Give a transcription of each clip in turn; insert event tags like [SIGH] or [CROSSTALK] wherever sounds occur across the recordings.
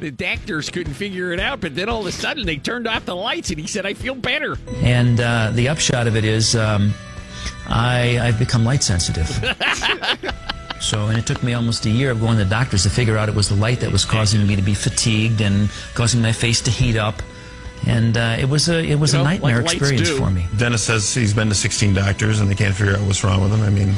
The doctors couldn't figure it out, but then all of a sudden they turned off the lights, and he said, "I feel better." And uh, the upshot of it is, um, I I've become light sensitive. [LAUGHS] so, and it took me almost a year of going to the doctors to figure out it was the light that was causing me to be fatigued and causing my face to heat up. And uh, it was a it was You a nightmare like experience do. for me. Dennis says he's been to 16 doctors and they can't figure out what's wrong with him. I mean,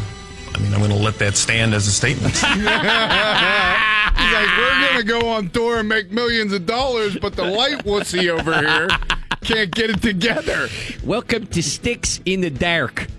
I mean, I'm going to let that stand as a statement. [LAUGHS] He's like, we're gonna go on tour and make millions of dollars, but the light wussy over here can't get it together. Welcome to Styx in the Dark. [LAUGHS]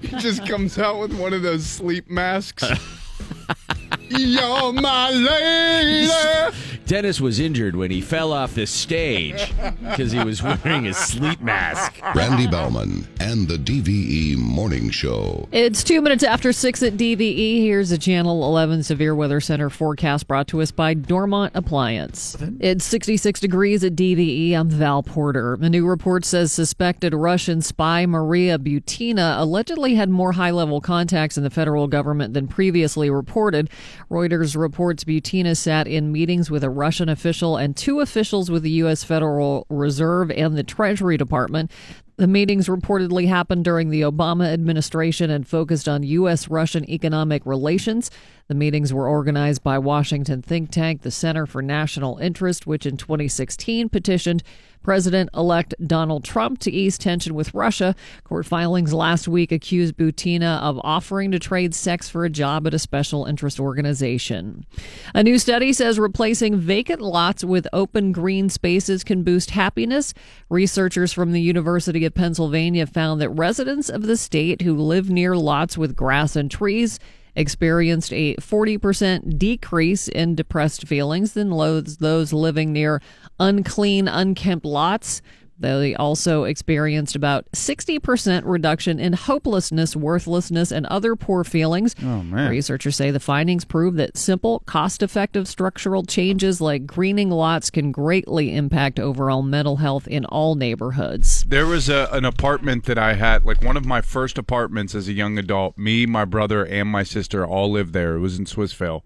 He just comes out with one of those sleep masks. [LAUGHS] You're my lady. Dennis was injured when he fell off the stage because he was wearing a sleep mask. Randy Baumann and the DVE Morning Show. It's two minutes after six at DVE. Here's a Channel 11 Severe Weather Center forecast brought to us by Dormont Appliance. It's 66 degrees at DVE. I'm Val Porter. A new report says suspected Russian spy Maria Butina allegedly had more high level contacts in the federal government than previously reported. Reuters reports Butina sat in meetings with a Russian official and two officials with the U.S. Federal Reserve and the Treasury Department. The meetings reportedly happened during the Obama administration and focused on U.S. Russian economic relations. The meetings were organized by Washington think tank, the Center for National Interest, which in 2016 petitioned President elect Donald Trump to ease tension with Russia. Court filings last week accused Butina of offering to trade sex for a job at a special interest organization. A new study says replacing vacant lots with open green spaces can boost happiness. Researchers from the University of Pennsylvania found that residents of the state who live near lots with grass and trees experienced a 40% decrease in depressed feelings than those, living near unclean, unkempt lots. They also experienced about 60% reduction in hopelessness, worthlessness, and other poor feelings. Oh, man. Researchers say the findings prove that simple, cost effective structural changes like greening lots can greatly impact overall mental health in all neighborhoods. There was a, an apartment that I had, like one of my first apartments as a young adult. Me, my brother, and my sister all lived there. It was in Swissvale.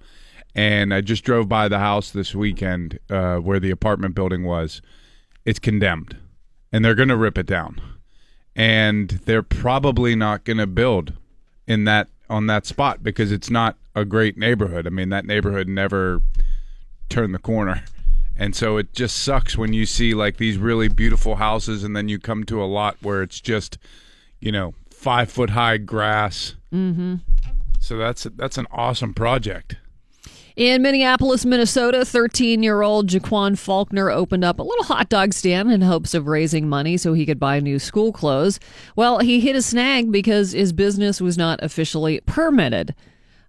And I just drove by the house this weekend uh, where the apartment building was. It's condemned. And they're going to rip it down. And they're probably not going to build in that on that spot because it's not a great neighborhood. I mean, that neighborhood never turned the corner. [LAUGHS] And so it just sucks when you see like these really beautiful houses and then you come to a lot where it's just, you know, five foot high grass. Mm-hmm. So that's that's an awesome project. In Minneapolis, Minnesota, 13 year old Jaquan Faulkner opened up a little hot dog stand in hopes of raising money so he could buy new school clothes. Well, he hit a snag because his business was not officially permitted.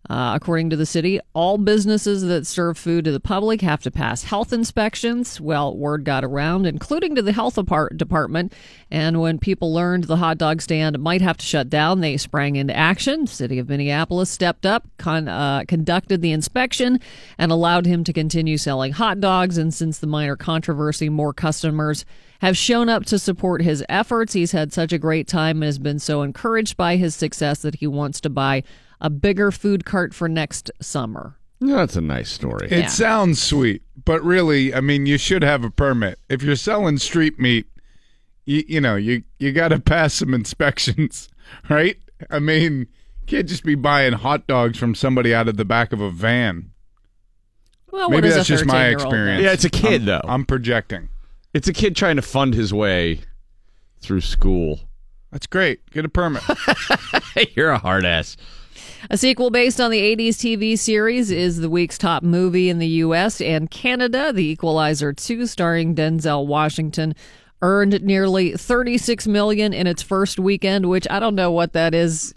Uh, according to the city, all businesses that serve food to the public have to pass health inspections. Well, word got around, including to the health department. And when people learned the hot dog stand might have to shut down, they sprang into action. City of Minneapolis stepped up, con- uh, conducted the inspection, and allowed him to continue selling hot dogs. And since the minor controversy, more customers have shown up to support his efforts. He's had such a great time and has been so encouraged by his success that he wants to buy a bigger food cart for next summer. That's a nice story. It Yeah. sounds sweet, but really, I mean, you should have a permit. If you're selling street meat, you you know, you you got to pass some inspections, [LAUGHS] right? I mean, can't just be buying hot dogs from somebody out of the back of a van. Well, Maybe that's just my experience. Yeah, it's a kid, I'm- though. I'm projecting. It's a kid trying to fund his way through school. That's great. Get a permit. [LAUGHS] You're a hard ass. A sequel based on the 80s TV series is the week's top movie in the U.S. and Canada. The Equalizer 2, starring Denzel Washington, earned nearly 36 million in its first weekend, which I don't know what that is.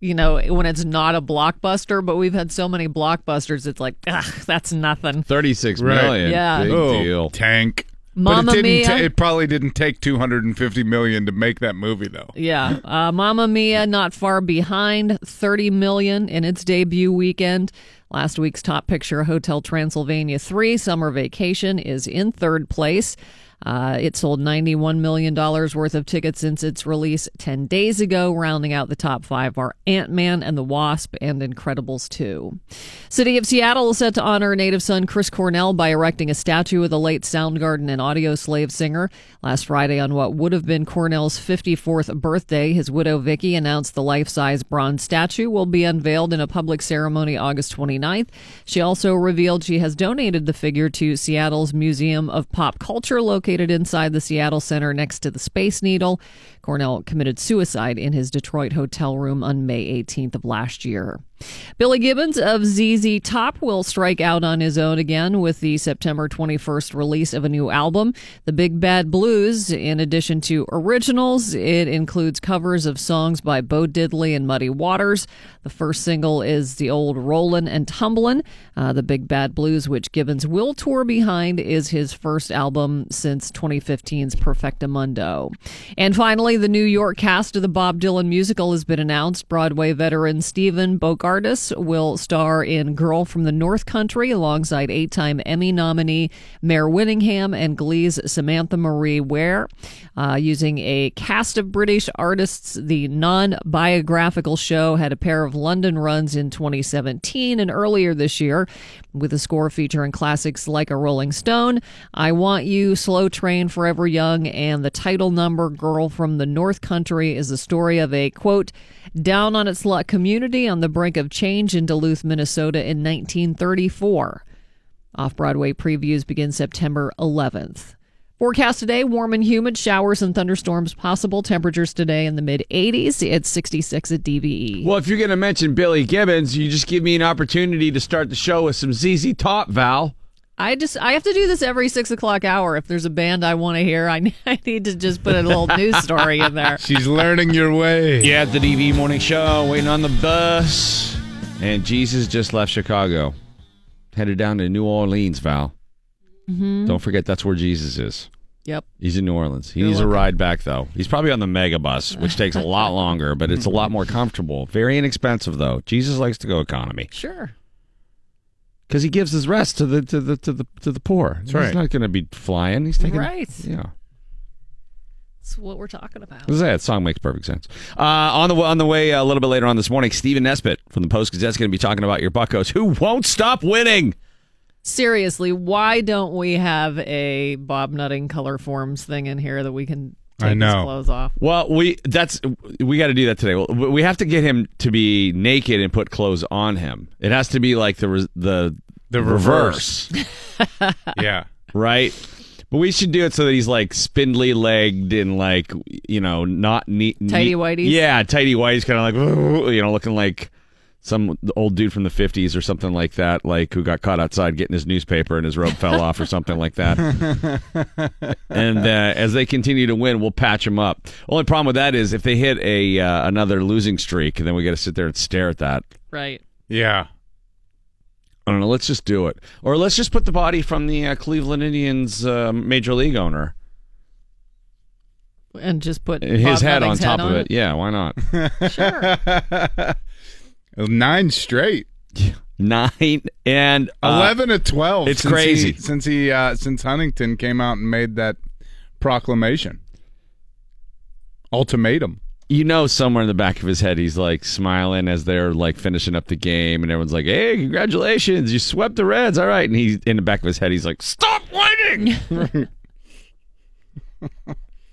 You know, when it's not a blockbuster, but we've had so many blockbusters, it's like, ugh, that's nothing. Thirty-six Right. million. Yeah. Big oh, deal. tank. Mamma but it didn't. Mia. ta- it probably didn't take 250 million to make that movie, though. Yeah, uh, Mamma Mia not far behind, 30 million in its debut weekend. Last week's top picture, Hotel Transylvania 3, Summer Vacation, is in third place. Uh, it sold $91 million worth of tickets since its release 10 days ago. Rounding out the top five are Ant Man and the Wasp and Incredibles 2. City of Seattle is set to honor native son Chris Cornell by erecting a statue of the late Soundgarden and Audioslave singer. Last Friday, on what would have been Cornell's 54th birthday, his widow Vicky announced the life size bronze statue will be unveiled in a public ceremony August 29th. She also revealed she has donated the figure to Seattle's Museum of Pop Culture, located inside the Seattle Center next to the Space Needle. Cornell committed suicide in his Detroit hotel room on May 18th of last year. Billy Gibbons of ZZ Top will strike out on his own again with the September 21st release of a new album, The Big Bad Blues. In addition to originals, it includes covers of songs by Bo Diddley and Muddy Waters. The first single is the old Rollin' and Tumblin'. Uh, the Big Bad Blues, which Gibbons will tour behind, is his first album since 2015's Perfectamundo. And finally, the New York cast of the Bob Dylan musical has been announced. Broadway veteran Stephen Bogardus will star in Girl from the North Country alongside eight time Emmy nominee Mare Winningham and Glee's Samantha Marie Ware. Uh, using a cast of British artists, the non biographical show had a pair of London runs in 2017 and earlier this year, with a score featuring classics like A Rolling Stone, I Want You, Slow Train, Forever Young, and the title number Girl from the North Country is the story of a quote, down on its luck community on the brink of change in Duluth, Minnesota in 1934. Off Broadway previews begin September 11th. Forecast today warm and humid, showers and thunderstorms possible. Temperatures today in the mid 80s. It's 66 at DVE. Well, if you're going to mention Billy Gibbons, you just give me an opportunity to start the show with some ZZ Top, Val. I just I have to do this every six o'clock hour. If there's a band I want to hear, I, [LAUGHS] I need to just put a little news story in there. [LAUGHS] She's learning your way. Yeah, at the DV Morning Show, waiting on the bus. And Jesus just left Chicago, headed down to New Orleans, Val. Mm-hmm. Don't forget that's where Jesus is. Yep. He's in New Orleans. He needs a ride back, though. He's probably on the mega bus, which takes a lot [LAUGHS] longer, but it's a lot more comfortable. Very inexpensive, though. Jesus likes to go economy Sure. Because he gives his rest to the to the to the to the poor. He's right. not going to be flying. He's taking Right. Yeah. That's what we're talking about. That song makes perfect sense. Uh, on the on the way a little bit later on this morning, Stephen Nesbitt from the Post Gazette is going to be talking about your Buckos who won't stop winning. Seriously, why don't we have a Bob Nutting color forms thing in here that we can take I know. his clothes off? Well, we that's we got to do that today. We have to get him to be naked and put clothes on him. It has to be like the the The reverse. [LAUGHS] Yeah. right? But we should do it so that he's like spindly legged and like you know not neat, Tighty neat- whities? Yeah, tighty whities, kind of like [LAUGHS] you know looking like some old dude from the fifties or something like that, like who got caught outside getting his newspaper and his robe fell off or something like that. [LAUGHS] and uh, as they continue to win, we'll patch them up. Only problem with that is if they hit a uh, another losing streak, and then we got to sit there and stare at that. Right. Yeah. I don't know. Let's just do it, or let's just put the body from the uh, Cleveland Indians uh, major league owner. And just put his Bob head on top head of it. Yeah, why not? Sure. [LAUGHS] Nine straight. [LAUGHS] Nine and uh, Eleven to twelve. it's since crazy. He, since he uh, since Huntington came out and made that proclamation, ultimatum. You know, somewhere in the back of his head, he's like smiling as they're like finishing up the game, and everyone's like, "Hey, congratulations! You swept the Reds. All right." And he's in the back of his head, he's like, "Stop winning! [LAUGHS]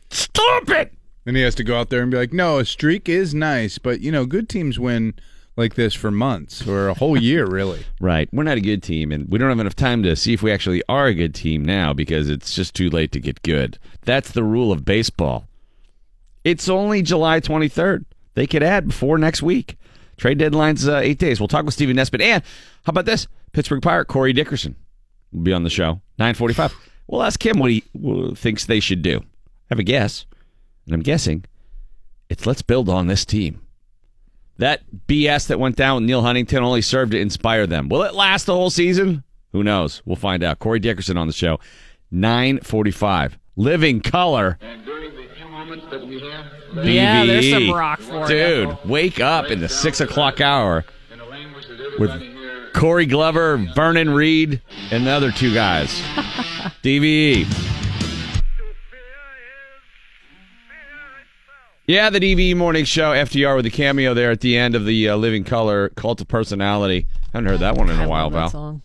Stop it!" Then he has to go out there and be like, "No, a streak is nice, but you know, good teams win like this for months or a whole year, really." [LAUGHS] Right. We're not a good team, and we don't have enough time to see if we actually are a good team now because it's just too late to get good. That's the rule of baseball. It's only July 23rd. They could add before next week. Trade deadline's uh, eight days. We'll talk with Stephen Nesbitt. And how about this? Pittsburgh Pirate Corey Dickerson will be on the show. 945. We'll ask him what he thinks they should do. I have a guess. And I'm guessing it's let's build on this team. That BS that went down with Neal Huntington only served to inspire them. Will it last the whole season? Who knows? We'll find out. Corey Dickerson on the show. 945. Living Colour. Yeah, there's some rock for Dude, you. wake up in the six o'clock hour with Corey Glover, Vernon Reid, and the other two guys. [LAUGHS] DVE. Yeah, the DVE morning show, FDR with the cameo there at the end of the uh, Living Colour Cult of Personality. I haven't heard that one in I a while, love that Val. song.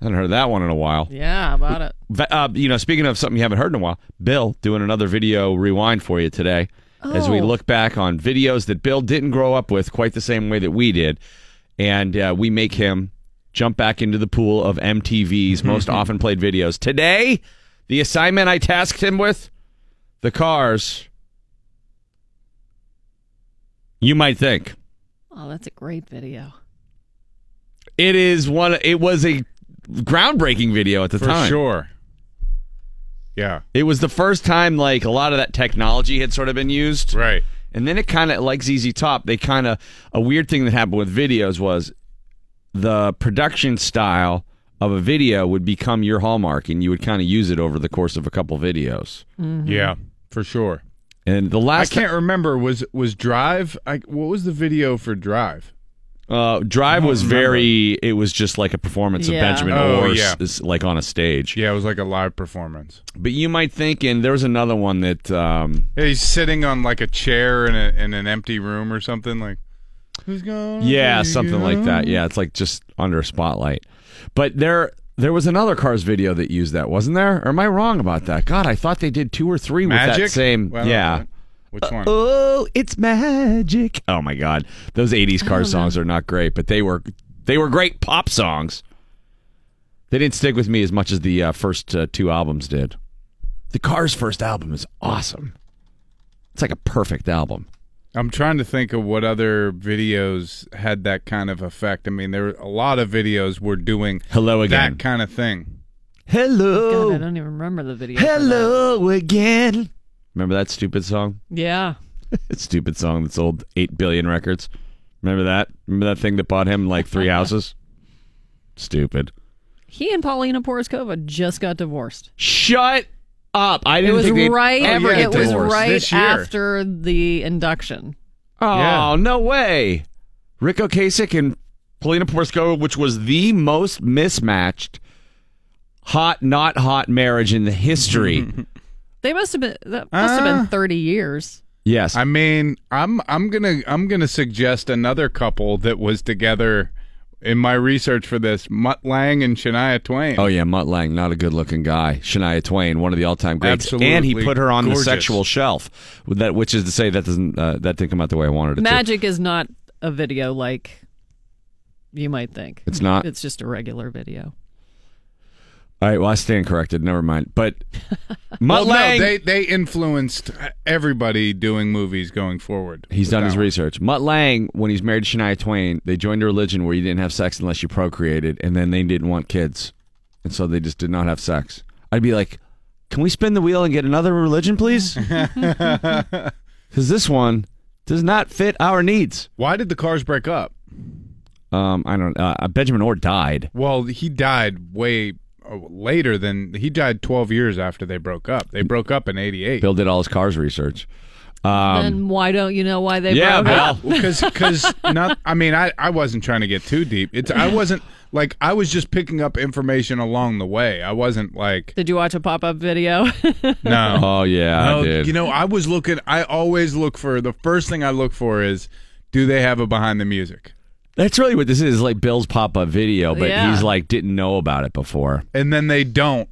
haven't heard that one in a while. Yeah, how about it? Uh, you know, speaking of something you haven't heard in a while, Bill doing another video rewind for you today as we Oh. look back on videos that Bill didn't grow up with quite the same way that we did, and uh, we make him jump back into the pool of MTV's [LAUGHS] most often played videos. Today, the assignment I tasked him with: the cars. You might think Oh, that's a great video. it is one. It was a groundbreaking video at the time. For time. sure. Yeah. It was the first time like a lot of that technology had sort of been used. Right. And then it kind of like ZZ Top, they kind of a weird thing that happened with videos was the production style of a video would become your hallmark and you would kind of use it over the course of a couple videos. Yeah, for sure. And the last I can't remember was was Drive. I, what was the video for Drive? uh, Drive was remember. very it was just like a performance Yeah. of Benjamin Oh, Orr yeah. s- like on a stage. Yeah, it was like a live performance. But you might think and there was another one that um, Yeah, he's sitting on like a chair in, a, in an empty room or something. Like, who's going? Yeah, something like that. Yeah, it's like just under a spotlight. But there there was another Cars video that used that, wasn't there? Or am I wrong about that? God, I thought they did two or three with that same. Well, yeah. Which one? Oh, it's magic. Oh my god. Those 80s car songs are not great, but they were they were great pop songs. They didn't stick with me as much as the uh, first uh, two albums did. The Cars first album is awesome. It's like a perfect album. I'm trying to think of what other videos had that kind of effect. I mean, there were a lot of videos were doing Hello again. that kind of thing. Hello. Oh, God, I don't even remember the video. for that. Hello again. Remember that stupid song? Yeah. [LAUGHS] stupid song that sold 8 billion records. Remember that? Remember that thing that bought him like three [LAUGHS] houses? Stupid. He and Paulina Porizkova just got divorced. Shut up. I It didn't was think they'd right. ever yeah, get it was divorced. right this year. after the induction. Oh, Yeah. no way. Ric Ocasek and Paulina Porizkova, which was the most mismatched hot, not hot marriage in the history. [LAUGHS] They must have been. That must have Uh. been thirty years. yes. I mean, I'm I'm gonna I'm gonna suggest another couple that was together in my research for this: Mutt Lange and Shania Twain. Oh yeah, Mutt Lange, not a good-looking guy. Shania Twain, one of the all-time greats, Absolutely and he put her on gorgeous. the sexual shelf. That, which is to say, that doesn't uh, that didn't come out the way I wanted it to. Magic is not a video like you might think. It's not. It's just a regular video. All right, well, I stand corrected. Never mind. But [LAUGHS] Mutt Well, no, Lange, they they influenced everybody doing movies going forward. he's done his research. Mutt Lange, when he's married to Shania Twain, they joined a religion where you didn't have sex unless you procreated, and then they didn't want kids, and so they just did not have sex. I'd be like, "Can we spin the wheel and get another religion, please?" [LAUGHS] Because this one does not fit our needs. Why did the cars break up? Um, I don't. Uh, Benjamin Orr died. Well, he died way later than he died 12 years after they broke up. They broke up in 88. Bill did all his cars research. Um, then why don't you know why they yeah, broke up? Bill. because because [LAUGHS] not I mean I I wasn't trying to get too deep. It's I wasn't like I was just picking up information along the way. I wasn't like Did you watch a pop up video? [LAUGHS] no. Oh yeah, No, I did. you know, I was looking. I always look for the first thing I look for is, do they have a behind the music? That's really what this is. Like Bill's pop up video, but Yeah. he's like didn't know about it before. And then they don't.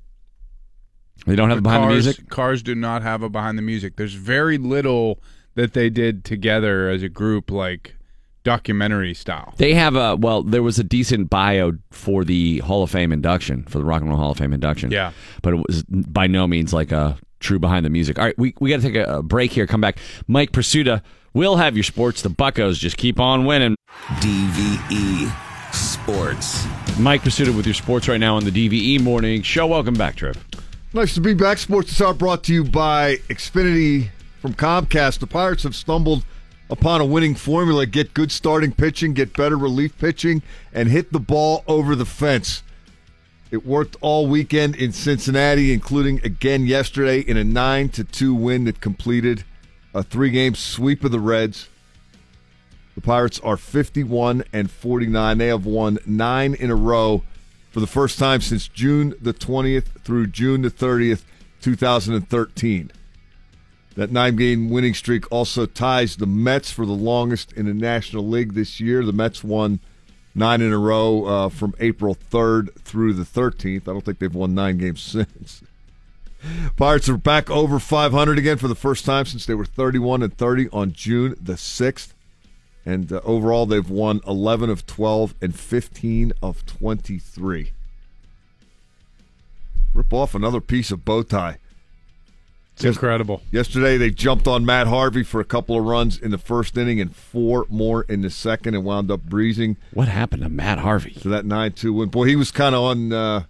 They don't have the behind cars, the music. Cars do not have a behind the music. There's very little that they did together as a group, like documentary style. They have a well. There was a decent bio for the Hall of Fame induction for the Rock and Roll Hall of Fame induction. Yeah. but it was by no means like a true behind the music. All right, we we got to take a, a break here. Come back, Mike Prisuta. Will have your sports. The Buckos just keep on winning. DVE Sports. Mike Prisuta with your sports right now on the DVE Morning Show. Welcome back, Trev. Nice to be back. Sports This Hour brought to you by Xfinity from Comcast. The Pirates have stumbled upon a winning formula. Get good starting pitching, get better relief pitching, and hit the ball over the fence. It worked all weekend in Cincinnati, including again yesterday in a 9 to 2 win that completed a three game sweep of the Reds. The Pirates are 51 and 49. They have won nine in a row for the first time since June the 20th through June the 30th, 2013. That nine game winning streak also ties the Mets for the longest in the National League this year. The Mets won nine in a row uh, from April 3rd through the 13th. I don't think they've won nine games [LAUGHS] since. Pirates are back over 500 again for the first time since they were 31 and 30 on June the 6th. And uh, overall, they've won 11 of 12 and 15 of 23. Rip off another piece of bow tie. It's incredible. Yesterday, they jumped on Matt Harvey for a couple of runs in the first inning and four more in the second and wound up breezing What happened to Matt Harvey? to that 9 2 win. Boy, he was kind of on. Uh,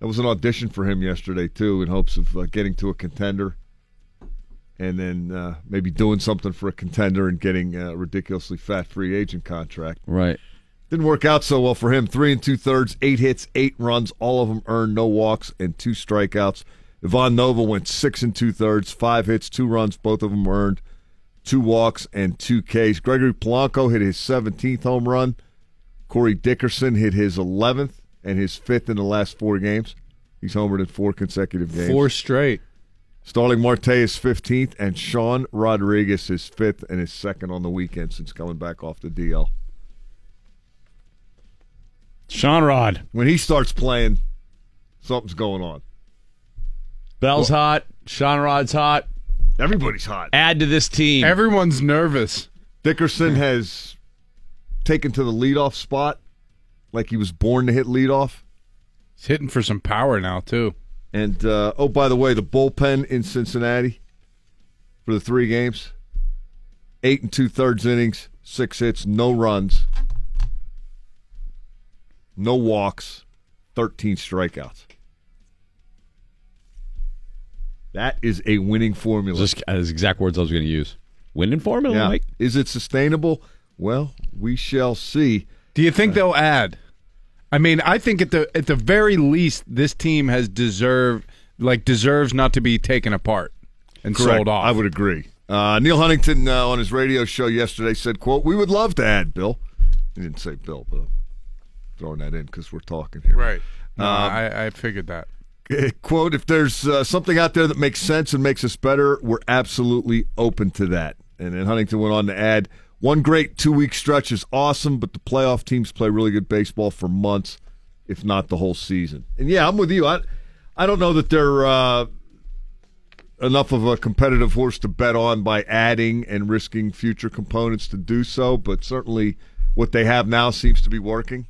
that was an audition for him yesterday, too, in hopes of uh, getting to a contender and then uh, maybe doing something for a contender and getting a ridiculously fat free agent contract. Right. Didn't work out so well for him. Three and two thirds, eight hits, eight runs, all of them earned, no walks, and two strikeouts. Ivan Nova went six and two thirds, five hits, two runs, both of them earned, two walks, and two Ks. Gregory Polanco hit his 17th home run. Corey Dickerson hit his 11th and his fifth in the last four games. He's homered in four consecutive games. Four straight. Starling Marte is 15th, and Sean Rodriguez is fifth and his second on the weekend since coming back off the DL. Sean Rod. When he starts playing, something's going on. Bell's hot. Sean Rod's hot. Everybody's hot. Add to this team. Everyone's nervous. Dickerson has taken to the leadoff spot like he was born to hit leadoff. He's hitting for some power now too. And uh, oh, by the way, the bullpen in Cincinnati for the three games, eight and two thirds innings, six hits, no runs, no walks, thirteen strikeouts. That is a winning formula. Just as exact words I was going to use. Winning formula, yeah. Mike. Is it sustainable? Well, we shall see. Do you think they'll add? I mean, I think at the at the very least, this team has deserved like deserves not to be taken apart and Correct. sold off. I would agree. Uh, Neal Huntington uh, on his radio show yesterday said, "quote We would love to add Bill." He didn't say Bill, but I'm throwing that in because we're talking here. right. No, Um, I, I figured that. Uh, Quote, if there's uh, something out there that makes sense and makes us better, we're absolutely open to that. And then Huntington went on to add, one great two week stretch is awesome, but the playoff teams play really good baseball for months, if not the whole season. And yeah, I'm with you. I, I don't know that they're uh, enough of a competitive horse to bet on by adding and risking future components to do so, but certainly what they have now seems to be working.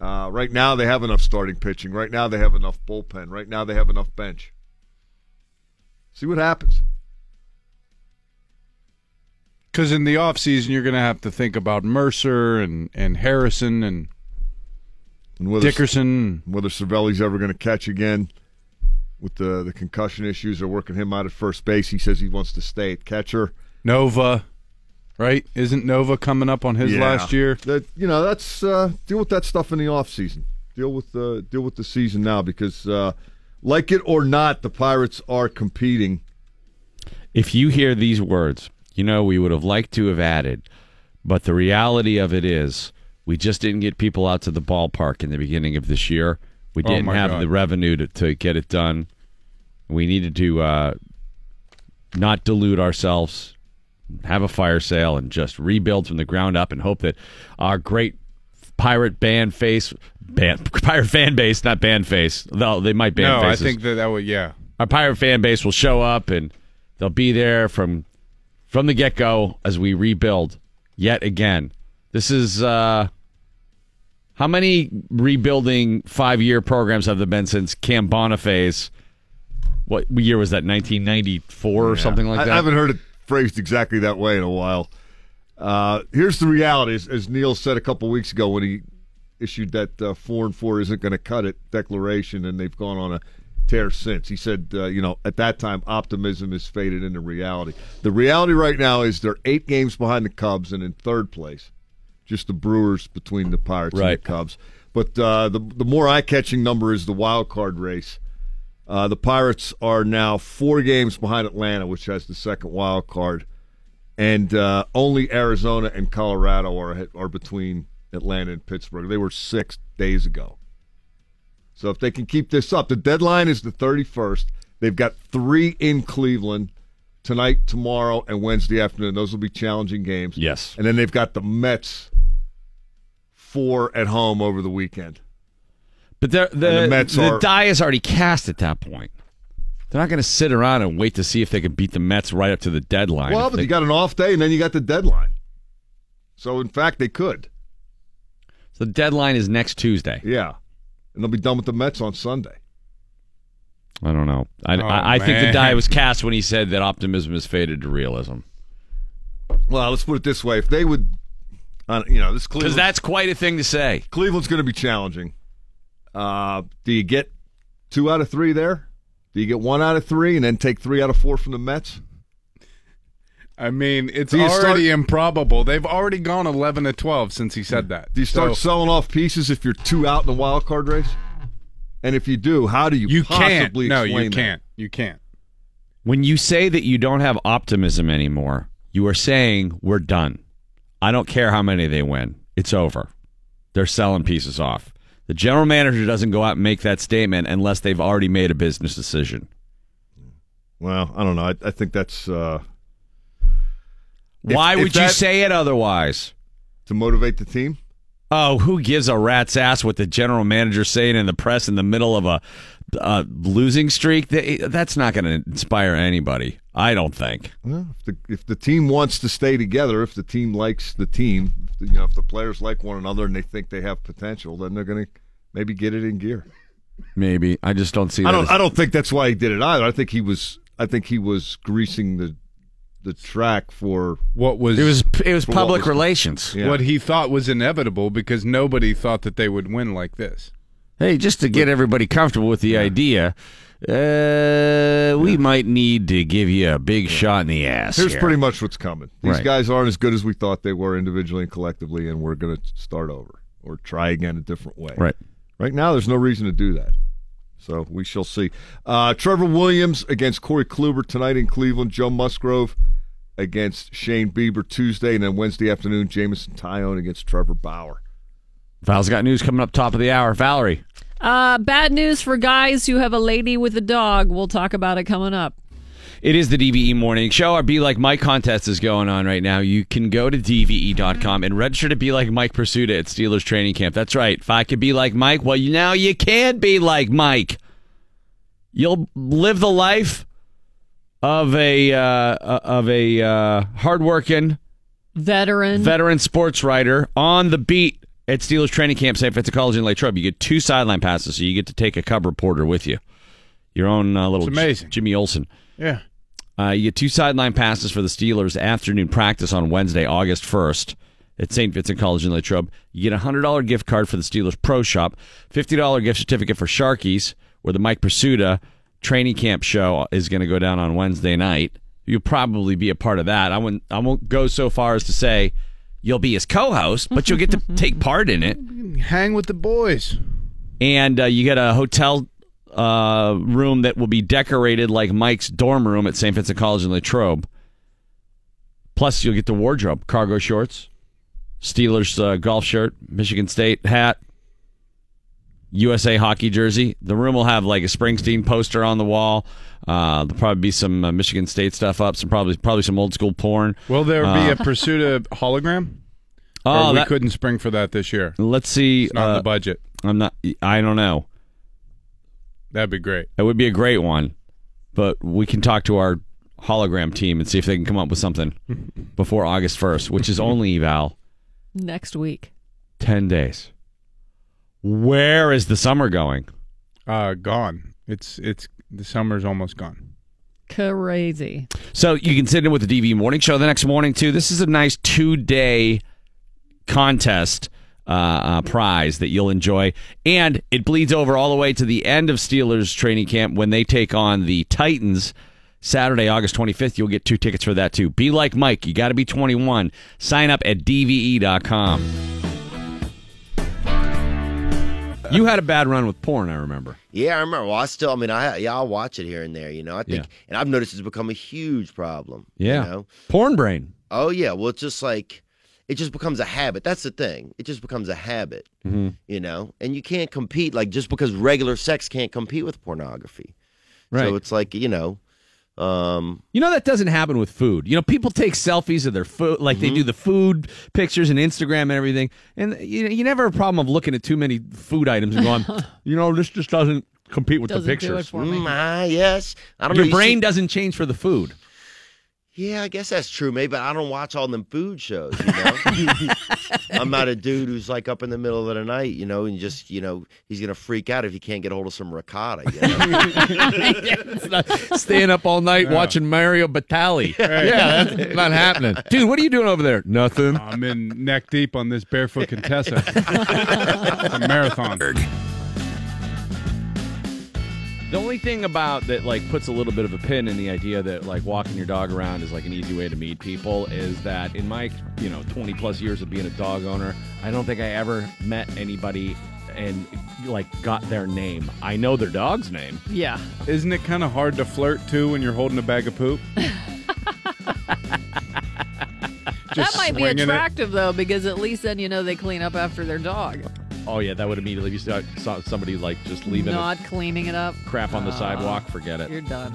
Uh, right now, they have enough starting pitching. Right now, they have enough bullpen. Right now, they have enough bench. See what happens. Because in the offseason, you're going to have to think about Mercer and, and Harrison and And whether, Dickerson. whether Cervelli's ever going to catch again with the the concussion issues, they're working him out at first base. He says he wants to stay at catcher. Nova, right? Isn't Nova coming up on his Yeah. last year? That you know, that's uh, deal with that stuff in the off season. Deal with the deal with the season now because, uh, like it or not, the Pirates are competing. If you hear these words, you know we would have liked to have added, but the reality of it is we just didn't get people out to the ballpark in the beginning of this year. We Oh, didn't my have God. the revenue to, to get it done. We needed to uh, not delude ourselves, have a fire sale, and just rebuild from the ground up and hope that our great pirate band face, band, [LAUGHS] pirate fan base, not band face, though they might band no, faces I think that that would, yeah. our pirate fan base will show up and they'll be there from from the get go as we rebuild yet again. This is uh how many rebuilding five year programs have there been since Cam Bonifay? What year was that? 1994 or something like I, that. I haven't heard it phrased exactly that way in a while. Uh, here's the reality: as, as Neil said a couple weeks ago when he issued that uh, four and four isn't going to cut it declaration, and they've gone on a tear since. He said, uh, you know, at that time, optimism is faded into reality. The reality right now is they're eight games behind the Cubs and in third place, just the Brewers between the Pirates and the Cubs. But uh, the the more eye catching number is the wild card race. Uh, the Pirates are now four games behind Atlanta, which has the second wild card, and uh, only Arizona and Colorado are are between Atlanta and Pittsburgh. They were six days ago. So if they can keep this up, the deadline is the 31st. They've got three in Cleveland tonight, tomorrow, and Wednesday afternoon. Those will be challenging games. Yes. And then they've got the Mets four at home over the weekend. But the the, Mets the are- die is already cast at that point. They're not going to sit around and wait to see if they can beat the Mets right up to the deadline. Well, but they- you got an off day, and then you got the deadline. So, in fact, they could. the deadline is next Tuesday. Yeah. And they'll be done with the Mets on Sunday. I don't know. I, Oh, I, I think the die was [LAUGHS] cast when he said that optimism has faded to realism. Well, let's put it this way: if they would, uh, you know, this Because that's quite a thing to say. Cleveland's going to be challenging. Uh, do you get two out of three there? Do you get one out of three and then take three out of four from the Mets? I mean, it's already start- improbable. They've already gone 11 to 12 since he said that. Do you start So, selling off pieces if you're two out in the wild card race? And if you do, how do you, you can't. possibly No, you that? can't. You can't. When you say that you don't have optimism anymore, you are saying we're done. I don't care how many they win. It's over. They're selling pieces off. The general manager doesn't go out and make that statement unless they've already made a business decision. Well, I don't know. I, I think that's uh, If- Why if would you that- say it otherwise? to motivate the team. Oh, who gives a rat's ass what the general manager's saying in the press in the middle of a, losing streak? That's not going to inspire anybody. I don't think. Well, if the if the team wants to stay together, if the team likes the team, if the, you know, if the players like one another and they think they have potential, then they're going to maybe get it in gear. Maybe I just don't see. I that don't. as- I don't think that's why he did it either. I think he was. I think he was greasing the the track for. What was It was it was For what public was- relations. Yeah. what he thought was inevitable because nobody thought that they would win like this. Hey, just to get everybody comfortable with the idea, uh, we might need to give you a big shot in the ass. Here's here. pretty much what's coming. These Right. guys aren't as good as we thought they were individually and collectively, and we're going to start over or try again a different way. right. Right now, there's no reason to do that. So we shall see. Uh, Trevor Williams against Corey Kluber tonight in Cleveland. Joe Musgrove against Shane Bieber Tuesday, and then Wednesday afternoon, Jameson Taillon against Trevor Bauer. Val's got news coming up top of the hour. Valerie. Uh, bad news for guys who have a lady with a dog. We'll talk about it coming up. It is the DVE Morning Show. Our Be Like Mike contest is going on right now. You can go to DVE.com and register to be like Mike Prisuta at Steelers training camp. That's right. If I could be like Mike, well, you now you can be like Mike. You'll live the life of a uh, of a uh, hardworking Veteran. veteran sports writer on the beat at Steelers training camp, St. Vincent College in Latrobe. You get two sideline passes, so you get to take a cub reporter with you. Your own uh, little It's amazing. Jimmy Olsen. Yeah. Uh, you get two sideline passes for the Steelers afternoon practice on Wednesday, August 1st at St. Vincent College in Latrobe. You get a $100 gift card for the Steelers Pro Shop, $50 gift certificate for Sharkies, where the Mike Prisuta training camp show is going to go down on Wednesday night. You'll probably be a part of that. I won't, I won't go so far as to say you'll be his co host, but you'll get to [LAUGHS] take part in it Hang with the boys. and uh, you get a hotel uh, room that will be decorated like Mike's dorm room at St. Vincent College in Latrobe. Plus, you'll get the wardrobe: cargo shorts, Steelers uh, golf shirt, Michigan State hat, USA hockey jersey. The room will have like a Springsteen poster on the wall. Uh, there'll probably be some uh, Michigan State stuff up. Some probably probably some old school porn. Will there be a pursuit of hologram? [LAUGHS] Oh, or we that- couldn't spring for that this year. let's see. It's not in uh, the budget. I'm not. I don't know. That'd be great. That would be a great one, but we can talk to our hologram team and see if they can come up with something [LAUGHS] before August 1st, which is only, eval next week. 10 days. Where is the summer going? Uh, gone. It's it's the summer's almost gone. Crazy. So you can sit in with the DV Morning Show the next morning, too. This is a nice two day contest uh, uh, prize that you'll enjoy. And it bleeds over all the way to the end of Steelers training camp when they take on the Titans. Saturday, August 25th, you'll get two tickets for that too. Be like Mike. You got to be 21. Sign up at DVE.com. You had a bad run with porn, I remember. Yeah, I remember. Well, I still, I mean, I yeah, I'll watch it here and there. You know, I think, Yeah. and I've noticed it's become a huge problem. Yeah. You know? Porn brain. Oh yeah. Well, it's just like it just becomes a habit. That's the thing. It just becomes a habit. Mm-hmm. You know, and you can't compete like just because regular sex can't compete with pornography. Right. So it's like you know, um, You know that doesn't happen with food. You know, people take selfies of their food, like Mm-hmm. they do the food pictures and Instagram and everything, and you you never have a problem of looking at too many food items and going, [LAUGHS] you know, this just doesn't compete with Doesn't the do it pictures. for me. mm, ah, yes. I don't Your know. you brain see- doesn't change for the food. Yeah, I guess that's true. Maybe I don't watch all them food shows. You know, [LAUGHS] I'm not a dude who's like up in the middle of the night, you know, and just you know he's gonna freak out if he can't get a hold of some ricotta. You know? [LAUGHS] Staying up all night watching Mario Batali. [LAUGHS] Yeah, that's not happening. Dude, what are you doing over there? Nothing. I'm in neck deep on this barefoot Contessa a marathon. The only thing about that like puts a little bit of a pin in the idea that like walking your dog around is like an easy way to meet people is that in my you know 20 plus years of being a dog owner, I don't think I ever met anybody and like got their name. I know their dog's name. Yeah. Isn't it kind of hard to flirt too when you're holding a bag of poop? [LAUGHS] [LAUGHS] That might be swinging it. attractive though, because at least then you know they clean up after their dog. Oh yeah, that would immediately be saw saw somebody like just leaving Not cleaning it up. crap on the Ah, sidewalk. Forget it. You're done.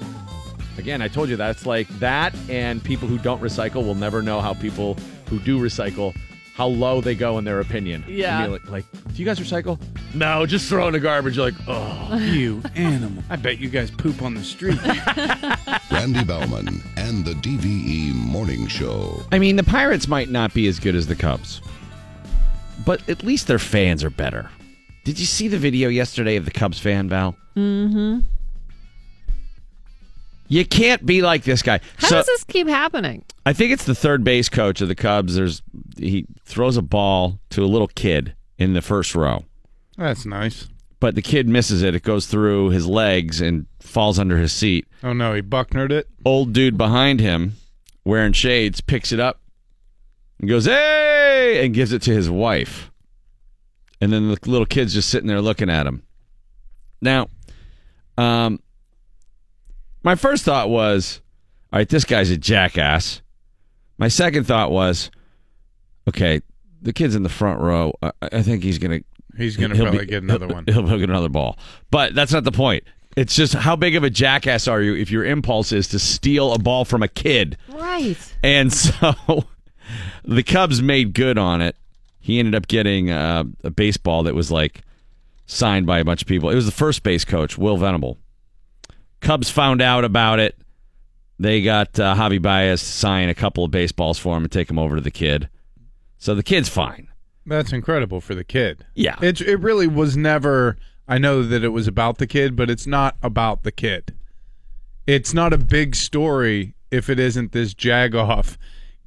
Again, I told you that's like that, and people who don't recycle will never know how people who do recycle how low they go in their opinion. Yeah. And be like, like, do you guys recycle? No, just throw in the garbage. You're like, oh, [LAUGHS] You animal. I bet you guys poop on the street. [LAUGHS] Randy Baumann and the DVE Morning Show. I mean, the Pirates might not be as good as the Cubs, but at least their fans are better. Did you see the video yesterday of the Cubs fan, Val? Mm-hmm. You can't be like this guy. How So- does this keep happening? I think it's the third base coach of the Cubs. There's he throws a ball to a little kid in the first row, That's nice. but the kid misses it. It goes through his legs and falls under his seat. Oh no, he bucknered it. Old dude behind him, wearing shades, picks it up and goes, "Hey!" and gives it to his wife. And then the little kid's just sitting there looking at him. Now, um, my first thought was, all right, this guy's a jackass. My second thought was, okay, the kid's in the front row. I, I think he's gonna He's gonna he'll probably be- get another he'll- one. He'll, he'll get another ball. But that's not the point. It's just how big of a jackass are you if your impulse is to steal a ball from a kid? Right. And [LAUGHS] so the Cubs made good on it. He ended up getting uh, a baseball that was like signed by a bunch of people. It was the first base coach, Will Venable. Cubs found out about it. They got uh, Javi Baez to sign a couple of baseballs for him and take him over to the kid. So the kid's fine. That's incredible for the kid. Yeah. It it really was never I know that it was about the kid, but it's not about the kid. It's not a big story if it isn't this jagoff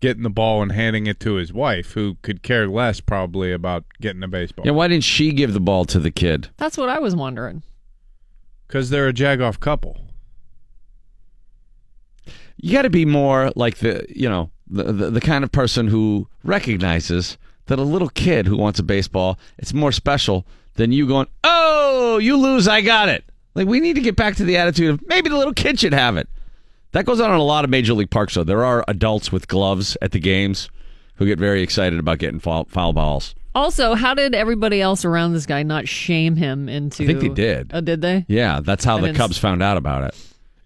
getting the ball and handing it to his wife, who could care less probably about getting a baseball. Yeah, why didn't she give the ball to the kid? That's what I was wondering. Because they're a jagoff couple. You got to be more like the, you know, the, the the kind of person who recognizes that a little kid who wants a baseball, it's more special than you going, "Oh, you lose, I got it." Like we need to get back to the attitude of maybe the little kid should have it. That goes on in a lot of major league parks though. There are adults with gloves at the games who get very excited about getting foul, foul balls. Also, how did everybody else around this guy not shame him into? I think they did. Oh, did they? Yeah, that's how I the Cubs s- found out about it.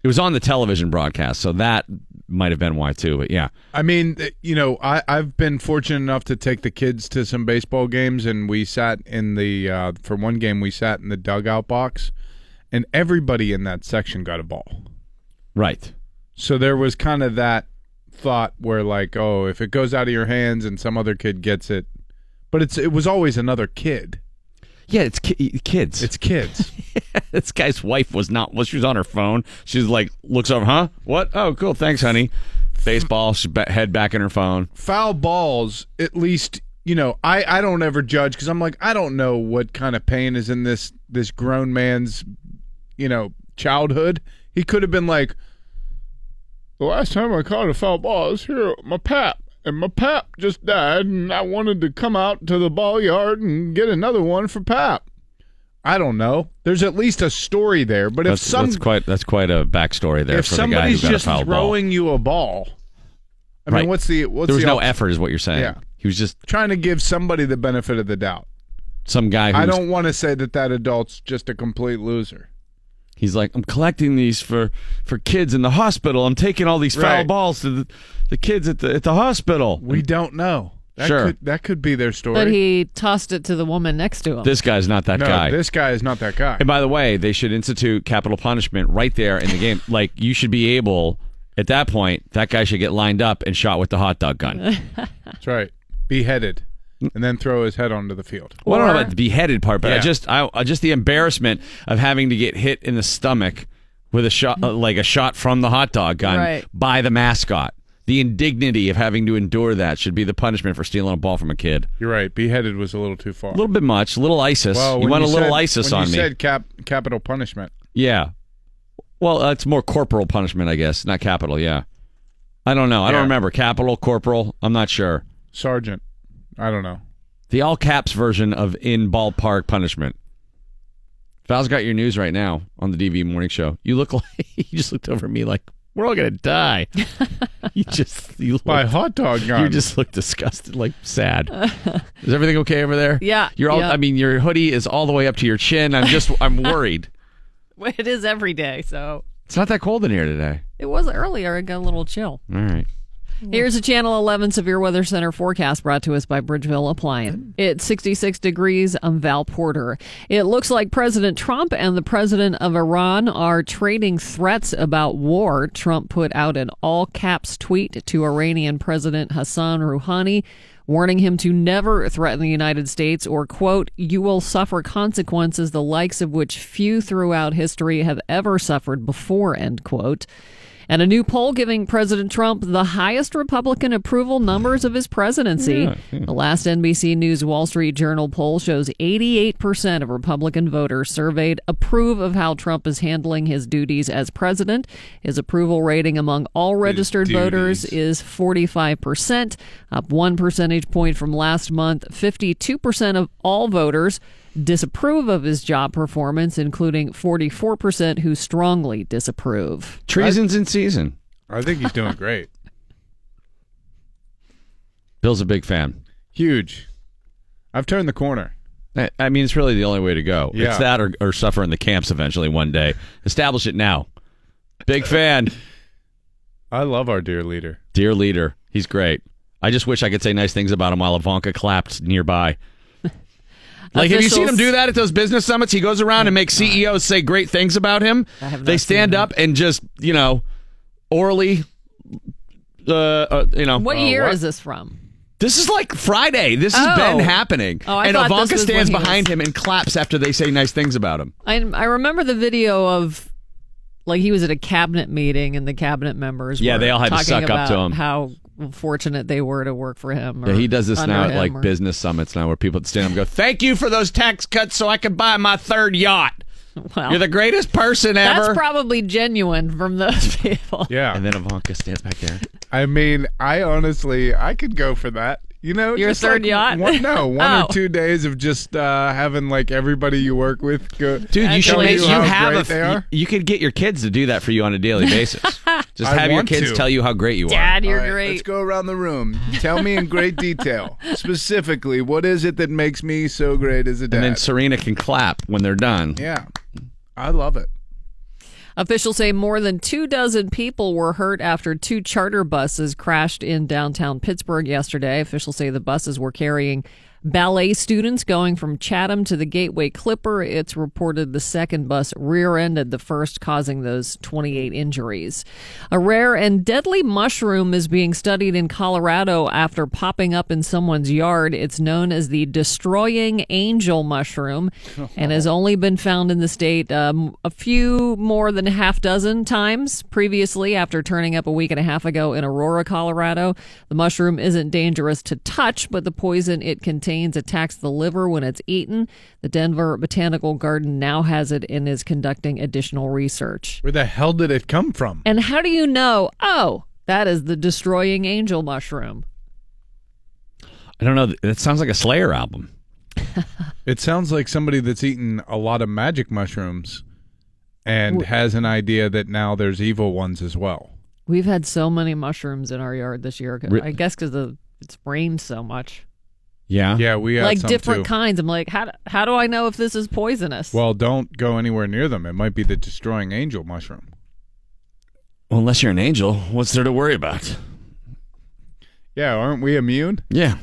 It was on the television broadcast, so that might have been why too. But yeah, I mean, you know, I, I've been fortunate enough to take the kids to some baseball games, and we sat in the uh, for one game we sat in the dugout box, and everybody in that section got a ball. right. So there was kind of that thought where, like, oh, if it goes out of your hands and some other kid gets it, but it's it was always another kid. Yeah, it's ki- kids. It's kids. [LAUGHS] this guy's wife was not. Well, she was on her phone. She's like, looks over, huh? What? Oh, cool. Thanks, honey. Baseball. She ba- head back in her phone. Foul balls, at least you know. I I don't ever judge because I'm like I don't know what kind of pain is in this this grown man's you know childhood. He could have been like, the last time I caught a foul ball, I was here at my pap, and my pap just died, and I wanted to come out to the ball yard and get another one for pap. I don't know. There's at least a story there, but if That's, some that's quite. That's quite a backstory there if for the guy who somebody's got a just foul ball. throwing you a ball, I mean, what's the what's there was the no al- effort, is what you're saying. Yeah. He was just trying to give somebody the benefit of the doubt. some guy. Who's, I don't want to say that that adult's just a complete loser. He's like, I'm collecting these for for kids in the hospital. I'm taking all these foul Right. balls to the, the kids at the at the hospital. We don't know. That Sure. could, that could be their story. But he tossed it to the woman next to him. This guy's not that no, guy. this guy is not that guy. And by the way, they should institute capital punishment right there in the game. [LAUGHS] like you should be able at that point, that guy should get lined up and shot with the hot dog gun. [LAUGHS] That's right. Beheaded, and then throw his head onto the field. well, I don't know about the beheaded part, but I Yeah. just I, I just the embarrassment of having to get hit in the stomach with a shot uh, like a shot from the hot dog gun Right. by the mascot. The indignity of having to endure that should be the punishment for stealing a ball from a kid. You're right. Beheaded was a little too far. A little bit much, a little ISIS. Well, you when want a little said- ISIS when on you me. said cap, capital punishment. Yeah. Well, uh, it's more corporal punishment, I guess, not capital. Yeah. I don't know. I don't Yeah. remember capital, corporal. I'm not sure. Sergeant. I don't know. The all caps version of in ballpark punishment. Val's got your news right now on the DV morning show. You look [LAUGHS] like you just looked over at me like we're all gonna die. [LAUGHS] you just you look, By hot dog gun. you just look disgusted, like sad. [LAUGHS] Is everything okay over there? Yeah, You're all. yeah. I mean, your hoodie is all the way up to your chin. I'm just. I'm worried. It is every day, so It's not that cold in here today. it was earlier. It got a little chill. All right. Here's a Channel 11 Severe Weather Center forecast brought to us by Bridgeville Appliance. It's 66 degrees. I'm Val Porter. It looks like President Trump and the president of Iran are trading threats about war. Trump put out an all caps tweet to Iranian President Hassan Rouhani. Warning him to never threaten the United States or, quote, you will suffer consequences the likes of which few throughout history have ever suffered before, end quote. And a new poll giving President Trump the highest Republican approval numbers of his presidency. The last NBC News Wall Street Journal poll shows 88% of Republican voters surveyed approve of how Trump is handling his duties as president. His approval rating among all registered voters is 45%, up one percentage point from last month. 52% of all voters disapprove of his job performance, including 44% who strongly disapprove. Treason's in season. I think he's doing great. Bill's a big fan. Huge. I've turned the corner. I- I mean, it's really the only way to go. Yeah. It's that or, or suffer in the camps eventually one day. Establish it now. Big fan. I love our dear leader. Dear leader. He's great. I just wish I could say nice things about him while Ivanka clapped nearby. Like, have you seen him do that at those business summits? He goes around and makes CEOs say great things about him. I have not They stand up and just, you know, orally, uh, uh, you know. What Uh, year what? is this from? This is like Friday. This has Oh. been happening. Oh, I and Ivanka stands he was- behind him and claps after they say nice things about him. I, I remember the video of like he was at a cabinet meeting and the cabinet members Yeah, were they all had to suck up to about him. how fortunate they were to work for him. Yeah, he does this now at like or- business summits now where people stand up and go, Thank you for those tax cuts so I could buy my third yacht. [LAUGHS] Well, You're the greatest person ever. that's probably genuine from those [LAUGHS] people. Yeah. and then Ivanka stands back there. I mean, I honestly, I could go for that. You know, Your just third like yacht? One, no, [LAUGHS] one Oh. or two days of just uh, having like everybody you work with go. Dude, you should make you you have great a they are. you, you could get your kids to do that for you on a daily basis. [LAUGHS] Just I have your kids to. tell you how great you are. Dad, you're All right, great. Let's go around the room. Tell me in great detail, [LAUGHS] specifically, what is it that makes me so great as a dad? And then Serena can clap when they're done. yeah, I love it. Officials say more than two dozen people were hurt after two charter buses crashed in downtown Pittsburgh yesterday. Officials say the buses were carrying ballet students going from Chatham to the Gateway Clipper. It's reported the second bus rear ended the first, causing those 28 injuries. A rare and deadly mushroom is being studied in Colorado after popping up in someone's yard. It's known as the destroying angel mushroom [LAUGHS] and has only been found in the state um, a few more than a half dozen times previously after turning up a week and a half ago in Aurora, Colorado. The mushroom isn't dangerous to touch, but the poison it contains attacks the liver when it's eaten. The Denver Botanical Garden now has it and is conducting additional research. Where the hell did it come from? And how do you know? Oh, that is the destroying angel mushroom. I don't know. That sounds like a Slayer album. [LAUGHS] It sounds like somebody that's eaten a lot of magic mushrooms and has an idea that now there's evil ones as well. We've had so many mushrooms in our yard this year. I guess because it's rained so much. Yeah. Yeah, we had like some different too. kinds. I'm like, how do, how do I know if this is poisonous? Well, don't go anywhere near them. It might be the destroying angel mushroom. Well, unless you're an angel, what's there to worry about? Yeah, aren't we immune? Yeah.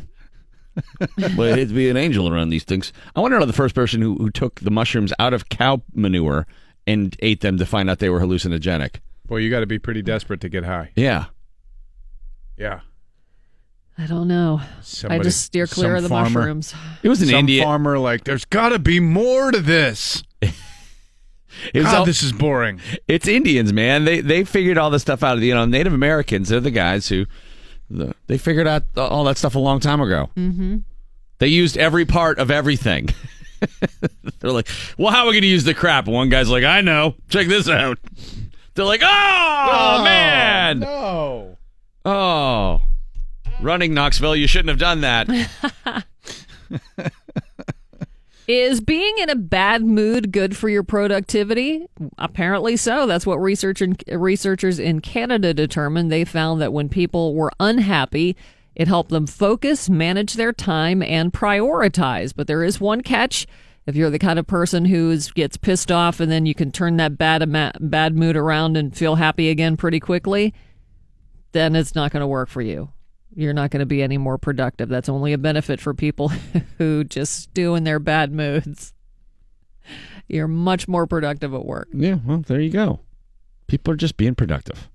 well, it'd be an angel around these things. I wonder how the first person who, who took the mushrooms out of cow manure and ate them to find out they were hallucinogenic. Well, you got to be pretty desperate to get high. Yeah. Yeah. I don't know. Somebody- I just steer clear of the farmer- mushrooms. It was an Some India. farmer like, there's got to be more to this. [LAUGHS] It was God, all- this is boring. It's Indians, man. They they figured all this stuff out. You know, Native Americans. They're the guys who the, they figured out all that stuff a long time ago. Mm-hmm. They used every part of everything. [LAUGHS] They're like, well, how are we going to use the crap? One guy's like, I know. Check this out. They're like, oh, man, No. oh, running Knoxville. You shouldn't have done that. [LAUGHS] Is being in a bad mood good for your productivity? Apparently so. That's what research and, researchers in Canada determined. They found that when people were unhappy, it helped them focus, manage their time, and prioritize. But there is one catch. If you're the kind of person who gets pissed off and then you can turn that bad bad mood around and feel happy again pretty quickly, then it's not going to work for you. You're not going to be any more productive. That's only a benefit for people [LAUGHS] who just stew in their bad moods. You're much more productive at work. yeah, well, there you go. People are just being productive.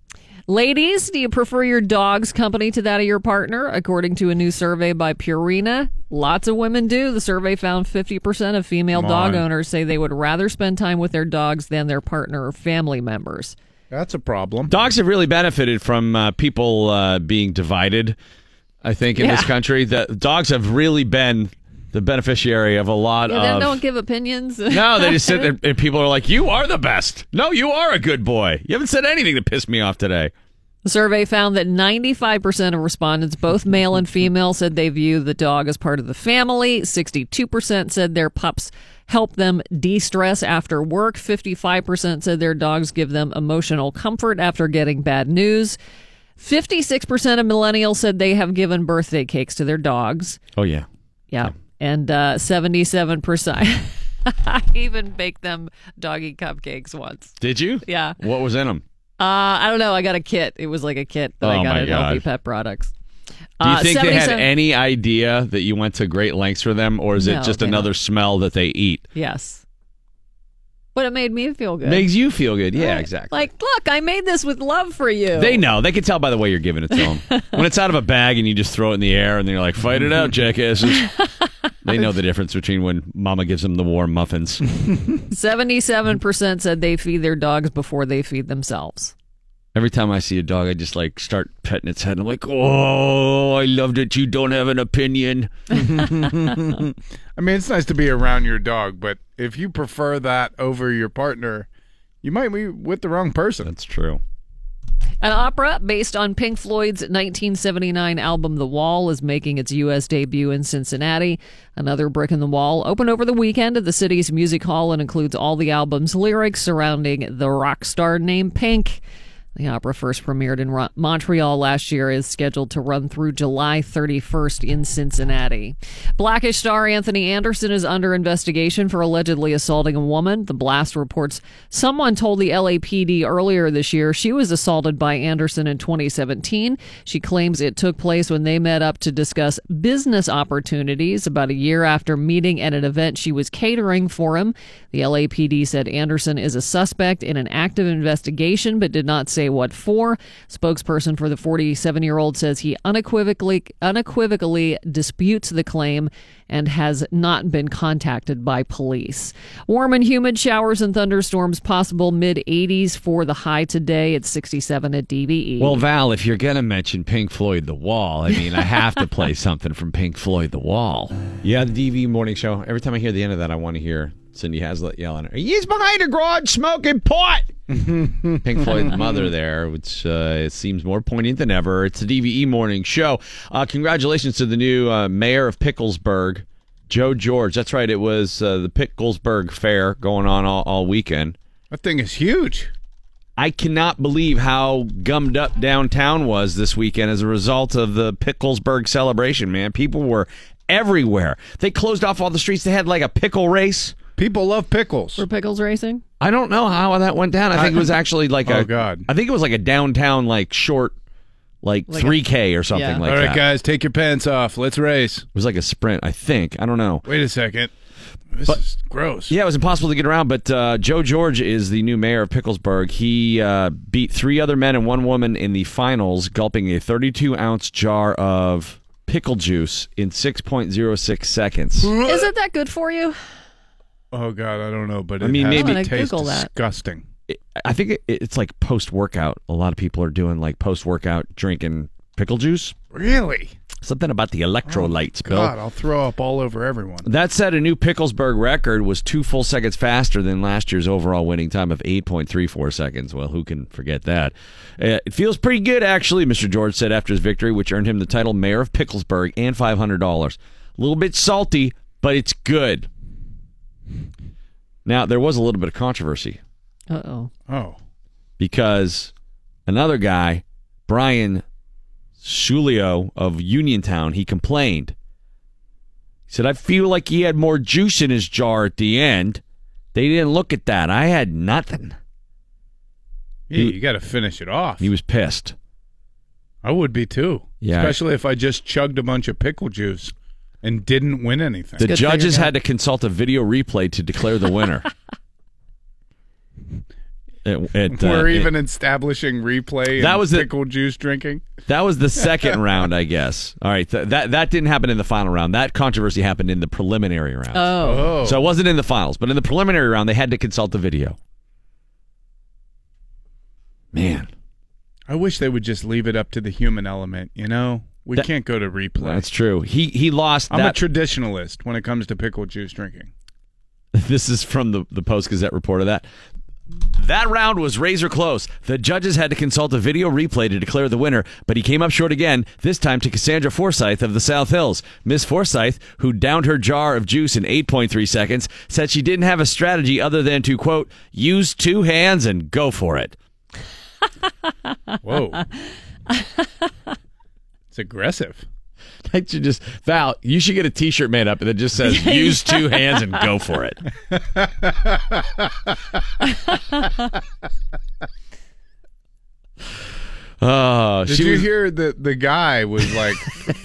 Ladies, do you prefer your dog's company to that of your partner? According to a new survey by Purina, lots of women do. The survey found 50% of female Come dog on. owners say they would rather spend time with their dogs than their partner or family members. That's a problem. Dogs have really benefited from uh, people uh, being divided. I think in this country, the dogs have really been the beneficiary of a lot Yeah, they of. don't give opinions. [LAUGHS] no, they just sit there [LAUGHS] and people are like, "You are the best." No, you are a good boy. You haven't said anything to piss me off today. The survey found that 95% of respondents, both male and female, said they view the dog as part of the family. 62% said their pups help them de stress after work. 55% said their dogs give them emotional comfort after getting bad news. 56% of millennials said they have given birthday cakes to their dogs. Oh yeah, Yeah. And uh, 77%. I [LAUGHS] even baked them doggy cupcakes once. did you? Yeah. What was in them? Uh, I don't know. I got a kit. It was like a kit that Oh, I got at. LP Pet Products. Do you Uh, think they had any idea that you went to great lengths for them, or is No, it just another don't. smell that they eat? Yes. But it made me feel good. Makes you feel good. Yeah, Right. exactly. Like, look, I made this with love for you. They know. They can tell by the way you're giving it to them. [LAUGHS] when it's out of a bag and you just throw it in the air and they're like, fight it out, [LAUGHS] jackasses. [LAUGHS] they know the difference between when mama gives them the warm muffins. 77% said they feed their dogs before they feed themselves. Every time I see a dog, I just like start petting its head. I'm like, oh, I love that you don't have an opinion. [LAUGHS] I mean, it's nice to be around your dog, but if you prefer that over your partner, you might be with the wrong person. That's true. An opera based on Pink Floyd's 1979 album The Wall is making its U.S. debut in Cincinnati. Another brick in the wall opened over the weekend at the city's music hall and includes all the album's lyrics surrounding the rock star named Pink. The opera first premiered in Montreal last year is scheduled to run through July 31st in Cincinnati. Blackish star Anthony Anderson is under investigation for allegedly assaulting a woman. The blast reports someone told the LAPD earlier this year she was assaulted by Anderson in 2017. She claims it took place when they met up to discuss business opportunities about a year after meeting at an event she was catering for him. The LAPD said Anderson is a suspect in an active investigation but did not say what for. Spokesperson for the 47 year old says he unequivocally unequivocally disputes the claim and has not been contacted by police. Warm and humid showers and thunderstorms possible mid 80s for the high today. It's 67 at E. DVE. Well, Val, if you're going to mention Pink Floyd The Wall, I mean, I have to play [LAUGHS] something from Pink Floyd The Wall. Yeah, the DV morning show. Every time I hear the end of that, I want to hear Cindy Haslett yelling, He's behind a garage smoking pot. [LAUGHS] Pink Floyd's mother there, which uh, it seems more poignant than ever. It's the DVE morning show. Uh, congratulations to the new uh, mayor of Picklesburgh, Joe George. That's right. It was uh, the Picklesburgh Fair going on all, all weekend. That thing is huge. I cannot believe how gummed up downtown was this weekend as a result of the Picklesburgh celebration, man. People were everywhere. They closed off all the streets. They had like a pickle race. People love pickles. Were pickles racing? I don't know how that went down. I think it was actually like a. Oh, God. I think it was like a downtown like short, like Like a- three k or something Yeah. like All right, that. guys, take your pants off. Let's race. It was like a sprint. I think. I don't know. Wait a second. This is gross. Yeah, it was impossible to get around, but uh, Joe George is the new mayor of Picklesburgh. He uh, beat three other men and one woman in the finals, gulping a 32 ounce jar of pickle juice in 6.06 seconds. Is it that good for you? Oh God, I don't know, but I it mean, has maybe- to I'm gonna Google that. disgusting. I think it, it's like post workout. A lot of people are doing like post workout drinking pickle juice. Really? Something about the electrolytes, Bill. God, I'll throw up all over everyone. That said, a new Picklesburgh record was two full seconds faster than last year's overall winning time of 8.34 seconds. Well, who can forget that? Uh, it feels pretty good, actually, Mr. George said after his victory, which earned him the title Mayor of Picklesburgh and $500. A little bit salty, but it's good. Now, there was a little bit of controversy Uh oh. Oh, because another guy, Brian Shulio of Uniontown, he complained. He said, I feel like he had more juice in his jar at the end. They didn't look at that. I had nothing. yeah, you got to finish it off. He was pissed. I would be too. Yeah. Especially if I just chugged a bunch of pickle juice and didn't win anything. The good for your judges had to consult a video replay to declare the winner. [LAUGHS] It- it, uh, We're it- even establishing replay. That and was the- pickle juice drinking. That was the [LAUGHS] second round, I guess. All right, th- that that didn't happen in the final round. That controversy happened in the preliminary round. Oh. Oh, So it wasn't in the finals, but in the preliminary round, they had to consult the video. Man, I wish they would just leave it up to the human element. You know, we That- can't go to replay. that's true. He he lost. I'm that, a traditionalist when it comes to pickle juice drinking. [LAUGHS] this is from the the Post Gazette reported that. That round was razor close. The judges had to consult a video replay to declare the winner, but he came up short again, this time to Cassandra Forsyth of the South Hills. Miss Forsyth, who downed her jar of juice in 8.3 seconds, said she didn't have a strategy other than to, quote, use two hands and go for it. Whoa, [LAUGHS] it's aggressive. [LAUGHS] I should just, Val, you should get a t shirt made up that just says, [LAUGHS] use two hands and go for it. [LAUGHS] Oh, Did you was, hear that the guy was like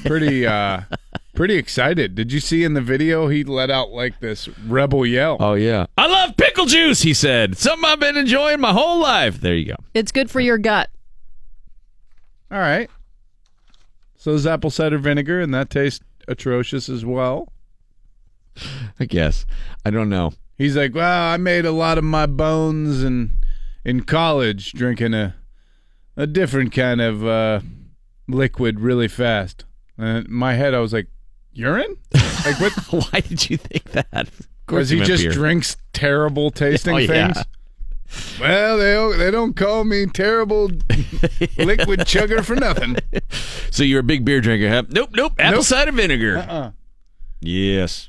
pretty uh pretty excited? Did you see in the video he let out like this rebel yell? Oh yeah, I love pickle juice. He said, "Something I've been enjoying my whole life." There you go. It's good for your gut. All right. So is apple cider vinegar and that tastes atrocious as well. I guess I don't know. He's like, "Well, I made a lot of my bones in in college drinking a a different kind of uh liquid really fast." And in my head I was like, "Urine?" Like what [LAUGHS] Why did you think that? Because he just beer. drinks terrible tasting [LAUGHS] Oh, yeah. Well, they don't, they don't call me terrible liquid chugger for nothing. [LAUGHS] So you're a big beer drinker, huh? Nope, nope. Apple Nope. cider vinegar. Uh-uh. Yes.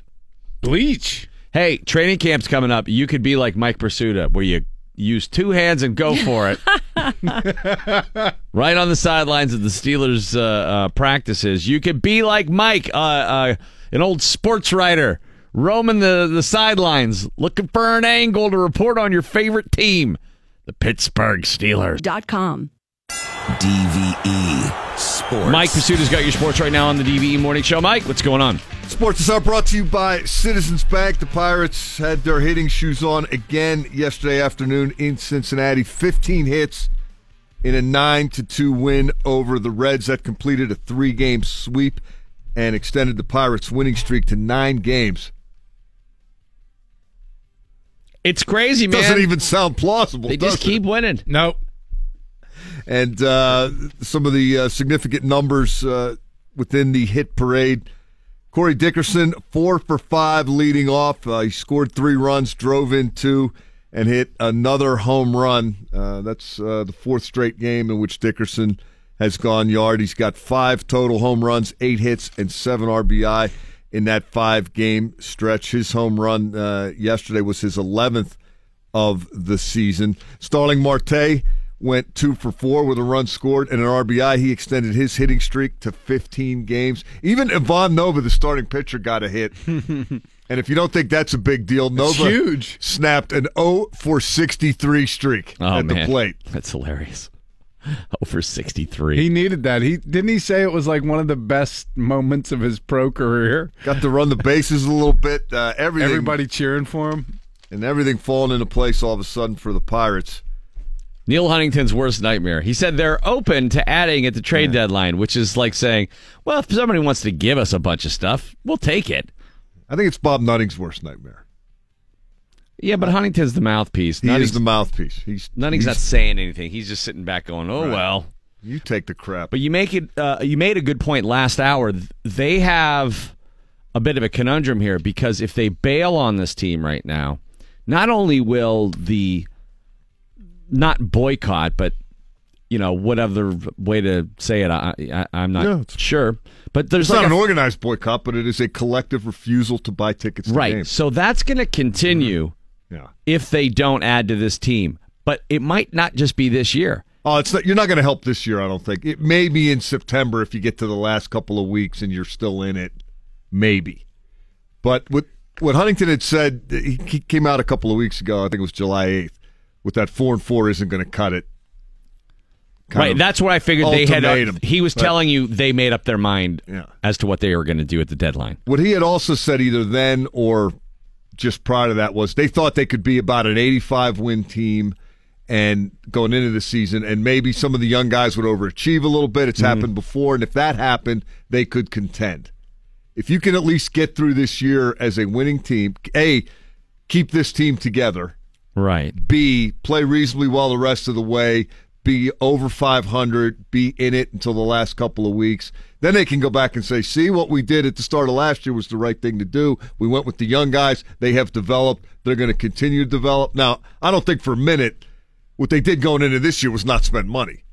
Bleach. Hey, training camp's coming up. You could be like Mike Prisuta, where you use two hands and go for it. [LAUGHS] right on the sidelines of the Steelers' uh, uh, practices. You could be like Mike, uh, uh, an old sports writer, roaming the, the sidelines, looking for an angle to report on your favorite team, the Pittsburgh Steelers. Dot com. DVE Sports. Mike Prisuta's got your sports right now on the DVE Morning Show. Mike, what's going on? Sports is brought to you by Citizens Bank. The Pirates had their hitting shoes on again yesterday afternoon in Cincinnati. 15 hits in a 9 to 2 win over the Reds that completed a three game sweep and extended the Pirates' winning streak to nine games. It's crazy, man. Doesn't even sound plausible. they just does it? keep winning. Nope. and uh, some of the uh, significant numbers uh, within the hit parade. Corey Dickerson, four for five leading off. Uh, he scored three runs, drove in two, and hit another home run. Uh, that's uh, the fourth straight game in which Dickerson has gone yard. He's got five total home runs, eight hits, and seven RBI in that five game stretch. His home run uh, yesterday was his 11th of the season. Starling Marte went two for four with a run scored and an RBI. He extended his hitting streak to 15 games. Even Ivan Nova, the starting pitcher, got a hit. [LAUGHS] and if you don't think that's a big deal, Nova huge. snapped an 0 for 63 streak Oh at man, the plate. that's hilarious. Over sixty three. He needed that. He didn't he say it was like one of the best moments of his pro career. Got to run the bases a little bit. Uh, everything, Everybody cheering for him. and everything falling into place all of a sudden for the Pirates. Neal Huntington's worst nightmare. He said they're open to adding at the trade deadline, which is like saying, well, if somebody wants to give us a bunch of stuff, we'll take it. I think it's Bob Nutting's worst nightmare. Yeah, but Huntington's the mouthpiece. He Nutting's, is the mouthpiece. He's Nutting's he's- not saying anything. He's just sitting back going, oh, Right. well. You take the crap. But you make it. Uh, you made a good point last hour. They have a bit of a conundrum here because if they bail on this team right now, not only will the not boycott, but you know whatever way to say it, I, I, I'm not Yeah, sure. But there's It's like not a- an organized boycott, but it is a collective refusal to buy tickets to right. games. So that's going to continue Yeah. if they don't add to this team. But it might not just be this year. Oh, it's not, you're not going to help this year. I don't think. It may be in September if you get to the last couple of weeks and you're still in it. Maybe, but what what Huntington had said, he, came out a couple of weeks ago. I think it was July 8th. With that four and four isn't going to cut it. Right. That's what I figured they had. uh, he was telling you they made up their mind Yeah. as to what they were going to do at the deadline. What he had also said either then or just prior to that was they thought they could be about an 85 win team and going into the season and maybe some of the young guys would overachieve a little bit. It's mm-hmm. happened before and if that happened, they could contend. If you can at least get through this year as a winning team, A, keep this team together. Right. B, play reasonably well the rest of the way, be over 500, be in it until the last couple of weeks. Then they can go back and say, see, what we did at the start of last year was the right thing to do. We went with the young guys. They have developed. They're going to continue to develop. Now, I don't think for a minute what they did going into this year was not spend money.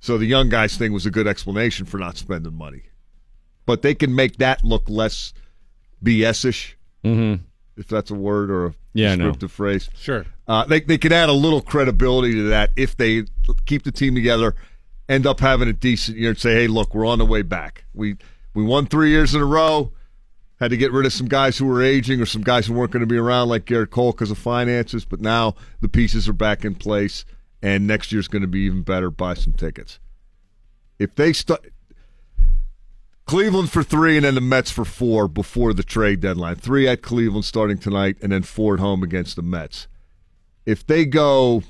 So the young guys thing was a good explanation for not spending money. But they can make that look less BS ish, Mm-hmm. if that's a word or a Yeah, I know. descriptive phrase. Sure. Uh, they they could add a little credibility to that if they keep the team together, end up having a decent year, and say, "Hey, look, we're on the way back. We we won three years in a row. Had to get rid of some guys who were aging or some guys who weren't going to be around, like Gerrit Cole, because of finances. But now the pieces are back in place, and next year's going to be even better. Buy some tickets. If they start." Cleveland for three and then the Mets for four before the trade deadline. Three at Cleveland starting tonight and then four at home against the Mets. If they go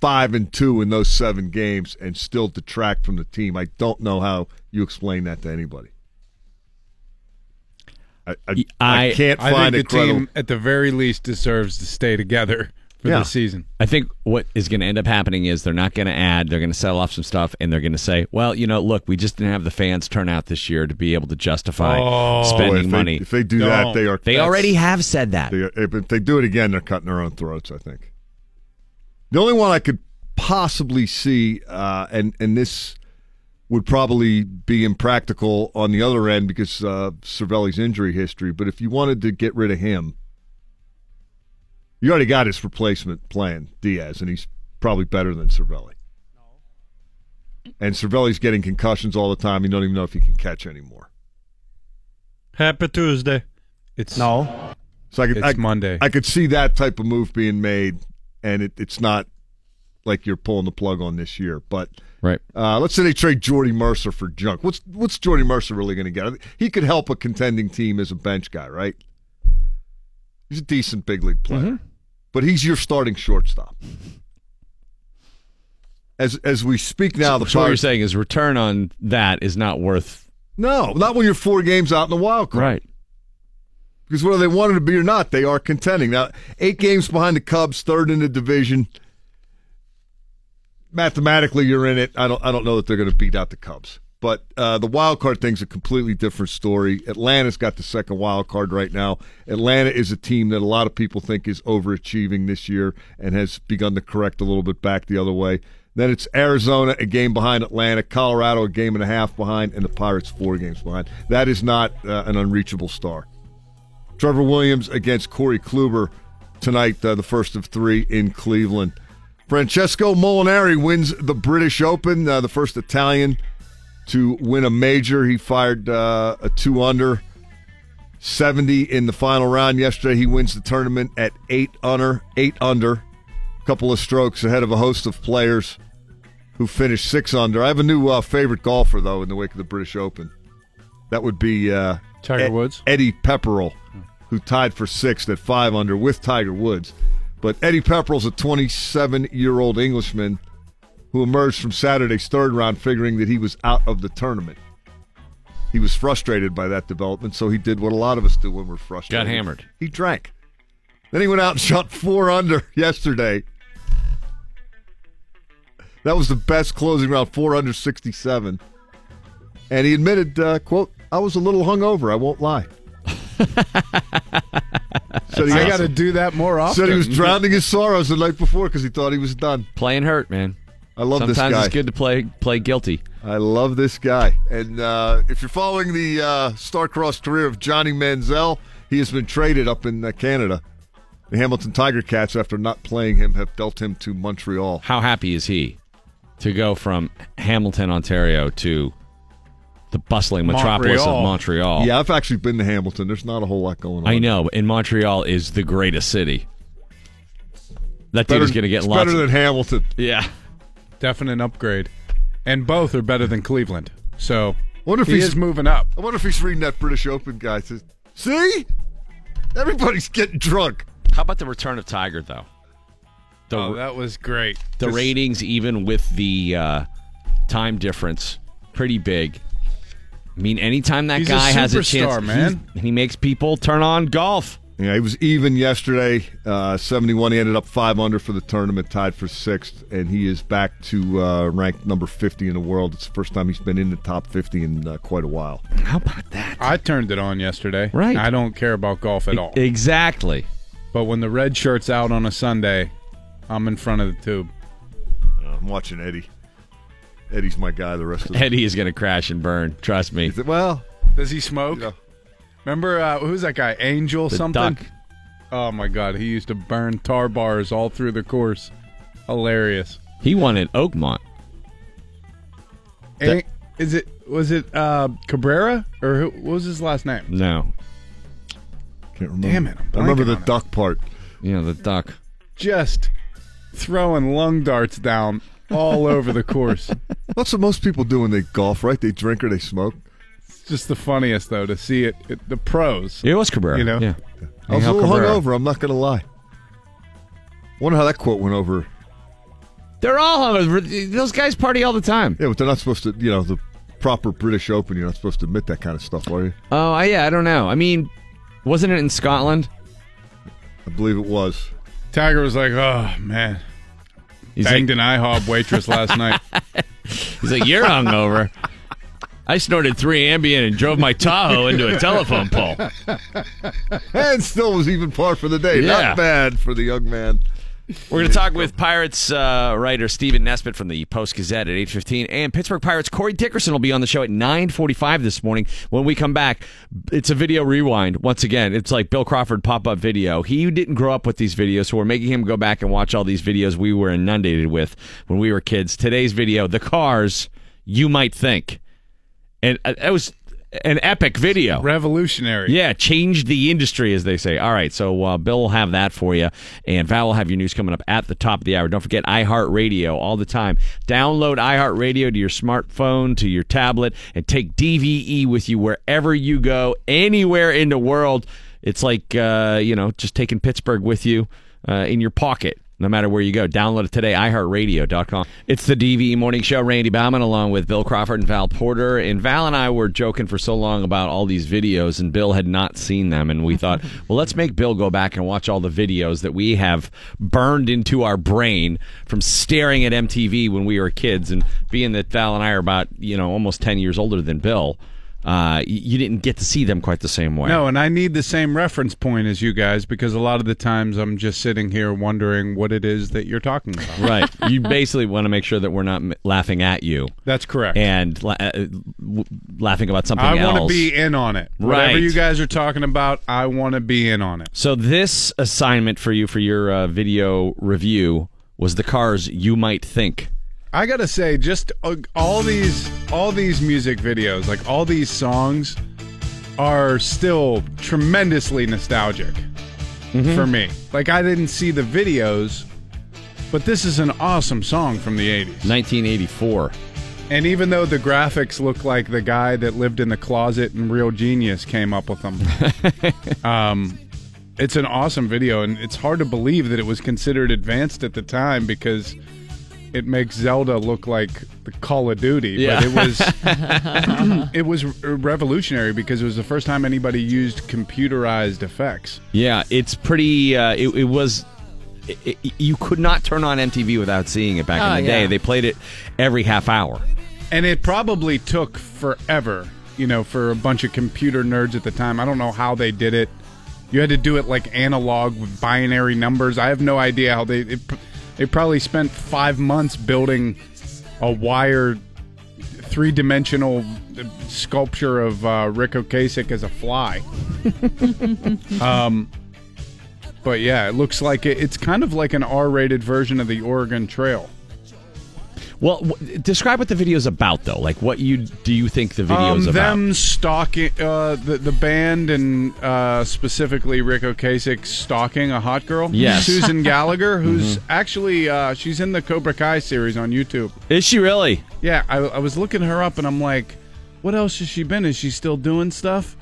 five and two in those seven games and still detract from the team, I don't know how you explain that to anybody. I, I, I, I- can't I find think it the credible. team, at the very least, deserves to stay together for Yeah. the season. I think what is going to end up happening is they're not going to add. They're going to sell off some stuff, and they're going to say, "Well, you know, look, we just didn't have the fans turn out this year to be able to justify Oh. Spending if they, money." If they do No. that, they are. they already have said that. They, if they do it again, they're cutting their own throats. I think. The only one I could possibly see, uh, and and this would probably be impractical on the other end because uh, Cervelli's injury history. But if you wanted to get rid of him, you already got his replacement plan, Diaz, and he's probably better than Cervelli. And Cervelli's getting concussions all the time. You don't even know if he can catch anymore. Happy Tuesday. It's No. So I could, It's I, Monday. I could see that type of move being made, and it, it's not like you're pulling the plug on this year. But Right. uh, let's say they trade Jordy Mercer for junk. What's what's Jordy Mercer really going to get? He could help a contending team as a bench guy, right? He's a decent big league player, Mm-hmm. but he's your starting shortstop. As as we speak now, the so what you're saying is return on that is not worth no, not when you're four games out in the wild card. right. Because whether they wanted to be or not, they are contending. Now, eight games behind the Cubs, third in the division. Mathematically, you're in it. I don't. I don't know that they're going to beat out the Cubs. But uh, the wild card thing's a completely different story. Atlanta's got the second wild card right now. Atlanta is a team that a lot of people think is overachieving this year and has begun to correct a little bit back the other way. Then it's Arizona, a game behind Atlanta, Colorado, a game and a half behind, and the Pirates, four games behind. That is not uh, an unreachable star. Trevor Williams against Corey Kluber tonight, uh, the first of three in Cleveland. Francesco Molinari wins the British Open, uh, the first Italian to win a major. He fired uh, a two under, 70 in the final round yesterday. He wins the tournament at eight under, eight under, a couple of strokes ahead of a host of players who finished six under. I have a new uh, favorite golfer though in the wake of the British Open. That would be uh, Tiger Woods? Eddie Pepperell, who tied for sixth at five under with Tiger Woods. But Eddie Pepperell's a 27 year old Englishman who emerged from Saturday's third round figuring that he was out of the tournament. He was frustrated by that development, so he did what a lot of us do when we're frustrated. Got hammered. He drank. Then he went out and shot four under [LAUGHS] yesterday. That was the best closing round, four under 67. And he admitted, uh, quote, I was a little hungover, I won't lie. Said, he I got to do that more often. said he was drowning his sorrows the night before because he thought he was done. Playing hurt, man. I love Sometimes this guy. Sometimes it's good to play play guilty. I love this guy. And uh, if you're following the uh, star-crossed career of Johnny Manziel, he has been traded up in uh, Canada. The Hamilton Tiger Cats, after not playing him, have dealt him to Montreal. How happy is he to go from Hamilton, Ontario to the bustling metropolis of Montreal. Montreal? Yeah, I've actually been to Hamilton. There's not a whole lot going on. I know. And Montreal is the greatest city. That dude Better, is going to get it's lots. better of- than Hamilton. yeah. Definite upgrade. And both are better than Cleveland. So I Wonder if he he's is moving up. I wonder if he's reading that British Open guy. Says, "See, everybody's getting drunk." How about the return of Tiger though? The Oh, that was great. the Just- ratings, even with the uh, time difference, pretty big. I mean, anytime that He's a guy has a superstar, chance, man. he's- he makes people turn on golf. Yeah, he was even yesterday, uh, 71. He ended up five under for the tournament, tied for sixth, and he is back to uh, ranked number 50 in the world. It's the first time he's been in the top 50 in uh, quite a while. How about that? I turned it on yesterday. Right. I don't care about golf at all. Exactly. But when the red shirt's out on a Sunday, I'm in front of the tube. Uh, I'm watching Eddie. Eddie's my guy. The rest of the Eddie is going to crash and burn. Trust me. Is it- well, Does he smoke? you know, Remember uh, who's that guy? Angel The something. duck. Oh my god, he used to burn tar bars all through the course. Hilarious. He won at Oakmont. A- is it was it uh, Cabrera or who, what was his last name? No. can't remember. Damn it, I'm I remember blanking the on it. duck part. Yeah, the duck. Just throwing lung darts down all over the course. [LAUGHS] That's what most people do when they golf, right? They drink or they smoke. It's just the funniest though to see it, it the pros. It was Cabrera. You know? Yeah. I was a Angel little Cabrera. hungover. I'm not going to lie. Wonder how that quote went over. They're all hungover. Those guys party all the time. Yeah, but they're not supposed to. You know, the proper British Open. You're not supposed to admit that kind of stuff, are you? Oh, I- yeah, I don't know. I mean, wasn't it in Scotland? I believe it was. Tiger was like, "Oh man, He's banged like, an IHOB waitress last night." [LAUGHS] he's like, you're hungover. I snorted three Ambien and drove my Tahoe into a telephone pole. And still was even par for the day. Yeah. Not bad for the young man. We're going to talk with Pirates uh, writer Stephen Nesbitt from the Post Gazette at 8.15. And Pittsburgh Pirates Corey Dickerson will be on the show at 9.45 this morning. When we come back, it's a video rewind. Once again, it's like Bill Crawford pop-up video. He didn't grow up with these videos, so we're making him go back and watch all these videos we were inundated with when we were kids. Today's video, the cars you might think. And uh, it was an epic video. Revolutionary. Yeah, changed the industry, as they say. All right, so uh, Bill will have that for you, and Val will have your news coming up at the top of the hour. Don't forget iHeartRadio all the time. Download iHeartRadio to your smartphone, to your tablet, and take DVE with you wherever you go, anywhere in the world. It's like uh, you know, just taking Pittsburgh with you uh, in your pocket. No matter where you go, download it today, iHeartRadio.com. It's the DVE Morning Show. Randy Baumann along with Bill Crawford and Val Porter. And Val and I were joking for so long about all these videos, and Bill had not seen them. And we [LAUGHS] thought, well, let's make Bill go back and watch all the videos that we have burned into our brain from staring at MTV when we were kids. And being that Val and I are about, you know, almost 10 years older than Bill, uh, you didn't get to see them quite the same way. No, and I need the same reference point as you guys because a lot of the times I'm just sitting here wondering what it is that you're talking about. [LAUGHS] Right. You basically want to make sure that we're not m- laughing at you. That's correct. and la- uh, w- laughing about something I want to be in on it. Whatever you guys are talking about, I want to be in on it. so this assignment for you for your uh, video review was the Cars "You Might Think." I gotta say, just uh, all these all these music videos, like all these songs, are still tremendously nostalgic for me. Like I didn't see the videos, but this is an awesome song from the '80s. 1984. And even though the graphics look like the guy that lived in the closet and Real Genius came up with them, [LAUGHS] um, it's an awesome video, and it's hard to believe that it was considered advanced at the time because it makes Zelda look like the Call of Duty. Yeah. But it was [LAUGHS] it was revolutionary because it was the first time anybody used computerized effects. Yeah, it's pretty. Uh, it, it was. It, it- you could not turn on MTV without seeing it back Oh, in the day. They played it every half hour. And it probably took forever, you know, for a bunch of computer nerds at the time. I don't know how they did it. You had to do it like analog with binary numbers. I have no idea how they. It, they probably spent five months building a wire, three dimensional sculpture of uh, Ric Ocasek as a fly. [LAUGHS] um, but yeah, it looks like it, it's kind of like an R-rated version of the Oregon Trail. Well, w- describe what the video's about, though. Like, what you do you think the video's um, about? them stalking uh, the the band and uh, specifically Ric Ocasek stalking a hot girl. Yes. Susan [LAUGHS] Gallagher, who's actually uh, she's in the Cobra Kai series on YouTube. Is she really? Yeah, I, I was looking her up and I'm like, what else has she been? Is she still doing stuff?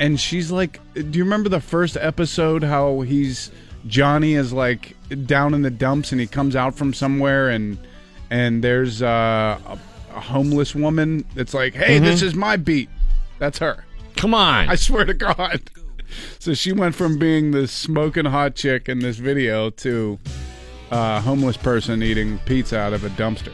And she's like, do you remember the first episode? How he's Johnny is like down in the dumps and he comes out from somewhere and and there's uh, a, a homeless woman that's like, hey, this is my beat. That's her. Come on. I swear to God. [LAUGHS] So she went from being the smoking hot chick in this video to a homeless person eating pizza out of a dumpster.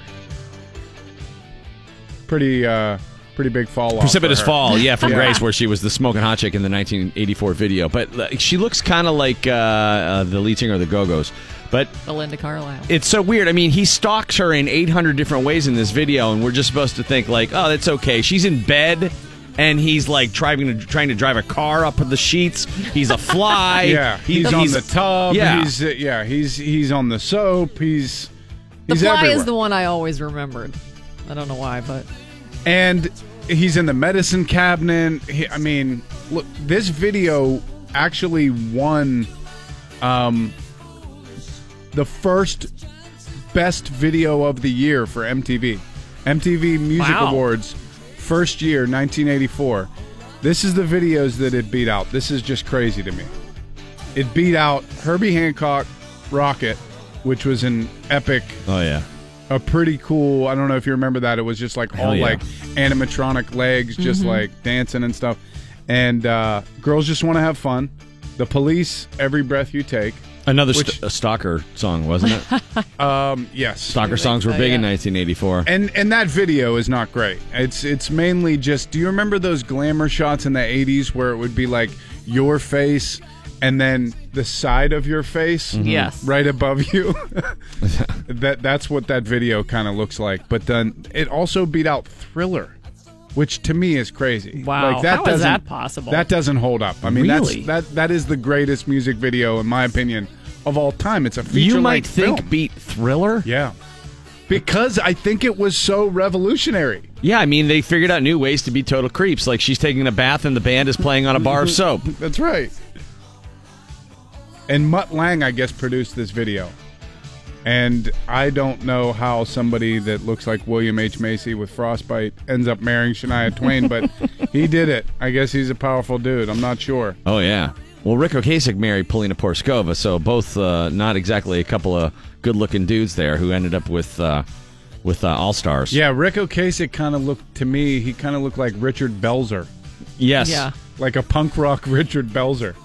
Pretty, uh, pretty big fall off. Precipitous fall, yeah, from Yeah. Grace, where she was the smoking hot chick in the 1984 video. But uh, she looks kind of like uh, uh, the lead singer of the Go Go's. But Belinda Carlisle. it's so weird. I mean, he stalks her in 800 different ways in this video, and we're just supposed to think like, oh, that's okay. She's in bed, and he's like driving, to, trying to drive a car up the sheets. He's a fly. [LAUGHS] Yeah, he's, on the tub. Yeah. he's uh, yeah, he's he's on the soap. He's The fly everywhere. is the one I always remembered. I don't know why, but and he's in the medicine cabinet. He, I mean, look, this video actually won um, the first best video of the year for MTV. MTV Music Wow. Awards, first year, 1984. This is the videos that it beat out. This is just crazy to me. It beat out Herbie Hancock, Rockit, which was an epic Oh yeah. a pretty cool. I don't know if you remember that. It was just like Hell all yeah. like animatronic legs, just like dancing and stuff. And uh, girls just want to have fun. The police, every breath you take. Another Which- st- a stalker song, wasn't it? [LAUGHS] Um, yes, stalker songs were big in 1984. and and that video is not great. It's it's mainly just. Do you remember those glamour shots in the '80s where it would be like your face and then the side of your face, Yes. right above you? [LAUGHS] that that's what that video kind of looks like. But then it also beat out Thriller. Which to me is crazy. Wow, like that how is that possible? That doesn't hold up. I mean, Really? that's that that is the greatest music video in my opinion of all time. It's a feature you might think film. beat Thriller. Yeah. Because I think it was so revolutionary. Yeah, I mean they figured out new ways to be total creeps. Like she's taking a bath and the band is playing on a bar of mm-hmm. soap. That's right. And Mutt Lange, I guess, produced this video. And I don't know how somebody that looks like William H. Macy with frostbite ends up marrying Shania Twain, but [LAUGHS] he did it. I guess he's a powerful dude. I'm not sure. Oh yeah. Well, Ric Ocasek married Paulina Porizkova, so both uh, not exactly a couple of good-looking dudes there who ended up with uh, with uh, all stars. Yeah, Ric Ocasek kind of looked to me. He kind of looked like Richard Belzer, Yes. yeah. like a punk rock [LAUGHS] Richard Belzer.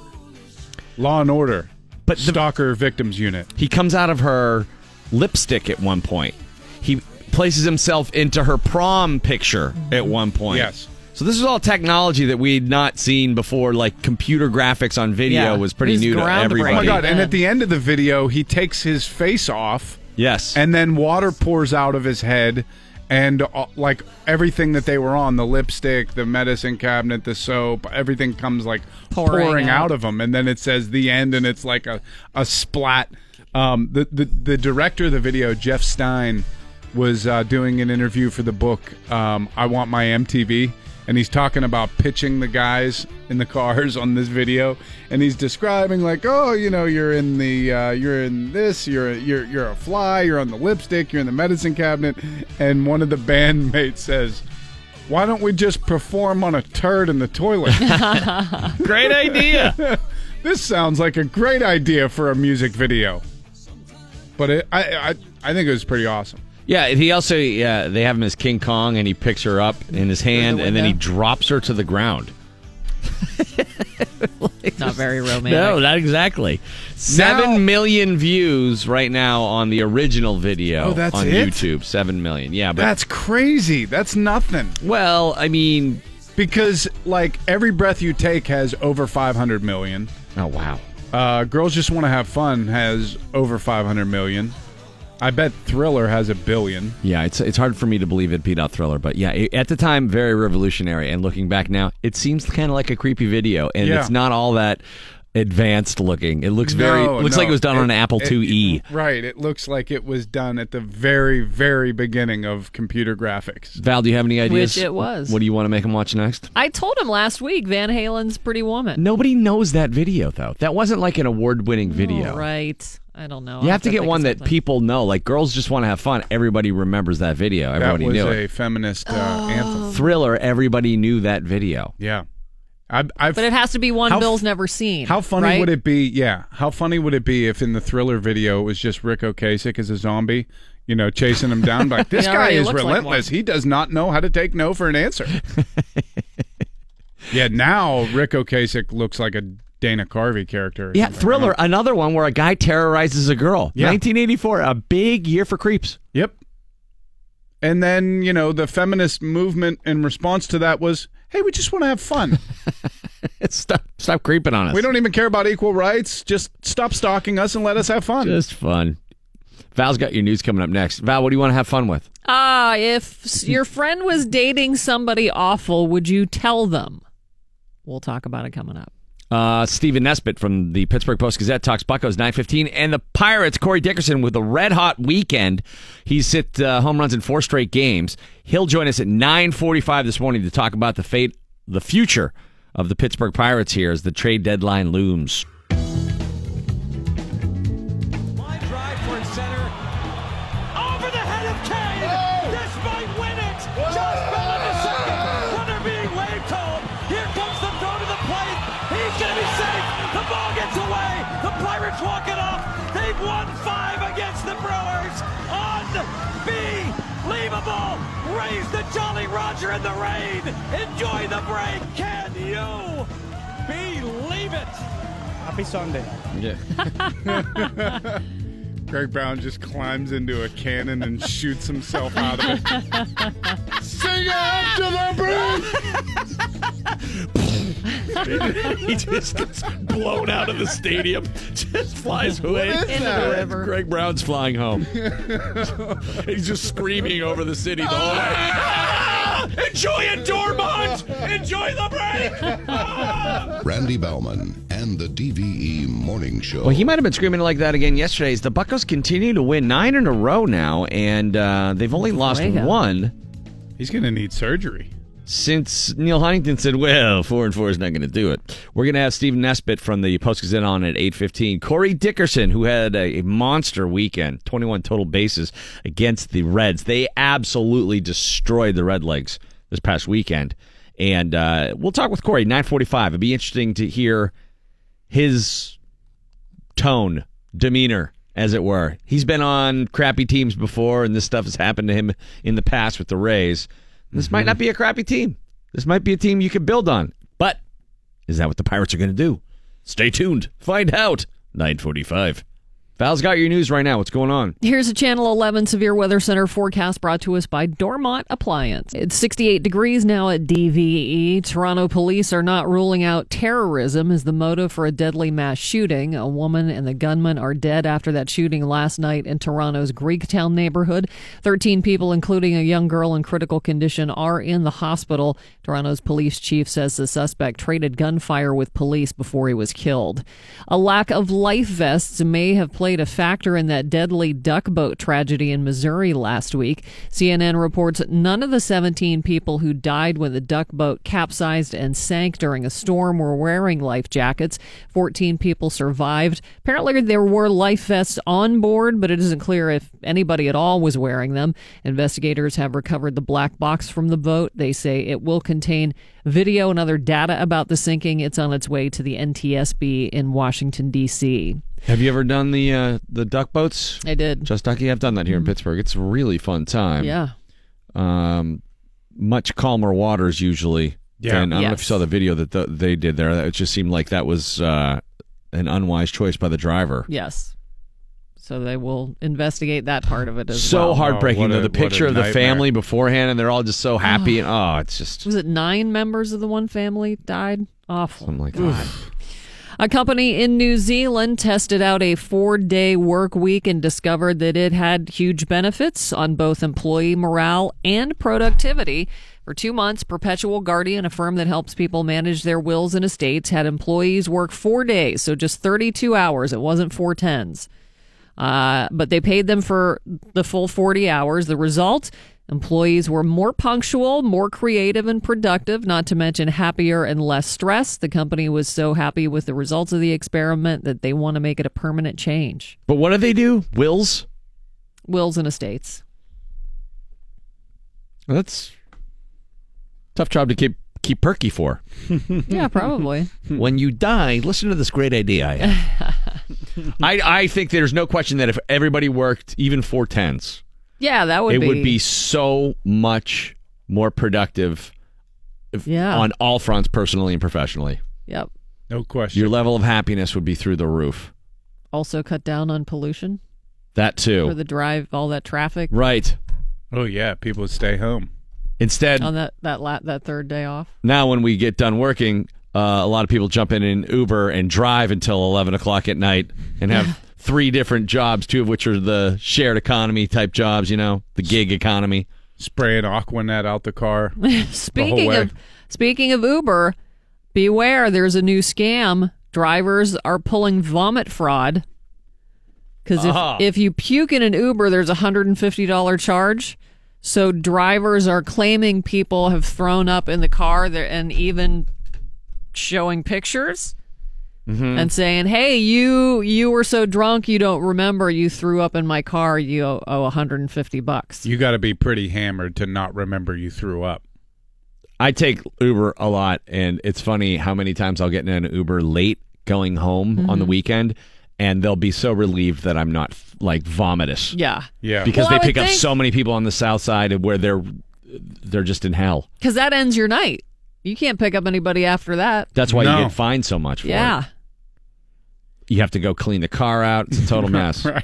Law and Order, But the, Stalker Victims Unit. he comes out of her lipstick at one point. He places himself into her prom picture at one point. Yes. So this is all technology that we'd not seen before. Like computer graphics on video Yeah. was pretty It was new to groundbreaking. everybody. Oh my god! And at the end of the video, he takes his face off, Yes. and then water pours out of his head, and uh, like everything that they were on—the lipstick, the medicine cabinet, the soap—everything comes like Pouring pouring, out. out. of them and then it says the end, and it's like a a splat Um, the, the the director of the video, Jeff Stein, was uh, doing an interview for the book um, "I Want My MTV," and he's talking about pitching the guys in the cars on this video, and he's describing like, oh, you know, you're in the uh, you're in this, you're you're you're a fly, you're on the lipstick, you're in the medicine cabinet, and one of the [LAUGHS] bandmates says. Why don't we just perform on a turd in the toilet? [LAUGHS] Great idea. [LAUGHS] this sounds like a great idea for a music video. But it, I, I, I think it was pretty awesome. Yeah, he also yeah they have him as King Kong, and he picks her up in his hand, and then he drops her to the ground. [LAUGHS] Not very romantic. No, not exactly. Seven million views right now on the original video Oh, that's on it? YouTube. Seven million. Yeah, but That's crazy. That's nothing. well, I mean, Because like every breath you take has over 500 million. oh wow. Uh, Girls Just Want to Have Fun has over 500 million. I bet Thriller has a billion. Yeah, it's it's hard for me to believe it beat out Thriller, but yeah, it, at the time, very revolutionary. And looking back now, it seems kind of like a creepy video, and Yeah. it's not all that advanced looking. It looks very No, looks no. like it was done on an Apple it- IIe. Right. It looks like it was done at the very, very beginning of computer graphics. Val, do you have any ideas? Which it was. What do you want to make him watch next? I told him last week Van Halen's Pretty Woman. Nobody knows that video though. That wasn't like an award-winning video. Oh, right. I don't know. You I'll have to get one that people know. Like girls just want to have fun. Everybody remembers that video. Everybody That Everybody was knew a it. feminist uh, Oh. anthem. Thriller. Everybody knew that video. Yeah. I, I've, But it has to be one How Bill's never seen. How funny right? would it be? Yeah, how funny would it be if in the Thriller video it was just Ric Ocasek as a zombie, you know, chasing him down? Like [LAUGHS] this He guy is looks like relentless. he does not know how to take no for an answer. [LAUGHS] yeah, now Ric Ocasek looks like a Dana Carvey character. Yeah, something. Thriller. Another one where a guy terrorizes a girl. Yeah. 1984. A big year for creeps. Yep. And then you know the feminist movement in response to that was, "Hey, we just want to have fun. [LAUGHS] stop, stop creeping on us. we don't even care about equal rights. Just stop stalking us and let us have fun." Just fun. Val's got your news coming up next. Val, what do you want to have fun with? Ah, if your friend was dating somebody awful, would you tell them? We'll talk about it coming up. Uh, Stephen Nesbitt from the Pittsburgh Post Gazette talks Buccos 915 and the Pirates. Corey Dickerson with a red hot weekend. He's hit uh, home runs in four straight games. He'll join us at 945 this morning to talk about the fate, the future of the Pittsburgh Pirates here as the trade deadline looms. Jolly Roger in the rain. Enjoy the break. Can you believe it? Happy Sunday. Yeah. [LAUGHS] Greg Brown just climbs into a cannon and shoots himself out of it. [LAUGHS] Sing after the [LAUGHS] [LAUGHS] he just gets blown out of the stadium, just flies away is Into the that? river. Greg Brown's flying home. [LAUGHS] He's just screaming over the city the whole way. Ah! Enjoy it, Dormont! Enjoy the break! Randy Baumann and the DVE Morning Show. Well, he might have been screaming like that again yesterday. As the Buccos continue to win nine in a row now, and uh, they've only lost Fuego. one He's going to need surgery. Since Neal Huntington said, "Well, four and four is not going to do it." We're going to have Stephen Nesbitt from the Post Gazette on at eight fifteen. Corey Dickerson, who had a, monster weekend, twenty one total bases against the Reds. They absolutely destroyed the Red Legs this past weekend, and uh, we'll talk with Corey nine forty five. It'd be interesting to hear his tone, demeanor, as it were. He's been on crappy teams before, and this stuff has happened to him in the past with the Rays. This might not mm-hmm. be a crappy team. This might be a team you could build on. But is that what the Pirates are going to do? Stay tuned. Find out. 945. Val's got your news right now. What's going on? Here's a Channel 11 Severe Weather Center forecast brought to us by Dormont Appliance. It's 68 degrees now at DVE. Toronto police are not ruling out terrorism as the motive for a deadly mass shooting. A woman and the gunman are dead after that shooting last night in Toronto's Greektown neighborhood. 13 people, including a young girl in critical condition, are in the hospital. Toronto's police chief says the suspect traded gunfire with police before he was killed. A lack of life vests may have played played a factor in that deadly duck boat tragedy in Missouri last week. CNN reports none of the 17 people who died when the duck boat capsized and sank during a storm were wearing life jackets. 14 people survived. Apparently, there were life vests on board, but it isn't clear if anybody at all was wearing them. Investigators have recovered the black box from the boat. They say it will contain video and other data about the sinking. It's on its way to the NTSB in Washington, D.C. Have you ever done the uh, the duck boats? I did. Just Ducky. I've done that here in Pittsburgh. It's a really fun time. Yeah. Um, much calmer waters usually. Yeah. And I don't know if you Yes. saw the video that th- they did there. It just seemed like that was uh, an unwise choice by the driver. Yes. So they will investigate that part of it as So well. heartbreaking Oh, what though. a- The what a picture of the nightmare. family beforehand, and they're all just so happy, and oh, it's just Was it nine members of the one family died? Awful. I'm like, God. A company in New Zealand tested out a four day work week and discovered that it had huge benefits on both employee morale and productivity. For two months, Perpetual Guardian, a firm that helps people manage their wills and estates, had employees work four days, so just 32 hours. It wasn't four tens. Uh, but they paid them for the full 40 hours. The result employees were more punctual, more creative, and productive, not to mention happier and less stressed. The company was so happy with the results of the experiment that they want to make it a permanent change. But what do they do? Wills? Wills and estates. That's tough job to keep keep perky for. [LAUGHS] [LAUGHS] Yeah, probably. when you die, listen to this great idea I have. [LAUGHS] I I think there's no question that if everybody worked even four tens, Yeah, that would be. it be. would be so much more productive if, Yeah. on all fronts, personally and professionally. Yep. No question. Your level of happiness would be through the roof. Also, cut down on pollution That too. for the drive, all that traffic Right. oh yeah, people would stay home. Instead, on that that la- that third day off. now when we get done working, uh, a lot of people jump in an Uber and drive until 11 o'clock at night and have three different jobs, two of which are the shared economy type jobs, you know, the gig economy. Spraying Aquanet out the car. [LAUGHS] Speaking way. of speaking of Uber, beware there's a new scam. Drivers are pulling vomit fraud. Because if, Ah. if you puke in an Uber, there's a hundred and fifty dollar charge. So drivers are claiming people have thrown up in the car there and even showing pictures Mm-hmm. and saying, "Hey, you you were so drunk you don't remember you threw up in my car. You owe, owe 150 bucks." You got to be pretty hammered to not remember you threw up. I take Uber a lot, and it's funny how many times I'll get in an Uber late going home on the mm-hmm. weekend, and they'll be so relieved that I'm not like vomitous Yeah. Yeah. because Well, they would pick up so many people on the south side where they're they're just in hell. Because that ends your night. You can't pick up anybody after that. That's why No. you get fined so much for Yeah. it. You have to go clean the car out. It's a total [LAUGHS] mess. right.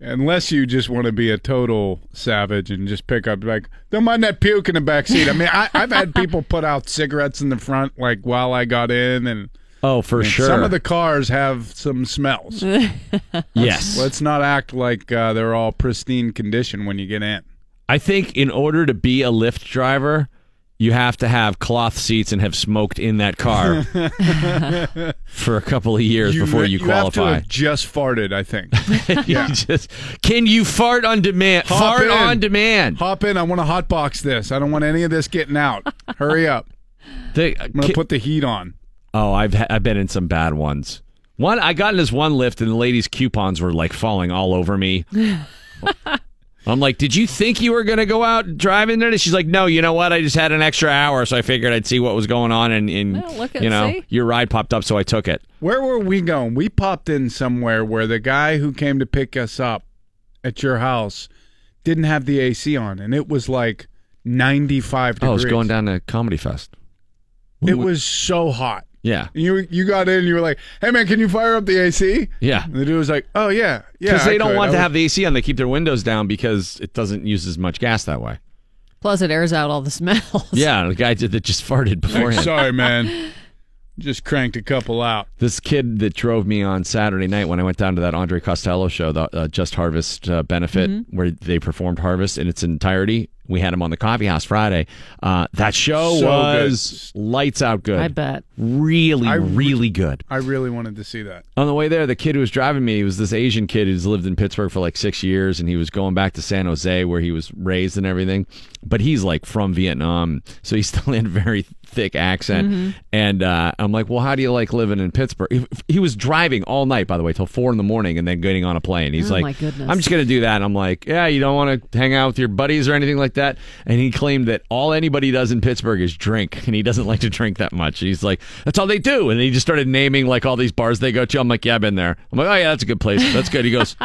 Unless you just want to be a total savage and just pick up like, don't mind that puke in the back seat. I mean, I, I've had [LAUGHS] people put out cigarettes in the front like while I got in, and Oh, for and sure. some of the cars have some smells. [LAUGHS] yes. Let's not act like uh, they're all pristine condition when you get in. I think in order to be a Lyft driver, you have to have cloth seats and have smoked in that car [LAUGHS] for a couple of years before you, to qualify. just farted, I think. [LAUGHS] You just can you fart on demand? Hop fart in. on demand. Hop in. I want to hotbox this. I don't want any of this getting out. Hurry up. They- I'm going to put the heat on. oh, I've ha- I've been in some bad ones. One, I got in this one Lyft and the lady's coupons were like falling all over me. [LAUGHS] I'm like, did you think you were gonna go out driving today? She's like, no. You know what? I just had an extra hour, so I figured I'd see what was going on, and, and Well, look at- you know, see? your ride popped up, so I took it. Where were we going? We popped in somewhere where the guy who came to pick us up at your house didn't have the AC on, and it was like 95 Oh, I degrees. was going down to Comedy Fest. It was so hot. Yeah, You you got in, you were like, "Hey man, can you fire up the AC?" yeah. And the dude was like, "Oh yeah, yeah." Because I they don't could." want I to was- have the AC on. They keep their windows down because it doesn't use as much gas that way. Plus, it airs out all the [LAUGHS] smells. Yeah, the guy did that just farted Like, beforehand. [LAUGHS] Sorry, man. [LAUGHS] Just cranked a couple out. This kid that drove me on Saturday night when I went down to that Andre Costello show, the uh, Just Harvest uh, benefit, where they performed Harvest in its entirety, We had him on the Coffee House Friday. Uh, that show So was lights out good. I bet. Really, I re- really good. I really wanted to see that. On the way there, the kid who was driving me was this Asian kid who's lived in Pittsburgh for like six years, and he was going back to San Jose where he was raised and everything. But he's like from Vietnam, so he [LAUGHS] still had a very thick accent. Mm-hmm. And uh, I'm like, well, how do you like living in Pittsburgh? He, he was driving all night, by the way, till four in the morning, and then getting on a plane. He's Oh, like. I'm just gonna do that. And I'm like, yeah, you don't want to hang out with your buddies or anything like that. And he claimed that all anybody does in Pittsburgh is drink, and he doesn't [LAUGHS] like to drink that much. He's like, that's all they do. And he just started naming like all these bars they go to. I'm like, yeah, I've been there. I'm like, oh yeah, that's a good place. That's good. He goes.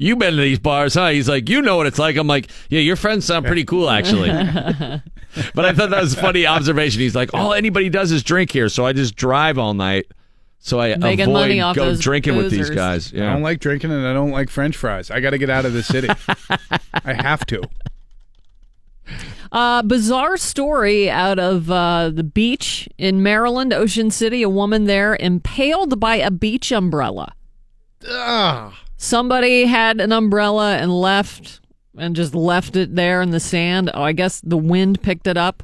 You been to these bars, huh? He's like, you know what it's like. I'm like, yeah, your friends sound pretty cool, actually. [LAUGHS] but I thought that was a funny observation. He's like, all anybody does is drink here, so I just drive all night, so I Making avoid money off go those drinking with these boozers. guys. I Yeah, don't like drinking and I don't like French fries. I got to get out of the city. I have to. [LAUGHS] Uh, bizarre story out of uh, the beach in Maryland, Ocean City. A woman there impaled by a beach umbrella. Somebody had an umbrella and left and just left it there in the sand. Oh, I guess the wind picked it up.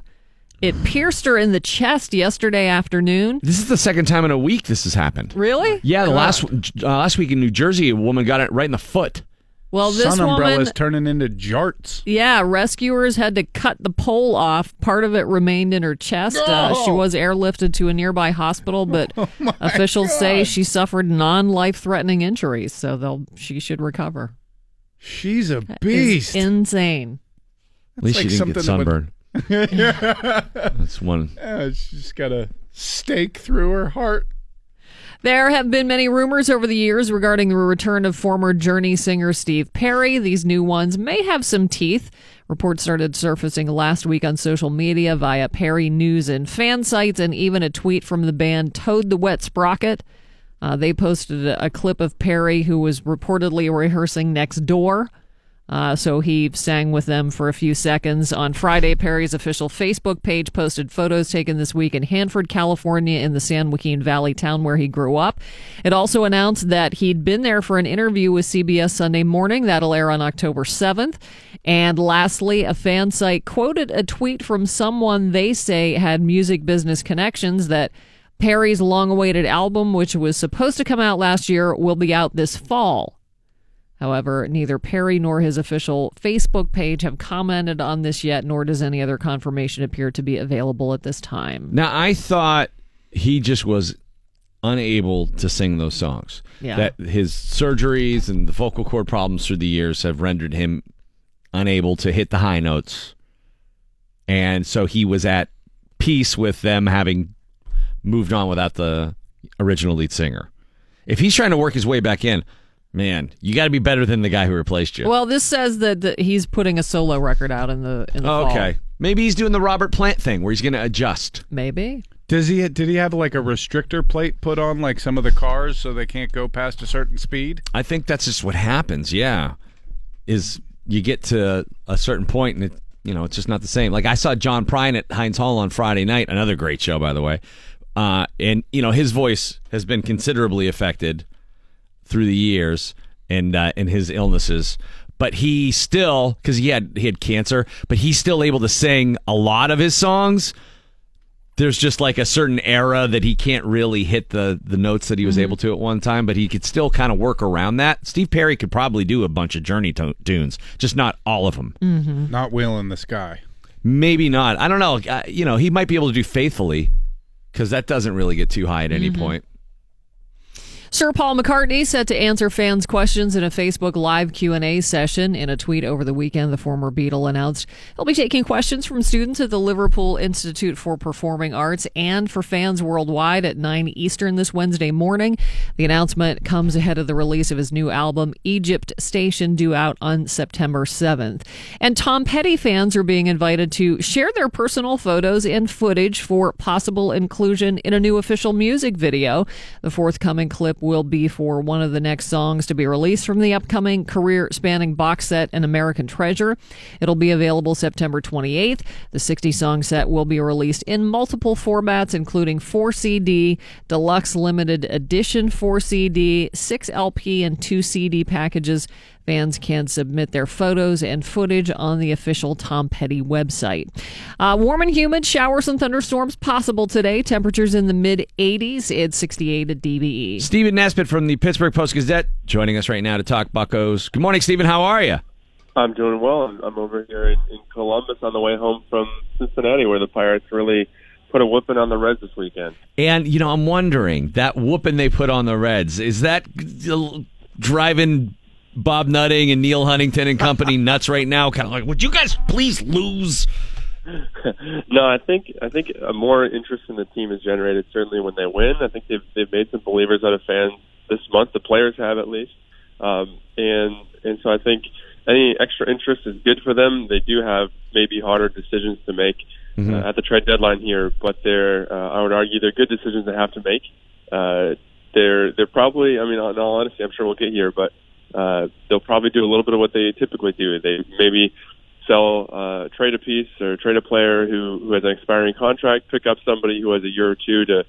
It pierced her in the chest yesterday afternoon. this is the second time in a week this has happened. Really? Yeah, the last uh, last week in New Jersey, a woman got it right in the foot. Well, this Sun woman, umbrellas turning into jarts. yeah, rescuers had to cut the pole off. Part of it remained in her chest. Uh, she was airlifted to a nearby hospital, but [LAUGHS] officials say she suffered non-life-threatening injuries, so they'll she should recover. She's a It's beast. insane. At least like she didn't get something that sunburned. [LAUGHS] That's one. Yeah, she's got a stake through her heart. There have been many rumors over the years regarding the return of former Journey singer Steve Perry. These new ones may have some teeth. Reports started surfacing last week on social media via Perry News and fan sites, and even a tweet from the band Toad the Wet Sprocket. Uh, they posted a, a clip of Perry, who was reportedly rehearsing next door. Uh, so he sang with them for a few seconds. On Friday, Perry's official Facebook page posted photos taken this week in Hanford, California, in the San Joaquin Valley town where he grew up. It also announced that he'd been there for an interview with CBS Sunday Morning. That'll air on October 7th. And lastly, a fan site quoted a tweet from someone they say had music business connections that Perry's long awaited album, which was supposed to come out last year, will be out this fall. However, neither Perry nor his official Facebook page have commented on this yet, nor does any other confirmation appear to be available at this time. Now I thought he just was unable to sing those songs. Yeah. That his surgeries and the vocal cord problems through the years have rendered him unable to hit the high notes. And so he was at peace with them having moved on without the original lead singer. If he's trying to work his way back in, man, you got to be better than the guy who replaced you. Well, this says that, that he's putting a solo record out in the in the fall. okay. Maybe he's doing the Robert Plant thing where he's going to adjust. Maybe. Does he? Did he have like a restrictor plate put on like some of the cars so they can't go past a certain speed? I think that's just what happens. Yeah, is you get to a certain point and it, you know, it's just not the same. Like I saw John Prine at Heinz Hall on Friday night, another great show, by the way. Uh, and you know, his voice has been considerably affected through the years and uh, and his illnesses. But he still, because he had he had cancer, but he's still able to sing a lot of his songs there's just like a certain era that he can't really hit the the notes that he was able to at one time, but he could still kind of work around that. Steve Perry could probably do a bunch of Journey to- tunes, just not all of them. Not wheel in the sky. Maybe not. I don't know. Uh, you know, he might be able to do faithfully because that doesn't really get too high at any point. Sir Paul McCartney set to answer fans' questions in a Facebook Live Q&A session. In a tweet over the weekend, the former Beatle announced he'll be taking questions from students at the Liverpool Institute for Performing Arts and for fans worldwide at 9 Eastern this Wednesday morning. The announcement comes ahead of the release of his new album, Egypt Station, due out on September 7th. And Tom Petty fans are being invited to share their personal photos and footage for possible inclusion in a new official music video. The forthcoming clip will be for one of the next songs to be released from the upcoming career spanning box set, An American Treasure. It'll be available September 28th. The 60 song set will be released in multiple formats, including 4 CD, Deluxe Limited Edition 4 CD, 6 LP, and 2 CD packages Fans can submit their photos and footage on the official Tom Petty website. Uh, warm and humid, showers and thunderstorms possible today. Temperatures in the mid 80s. It's 68 at DVE. Stephen Nesbitt from the Pittsburgh Post Gazette joining us right now to talk Buccos. Good morning, Stephen. How are you? I'm doing well. I'm, I'm over here in, in Columbus on the way home from Cincinnati, where the Pirates really put a whooping on the Reds this weekend. And you know, I'm wondering that whooping they put on the Reds is that driving Bob Nutting and Neal Huntington and company [LAUGHS] nuts right now? Kind of like, would you guys please lose? no, I think I think more interest in the team is generated certainly when they win. I think they've they've made some believers out of fans this month. The players have at least, um, and and so I think any extra interest is good for them. They do have maybe harder decisions to make mm-hmm. uh, at the trade deadline here, but they're uh, I would argue they're good decisions they have to make. Uh, they're they're probably I mean in all honesty I'm sure we'll get here, but uh, they'll probably do a little bit of what they typically do. They maybe sell uh, trade a piece or trade a player who who has an expiring contract, pick up somebody who has a year or two to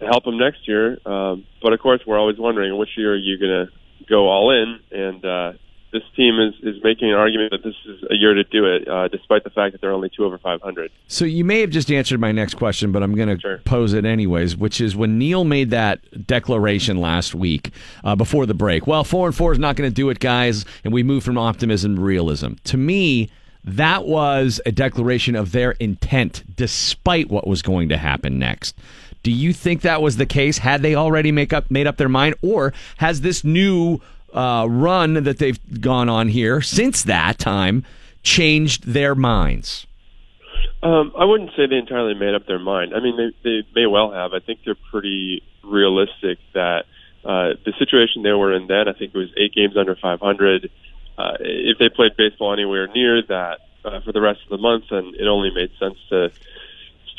to help them next year. Um, but of course, we're always wondering which year are you going to go all in, and uh, this team is, is making an argument that this is a year to do it, uh, despite the fact that they're only two over 500. So you may have just answered my next question, but I'm going to sure. pose it anyways, which is when Neal made that declaration last week uh, before the break. Well, four and four is not going to do it, guys, and we move from optimism to realism. To me, that was a declaration of their intent, despite what was going to happen next. Do you think that was the case? Had they already make up made up their mind, or has this new uh, run that they've gone on here since that time changed their minds? Um, I wouldn't say they entirely made up their mind. I mean, they, they may well have. I think they're pretty realistic that uh, the situation they were in then, I think it was eight games under 500. Uh, if they played baseball anywhere near that uh, for the rest of the month, then it only made sense to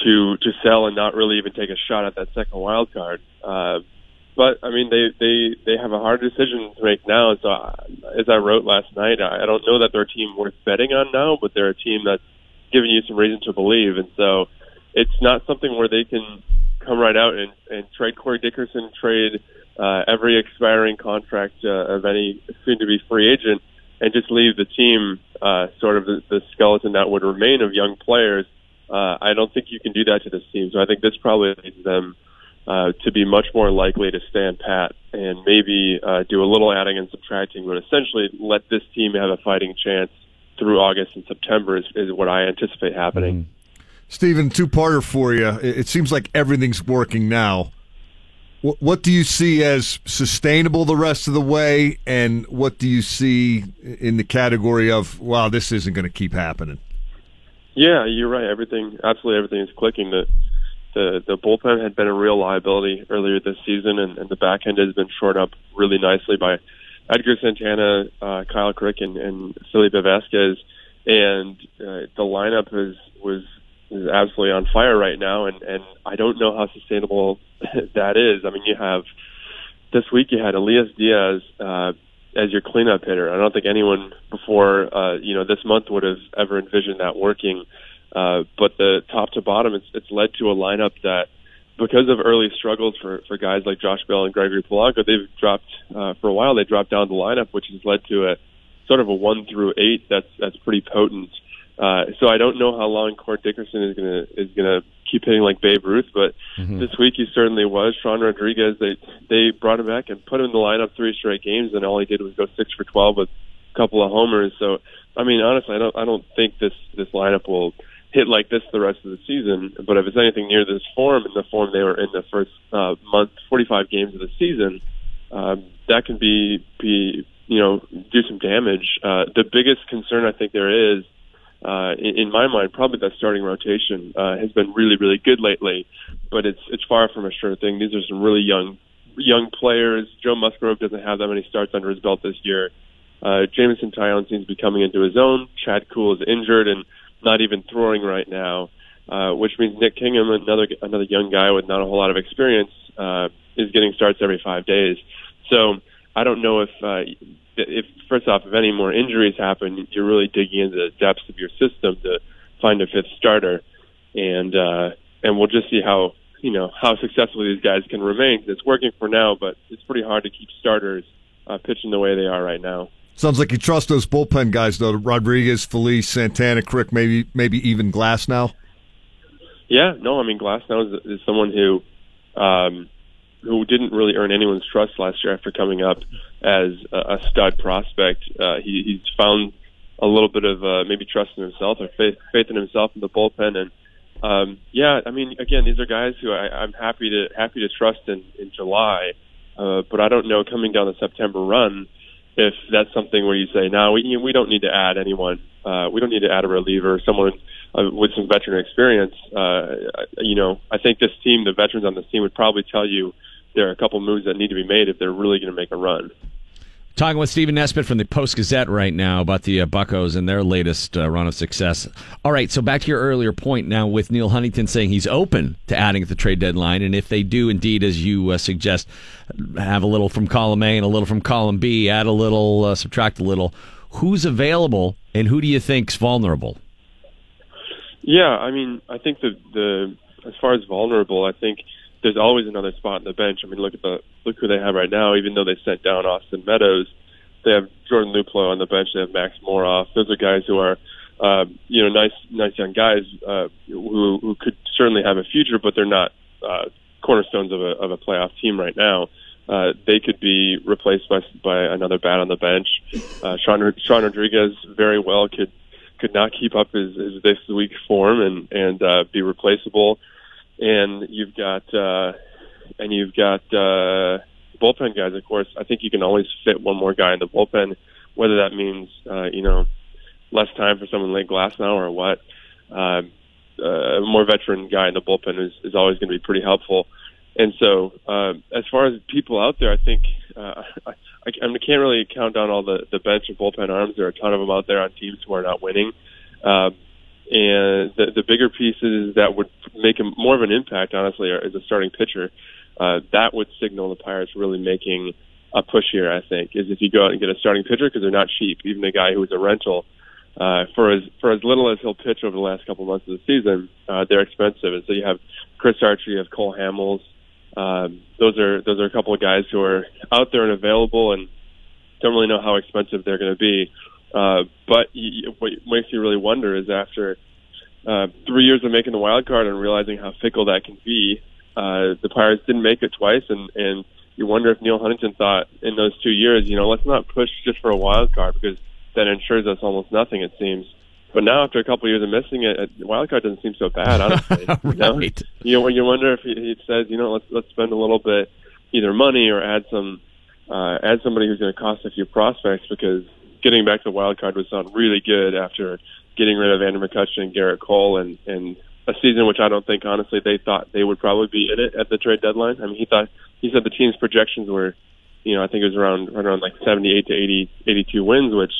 to to sell and not really even take a shot at that second wild card. Uh, but I mean, they they they have a hard decision to make now. So uh, as I wrote last night, I don't know that they're a team worth betting on now, but they're a team that's giving you some reason to believe. And so it's not something where they can come right out and, and trade Corey Dickerson, trade uh, every expiring contract uh, of any soon-to-be free agent, and just leave the team uh, sort of the, the skeleton that would remain of young players. Uh, I don't think you can do that to this team. So I think this probably leads them uh, to be much more likely to stand pat and maybe uh, do a little adding and subtracting, but essentially let this team have a fighting chance through August and September is, is what I anticipate happening. Mm. Stephen, two parter for you. It seems like everything's working now. What, what do you see as sustainable the rest of the way, and what do you see in the category of, wow, this isn't going to keep happening? Yeah, you're right. Everything, absolutely everything is clicking. The the the bullpen had been a real liability earlier this season, and, and the back end has been shored up really nicely by Edgar Santana, uh, Kyle Crick, and, and Felipe Vasquez, and uh, the lineup is was is absolutely on fire right now, and and I don't know how sustainable [LAUGHS] that is. I mean, you have this week you had Elias Diaz uh, as your cleanup hitter. I don't think anyone before uh, you know this month would have ever envisioned that working. Uh, but the top to bottom, it's, it's led to a lineup that, because of early struggles for, for guys like Josh Bell and Gregory Polanco, they've dropped uh, for a while. They dropped down the lineup, which has led to a sort of a one through eight that's that's pretty potent. Uh, so I don't know how long Corey Dickerson is gonna is gonna keep hitting like Babe Ruth, but mm-hmm. this week he certainly was. Sean Rodriguez, they they brought him back and put him in the lineup three straight games, and all he did was go six for twelve with a couple of homers. So I mean, honestly, I don't I don't think this this lineup will hit like this the rest of the season. But if it's anything near this form and the form they were in the first uh, month, 45 games of the season, um, that can be be you know do some damage. Uh, the biggest concern I think there is. Uh, in, in my mind, probably that starting rotation uh, has been really, really good lately, but it's it's far from a sure thing. These are some really young young players. Joe Musgrove doesn't have that many starts under his belt this year. Uh, Jameson Taillon seems to be coming into his own. Chad Kuhl is injured, and not even throwing right now, uh, which means Nick Kingham, another another young guy with not a whole lot of experience, uh, is getting starts every five days. So I don't know if uh, if first off, if any more injuries happen, you're really digging into the depths of your system to find a fifth starter, and uh, and we'll just see how you know how successful these guys can remain. It's working for now, but it's pretty hard to keep starters uh, pitching the way they are right now. Sounds like you trust those bullpen guys though. Rodriguez, Felice, Santana, Crick, maybe maybe even Glasnow. Yeah, no, I mean Glasnow is, is someone who um, who didn't really earn anyone's trust last year after coming up as a, a stud prospect. Uh, he, he's found a little bit of uh, maybe trust in himself or faith, faith in himself in the bullpen, and um, yeah, I mean, again, these are guys who I, I'm happy to happy to trust in in July, uh, but I don't know coming down the September run if that's something where you say, no, we we don't need to add anyone. Uh, we don't need to add a reliever, someone uh, with some veteran experience. Uh, you know, I think this team, the veterans on this team, would probably tell you there are a couple moves that need to be made if they're really going to make a run. Talking with Stephen Nesbitt from the Post Gazette right now about the uh, Buccos and their latest uh, run of success. All right, so back to your earlier point now with Neal Huntington saying he's open to adding at the trade deadline, and if they do indeed, as you uh, suggest, have a little from column A and a little from column B, add a little, uh, subtract a little, who's available and who do you think's vulnerable? Yeah, I mean, I think the the as far as vulnerable, I think there's always another spot on the bench. I mean, look at the look who they have right now. Even though they sent down Austin Meadows, they have Jordan Luplow on the bench. They have Max Moroff. Those are guys who are, uh, you know, nice nice young guys uh, who who could certainly have a future, but they're not uh, cornerstones of a of a playoff team right now. Uh, they could be replaced by by another bat on the bench. Uh, Sean, Sean Rodriguez very well could could not keep up his, his this week form and and uh, be replaceable and you've got uh, and you've got uh, bullpen guys. Of course, I think you can always fit one more guy in the bullpen, whether that means uh, you know less time for someone like Glasnow or what. Uh, uh, a more veteran guy in the bullpen is, is always going to be pretty helpful. And so, uh, as far as people out there, I think uh, [LAUGHS] I, I, can't really count down all the, the bench and bullpen arms. There are a ton of them out there on teams who are not winning. Uh, and the, the bigger pieces that would make him more of an impact, honestly, are, as a starting pitcher. Uh, that would signal the Pirates really making a push here. I think is if you go out and get a starting pitcher because they're not cheap. Even a guy who is a rental, uh, for as for as little as he'll pitch over the last couple months of the season, uh, they're expensive. And so you have Chris Archer, you have Cole Hamels. Um, those are those are a couple of guys who are out there and available, and don't really know how expensive they're going to be. Uh, but you, what makes you really wonder is after uh, three years of making the wild card and realizing how fickle that can be, uh, the Pirates didn't make it twice, and and you wonder if Neal Huntington thought in those two years, you know, let's not push just for a wild card because that ensures us almost nothing. It seems. But now, after a couple of years of missing it, wild card doesn't seem so bad. Honestly, [LAUGHS] right. you know, you, you wonder if he, he says, you know, let's let's spend a little bit, either money or add some, uh, add somebody who's going to cost a few prospects because getting back to the wild card would sound really good after getting rid of Andrew McCutchen and Gerrit Cole and and a season which I don't think honestly they thought they would probably be in it at the trade deadline. I mean, he thought he said the team's projections were, you know, I think it was around around like 78 to 80 82 wins, which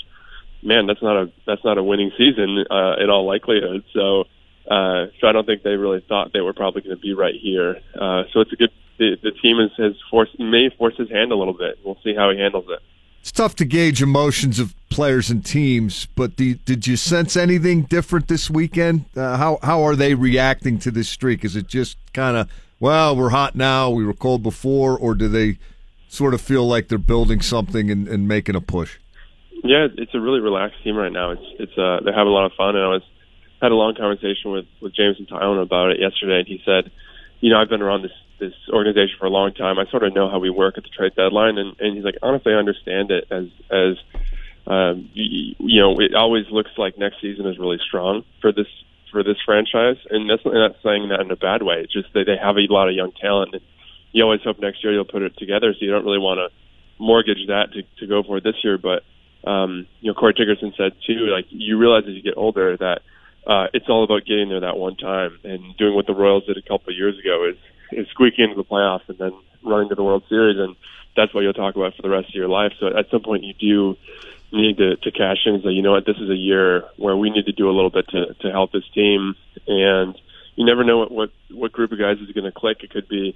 man, that's not a that's not a winning season uh, in all likelihood. So uh, so I don't think they really thought they were probably going to be right here. Uh, so it's a good the, the team has, has forced may force his hand a little bit. We'll see how he handles it. It's tough to gauge emotions of players and teams, but did you sense anything different this weekend? Uh, how how are they reacting to this streak? Is it just kind of well, we're hot now, we were cold before, or do they sort of feel like they're building something and, and making a push? Yeah, it's a really relaxed team right now. It's it's uh, they're having a lot of fun, and I was had a long conversation with with Jameson Taillon about it yesterday, and he said, you know, I've been around this this organization for a long time. I sort of know how we work at the trade deadline, and, and he's like, honestly, I understand it as as um, you, you know, it always looks like next season is really strong for this for this franchise, and that's not saying that in a bad way. It's just that they have a lot of young talent, and you always hope next year you'll put it together. So you don't really want to mortgage that to to go for it this year. But um, you know, Corey Dickerson said too, like you realize as you get older that uh, it's all about getting there that one time and doing what the Royals did a couple of years ago is is squeaking into the playoffs and then running to the World Series, and that's what you'll talk about for the rest of your life. So at some point, you do need to, to cash in and say, you know what, this is a year where we need to do a little bit to, to help this team, and you never know what what, what group of guys is going to click. It could be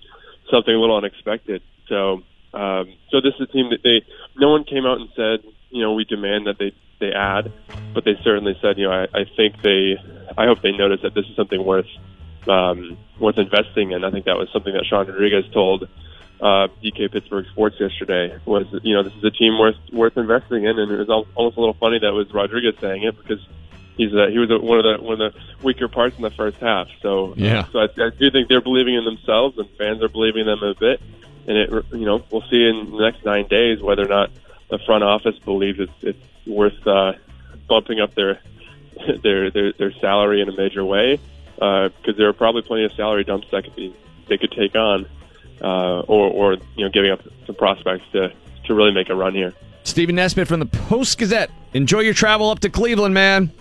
something a little unexpected. So, um, so this is a team that they no one came out and said, you know, we demand that they they add, but they certainly said, you know, I, I think they, I hope they notice that this is something worth um, worth investing in. I think that was something that Sean Rodriguez told uh, DK Pittsburgh Sports yesterday was, you know, this is a team worth worth investing in, and it was al- almost a little funny that was Rodriguez saying it because he's uh, he was uh one of the one of the weaker parts in the first half. So Yeah. so I, I do think they're believing in themselves, and fans are believing them a bit. And it, you know, we'll see in the next nine days whether or not the front office believes it's it's worth uh, bumping up their [LAUGHS] their their their salary in a major way, because there are probably plenty of salary dumps that could be they could take on, uh, or or you know giving up some prospects to to really make a run here. Stephen Nesbitt from the Post Gazette. Enjoy your travel up to Cleveland, man.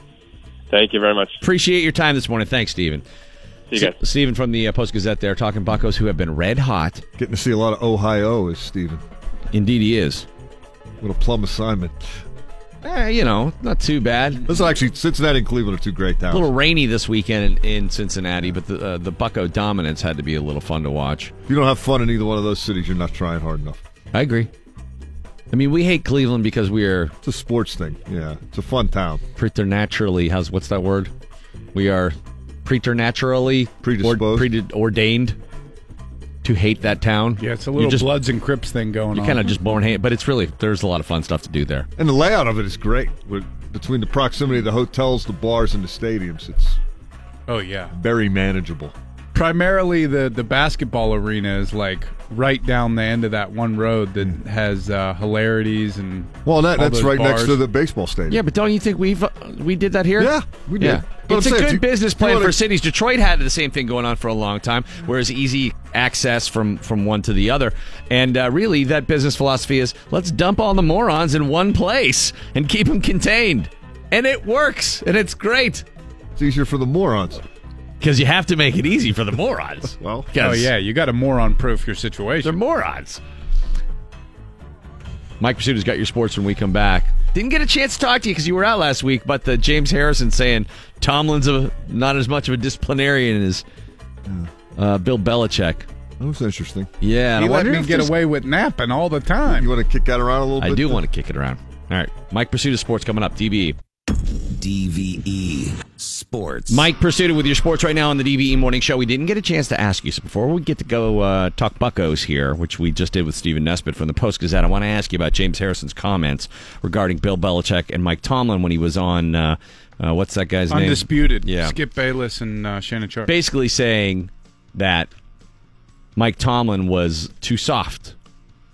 Thank you very much. Appreciate your time this morning. Thanks, Stephen. See you. S- Stephen from the uh, Post Gazette there talking Buccos who have been red hot. Getting to see a lot of Ohio is Steven. Indeed, he is. What a plum assignment. Eh, you know, not too bad. Listen, actually, Cincinnati and Cleveland are two great towns. A little rainy this weekend in, in Cincinnati, but the uh, the Bucco dominance had to be a little fun to watch. If you don't have fun in either one of those cities, you're not trying hard enough. I agree. I mean, we hate Cleveland because we are It's a sports thing. Yeah, it's a fun town. preternaturally. How's what's that word? We are preternaturally Predisposed. Or, ordained to hate that town. Yeah, it's a little just, Bloods and Crips thing going on. You're on. kind of just born hate, but it's really there's a lot of fun stuff to do there. And the layout of it is great. With, between the proximity of the hotels, the bars, and the stadiums, it's Oh yeah. very manageable. Primarily, the the basketball arena is like right down the end of that one road that has uh, hilarities and Well, that, all that's those right next bars. to the baseball stadium. Yeah, but don't you think we've uh, we did that here? Yeah, we did. Yeah. But it's I'm a saying, good you- business you plan wanna- for cities. Detroit had the same thing going on for a long time, whereas easy access from from one to the other. And uh, really, that business philosophy is let's dump all the morons in one place and keep them contained, and it works, and it's great It's easier for the morons. Because you have to make it easy for the morons. [LAUGHS] well, Oh yeah, you got to moron proof your they're situation. morons. Mike Prisuta's got your sports when we come back. Didn't get a chance to talk to you because you were out last week, but the James Harrison saying Tomlin's a, not as much of a disciplinarian as uh, Bill Belichick. That was interesting. Yeah, and he I let wonder me if get there's- away with napping all the time. You want to kick that around a little bit? I bit? do want to kick it around. All right, Mike Pursuita Sports coming up. DBE. DVE E Sports. Mike Prisuta with your sports right now on the DVE Morning Show. We didn't get a chance to ask you, so before we get to go uh, talk Buccos here, which we just did with Stephen Nesbitt from the Post Gazette, I want to ask you about James Harrison's comments regarding Bill Belichick and Mike Tomlin when he was on. Uh, uh, what's that guy's name? Undisputed. Yeah. Skip Bayless and uh, Shannon Sharpe. Basically saying that Mike Tomlin was too soft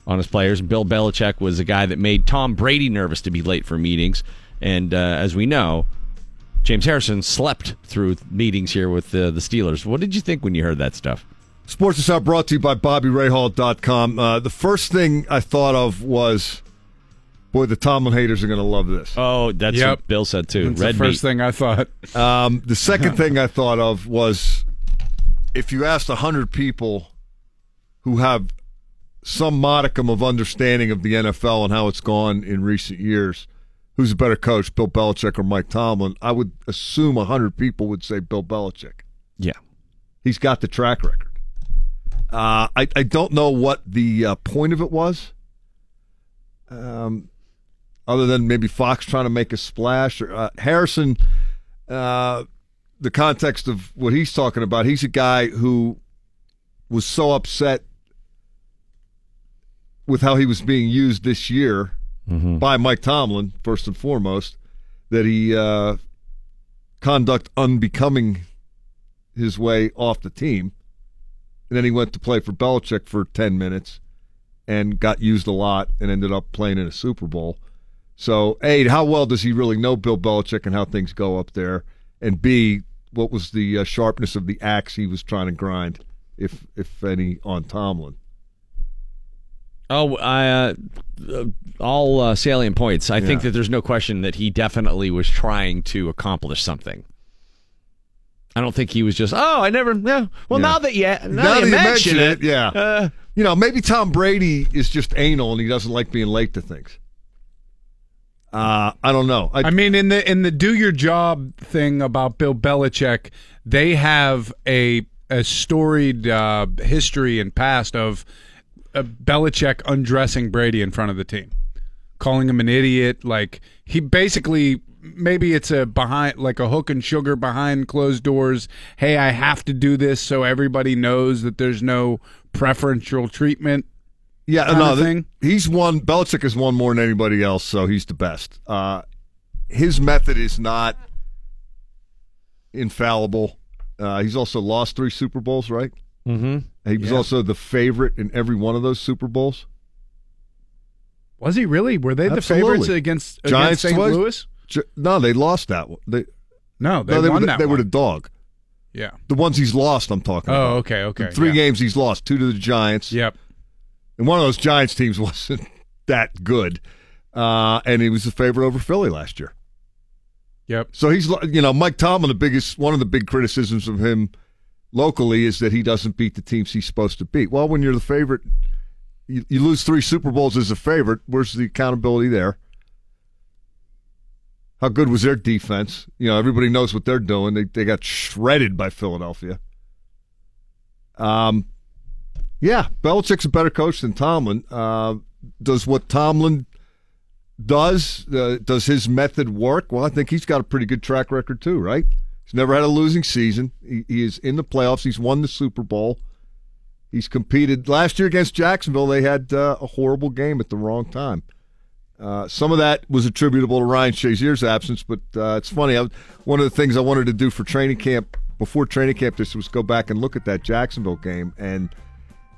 on his players. Bill Belichick was a guy that made Tom Brady nervous to be late for meetings. And uh, as we know, James Harrison slept through meetings here with uh, the Steelers. What did you think when you heard that stuff? Sports is out brought to you by BobbyRayHall.com. Uh, the first thing I thought of was, boy, the Tomlin haters are going to love this. Oh, that's Yep. what Bill said too. That's Red the first meat. thing I thought. Um, the second [LAUGHS] thing I thought of was if you asked 100 people who have some modicum of understanding of the NFL and how it's gone in recent years, who's a better coach, Bill Belichick or Mike Tomlin, I would assume 100 people would say Bill Belichick. Yeah. He's got the track record. Uh, I, I don't know what the uh, point of it was, um, other than maybe Fox trying to make a splash. Or uh, Harrison, uh, the context of what he's talking about, he's a guy who was so upset with how he was being used this year by Mike Tomlin, first and foremost, that he uh, conduct unbecoming his way off the team. And then he went to play for Belichick for 10 minutes and got used a lot and ended up playing in a Super Bowl. So, A, how well does he really know Bill Belichick and how things go up there? And B, what was the uh, sharpness of the axe he was trying to grind, if if any, on Tomlin? Oh, I, uh, uh, all uh, salient points. I think that there's no question that he definitely was trying to accomplish something. I don't think he was just, oh, I never, yeah. Well, Yeah. now that you, now, Now that you that you mention mention it, it, yeah. uh, You know, maybe Tom Brady is just anal and he doesn't like being late to things. Uh, I don't know. I, I mean, in the in the do your job thing about Bill Belichick, they have a a storied uh, history and past of uh, Belichick undressing Brady in front of the team, calling him an idiot. Like he basically maybe it's a behind like a hook and sugar behind closed doors. Hey, I have to do this so everybody knows that there's no preferential treatment Yeah, kind no, of th- thing? he's won. Belichick has won more than anybody else, so he's the best. Uh, his method is not infallible. Uh, he's also lost three Super Bowls, right? Mm-hmm. He was Yeah. also the favorite in every one of those Super Bowls. Was he really? Were they the favorites against, against Giants St. twice? Louis? Gi- No, they lost that one. They, No, they no, they won were the, that they were the dog. Yeah. The ones he's lost, I'm talking about. Oh, okay, okay. The three yeah. games he's lost, two to the Giants. Yep. And one of those Giants teams [LAUGHS] wasn't that good. Uh, and he was the favorite over Philly last year. Yep. So he's, you know, Mike Tomlin, the biggest, one of the big criticisms of him locally is that he doesn't beat the teams he's supposed to beat. Well, when you're the favorite, you, you lose three Super Bowls as a favorite. Where's the accountability there? How good was their defense? You know, everybody knows what they're doing. They they got shredded by Philadelphia. Um, yeah, Belichick's a better coach than Tomlin. Uh, does what Tomlin does uh, does his method work? Well, I think he's got a pretty good track record too, right? He's never had a losing season. He, he is in the playoffs. He's won the Super Bowl. He's competed last year against Jacksonville. They had uh, a horrible game at the wrong time. Uh, some of that was attributable to Ryan Shazier's absence, but uh, it's funny. I, one of the things I wanted to do for training camp before training camp this was go back and look at that Jacksonville game, and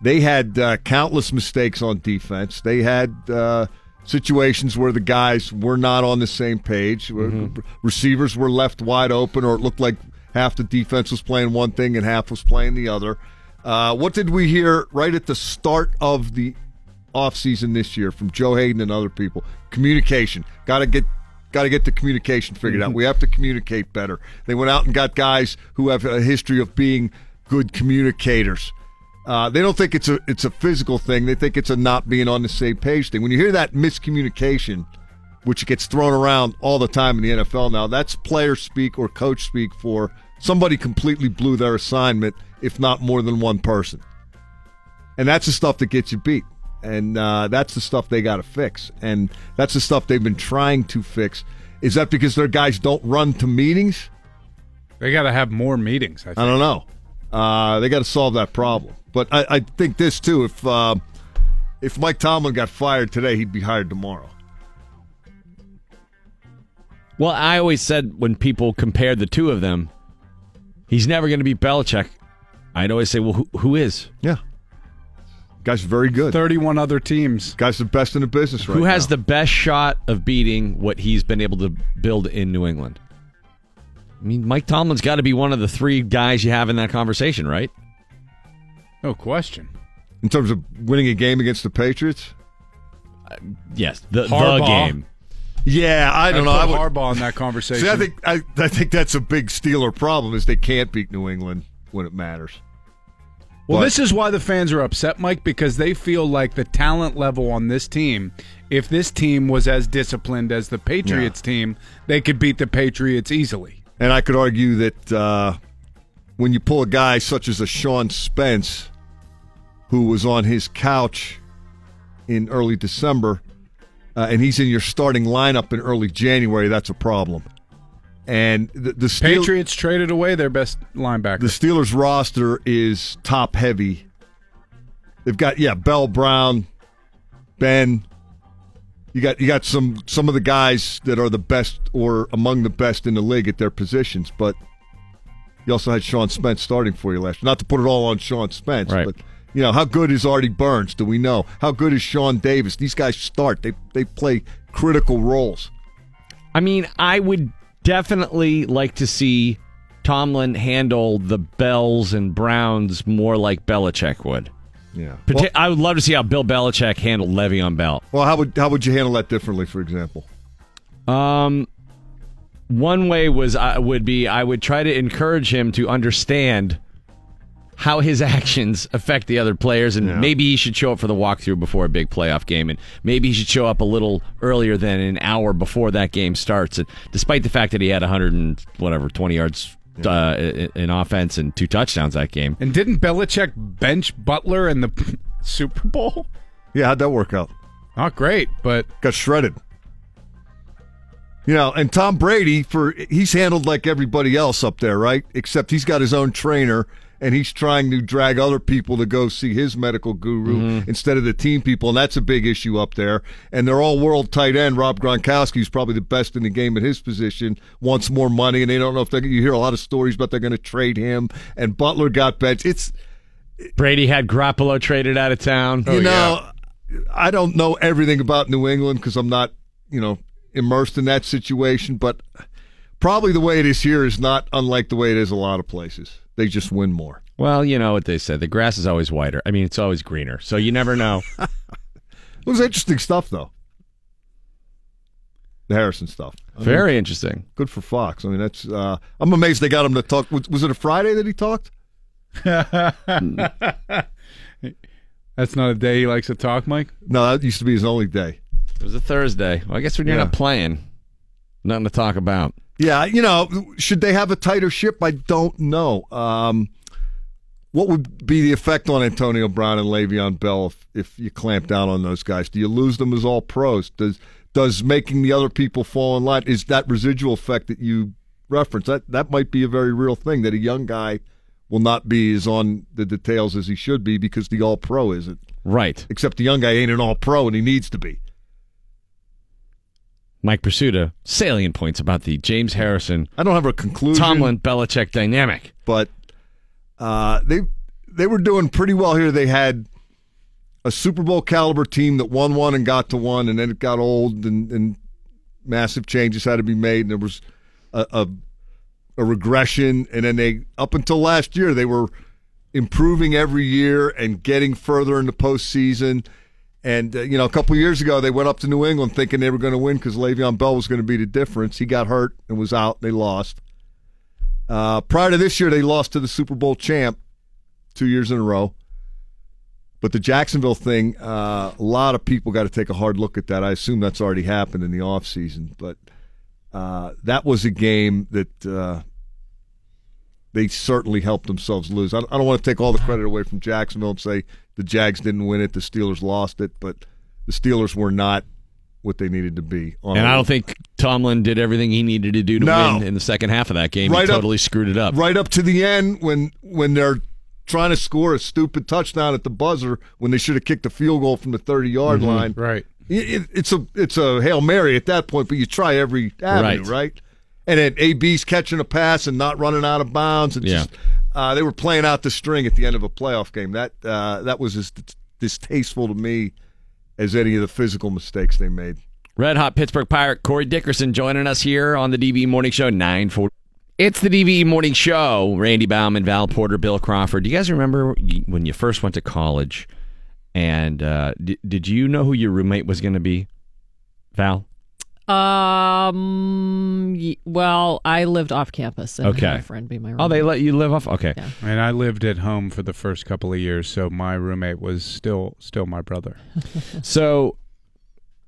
they had uh, countless mistakes on defense. They had uh, situations where the guys were not on the same page. Where Receivers were left wide open, or it looked like half the defense was playing one thing and half was playing the other. Uh, what did we hear right at the start of the offseason this year from Joe Haden and other people? Communication. Got to get got to get the communication figured out. We have to communicate better. They went out and got guys who have a history of being good communicators. Uh, they don't think it's a it's a physical thing. They think it's a not being on the same page thing. When you hear that miscommunication, which gets thrown around all the time in the NFL now, that's player speak or coach speak for somebody completely blew their assignment, if not more than one person. And that's the stuff that gets you beat. And uh, that's the stuff they got to fix. And that's the stuff they've been trying to fix. Is that because their guys don't run to meetings? They got to have more meetings. I think. I don't know. Uh, they got to solve that problem. But I, I think this too. If uh, if Mike Tomlin got fired today, he'd be hired tomorrow. Well, I always said when people compared the two of them, he's never going to beat Belichick. I'd always say, well, who, who is? Yeah. Guy's very good. 31 other teams. Guy's the best in the business right who has now. the best shot of beating what he's been able to build in New England? I mean, Mike Tomlin's got to be one of the three guys you have in that conversation, right? No question. in terms of winning a game against the Patriots? Yes, the, the game. Yeah, I don't know. I would, Harbaugh in that conversation. see, I think I, I think that's a big Steeler problem is they can't beat New England when it matters. Well, But- this is why the fans are upset, Mike, because they feel like the talent level on this team, if this team was as disciplined as the Patriots team, they could beat the Patriots easily. And I could argue that uh, when you pull a guy such as a Sean Spence, who was on his couch in early December, uh, and he's in your starting lineup in early January, that's a problem. And the, the Steel- Patriots traded away their best linebacker. the Steelers roster is top heavy. They've got yeah, Bell Brown, Ben. You got you got some some of the guys that are the best or among the best in the league at their positions, but you also had Sean Spence starting for you last year. Not to put it all on Sean Spence, Right. but you know, how good is Artie Burns? Do we know? How good is Sean Davis? These guys start. They they play critical roles. I mean, I would definitely like to see Tomlin handle the Bells and Browns more like Belichick would. Yeah. Parti- I would love to see how Bill Belichick handled Le'Veon Bell. Well, how would how would you handle that differently, for example? Um, one way was I would be I would try to encourage him to understand how his [LAUGHS] actions affect the other players, and Yeah. maybe he should show up for the walkthrough before a big playoff game, and maybe he should show up a little earlier than an hour before that game starts. And despite the fact that he had 100 and whatever 20 yards uh, in in offense and two touchdowns that game, and didn't Belichick bench Butler in the [LAUGHS] Super Bowl? Yeah, how'd that work out? Not great, but got shredded. You know, and Tom Brady for he's handled like everybody else up there, right? Except he's got his own trainer and he's trying to drag other people to go see his medical guru Mm-hmm. instead of the team people, and that's a big issue up there. And they're all world tight end. Rob Gronkowski is probably the best in the game at his position. Wants more money, and they don't know if they. You hear a lot of stories about they're going to trade him. And Butler got benched. It's Brady had Garoppolo traded out of town. you know, I don't know everything about New England because I'm not, you know, immersed in that situation. But probably the way it is here is not unlike the way it is a lot of places. They just win more. Well, you know what they say. The grass is always whiter. I mean, it's always greener. So you never know. [LAUGHS] It was interesting stuff, though. The Harrison stuff. I mean, Very interesting. good for Fox. I mean, that's. Uh, I'm amazed they got him to talk. Was, was it a Friday that he talked? [LAUGHS] That's not a day he likes to talk, Mike. No, that used to be his only day. It was a Thursday. Well, I guess when you're Yeah. not playing, nothing to talk about. Yeah, you know, should they have a tighter ship? I don't know. Um, what would be the effect on Antonio Brown and Le'Veon Bell if, if you clamp down on those guys? Do you lose them as all pros? Does does making the other people fall in line is that residual effect that you reference? That that might be a very real thing that a young guy will not be as on the details as he should be because the all pro isn't. Right. Except the young guy ain't an all pro and he needs to be. Mike Prisuta, salient points about the James Harrison, I don't have a conclusion. Tomlin, Belichick dynamic. but uh, they they were doing pretty well here. They had a Super Bowl caliber team that won one and got to one, and then it got old, and, and massive changes had to be made, and there was a, a a regression, and then they up until last year they were improving every year and getting further in the postseason. And uh, you know, a couple years ago, they went up to New England thinking they were going to win because Le'Veon Bell was going to be the difference. He got hurt and was out. They lost. Uh, prior to this year, they lost to the Super Bowl champ two years in a row. But the Jacksonville thing, uh, a lot of people got to take a hard look at that. I assume that's already happened in the offseason. But uh, that was a game that uh, they certainly helped themselves lose. I, I don't want to take all the credit away from Jacksonville and say the Jags didn't win it, the Steelers lost it, but the Steelers were not what they needed to be. on And I don't think Tomlin did everything he needed to do to No. win in the second half of that game. Right he up- totally screwed it up. right up to the end when when they're trying to score a stupid touchdown at the buzzer when they should have kicked a field goal from the 30 yard mm-hmm. line. Right. It, it- it's a it's a hail mary at that point, but you try every avenue, Right. right? And then AB's catching a pass and not running out of bounds. And Yeah. just, uh, they were playing out the string at the end of a playoff game. That uh, that was as distasteful to me as any of the physical mistakes they made. Red Hot Pittsburgh Pirate Corey Dickerson joining us here on the DVE Morning Show, 940. It's the DVE Morning Show. Randy Baumann, Val Porter, Bill Crawford. Do you guys remember when you first went to college? And uh, d- did you know who your roommate was going to be, Val? Um. y- Well, I lived off campus, and Okay. had a friend be my roommate. Oh, they let you live off? Okay. Yeah. And I lived at home for the first couple of years, so my roommate was still still my brother. [LAUGHS] So,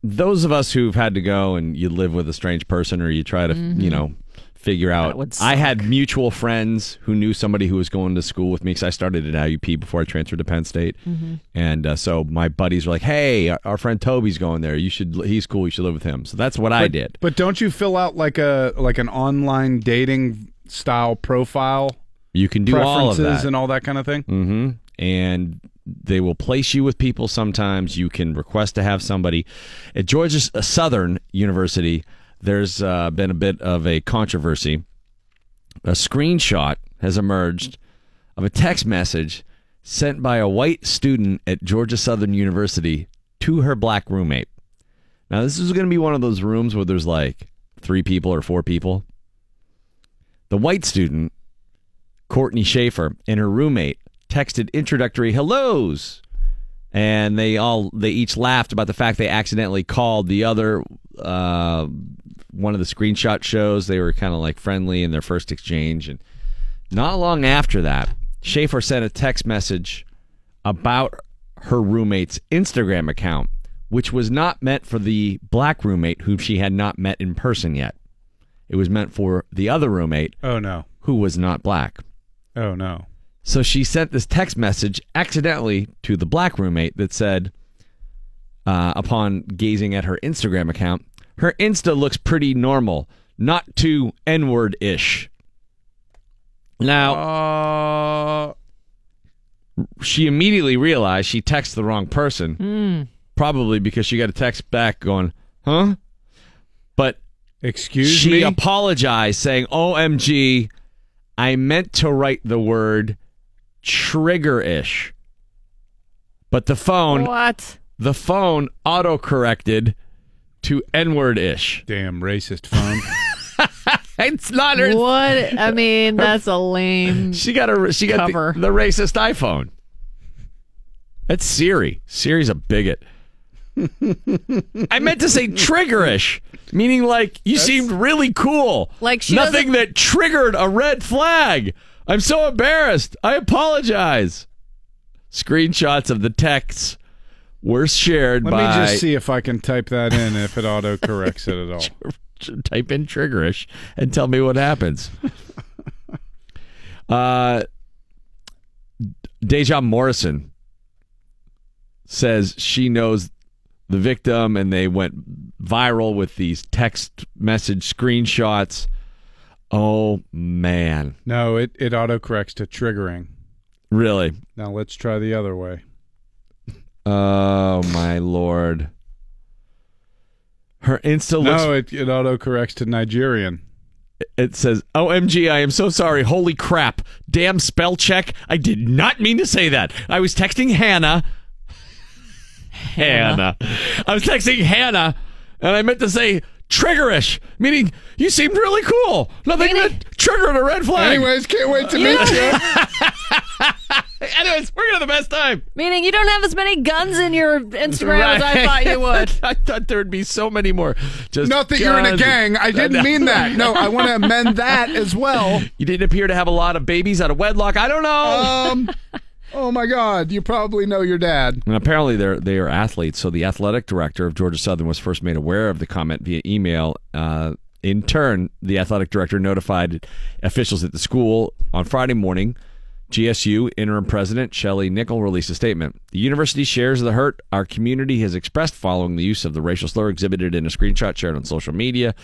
those of us who've had to go and you live with a strange person or you try to, you know, figure out. That would I had mutual friends who knew somebody who was going to school with me because I started at IUP before I transferred to Penn State. And uh, so my buddies were like, hey, our, our friend Toby's going there. You should, he's cool. You should live with him. So that's what I did. But don't you fill out like a like an online dating style profile, You can do all of that. and all that kind of thing? hmm And they will place you with people sometimes. You can request to have somebody. At Georgia Southern University, there's uh, been a bit of a controversy. A screenshot has emerged of a text message sent by a white student at Georgia Southern University to her black roommate. Now, this is going to be one of those rooms where there's like three people or four people. The white student Courtney Schaefer and her roommate texted introductory hellos and they all they each laughed about the fact they accidentally called the other uh, one of the screenshot shows they were kind of like friendly in their first exchange and not long after that Schaefer sent a text message about her roommate's Instagram account which was not meant for the black roommate whom she had not met in person yet it was meant for the other roommate Oh no. who was not black Oh no. so she sent this text message accidentally to the black roommate that said, uh, upon gazing at her Instagram account, her Insta looks pretty normal, not too N word ish. Now, Uh, she immediately realized she texted the wrong person. Hmm. Probably because she got a text back going, "Huh?" But Excuse she me. apologized, saying, "OMG, I meant to write the word trigger-ish." But the phone, What? the phone auto-corrected to N-word-ish. Damn racist phone. [LAUGHS] It's not her. What? I mean, that's a lame. [LAUGHS] She got a she got Cover. the, the racist iPhone. That's Siri. Siri's a bigot. I meant to say triggerish, meaning like you seemed really cool. Like she nothing that triggered a red flag. I'm so embarrassed. I apologize. Screenshots of the texts were shared Let by me just see if I can type that in if it auto corrects it at all. [LAUGHS] type in triggerish and tell me what happens. [LAUGHS] uh, Deja Morrison says she knows the victim and they went viral with these text message screenshots. Oh, man. No, it, it auto corrects to triggering. Really? Now let's try the other way. Oh, my Lord. Her Insta looks No, it, it auto corrects to Nigerian. it says, OMG, I am so sorry. Holy crap. Damn spell check. I did not mean to say that. I was texting Hannah. Hannah. I was texting Hannah, and I meant to say triggerish, meaning you seemed really cool. Nothing that triggered a red flag. Anyways, can't wait to meet you. [LAUGHS] [LAUGHS] Anyways, we're going to have the best time. Meaning you don't have as many guns in your Instagram as I thought you would. [LAUGHS] I thought there would be so many more. Just Not that you're in a gang. I didn't mean that. No, I want to amend that as well. [LAUGHS] You didn't appear to have a lot of babies out of wedlock. I don't know. Um, oh my God, you probably know your dad. And apparently they're they are athletes. So the athletic director of Georgia Southern was first made aware of the comment via email. Uh, in turn, the athletic director notified officials at the school on Friday morning. GSU interim president Shelley Nickel released a statement. The university shares the hurt our community has expressed following the use of the racial slur exhibited in a screenshot shared on social media.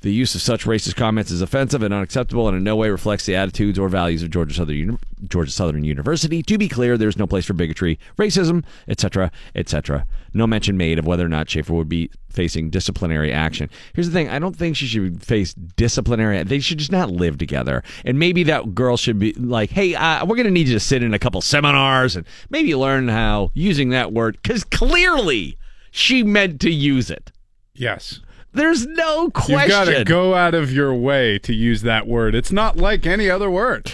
The use of such racist comments is offensive and unacceptable and in no way reflects the attitudes or values of Georgia Southern Uni- Georgia Southern University. To be clear, there's no place for bigotry, racism, etc., etc. No mention made of whether or not Schaefer would be facing disciplinary action. Here's the thing: I don't think she should face disciplinary. They should just not live together. And maybe that girl should be like, "Hey, uh, we're going to need you to sit in a couple seminars and maybe learn how using that word because clearly she meant to use it." Yes. There's no question. You've got to go out of your way to use that word. It's not like any other word.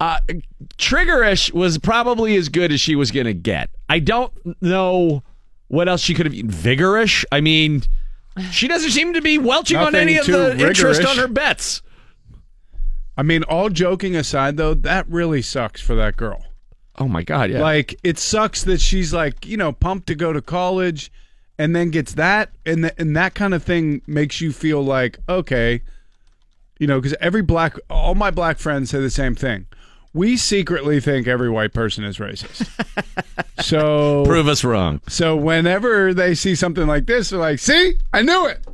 Uh, triggerish was probably as good as she was going to get. I don't know what else she could have eaten. Vigorish? I mean, she doesn't seem to be welching on any of the interest on her bets. I mean, all joking aside, though, that really sucks for that girl. Oh my god, yeah. Like it sucks that she's like, you know, pumped to go to college and then gets that and th- and that kind of thing makes you feel like, okay, you know, cuz every black all my black friends say the same thing. We secretly think every white person is racist. [LAUGHS] so Prove us wrong. So whenever they see something like this, they're like, "See? I knew it."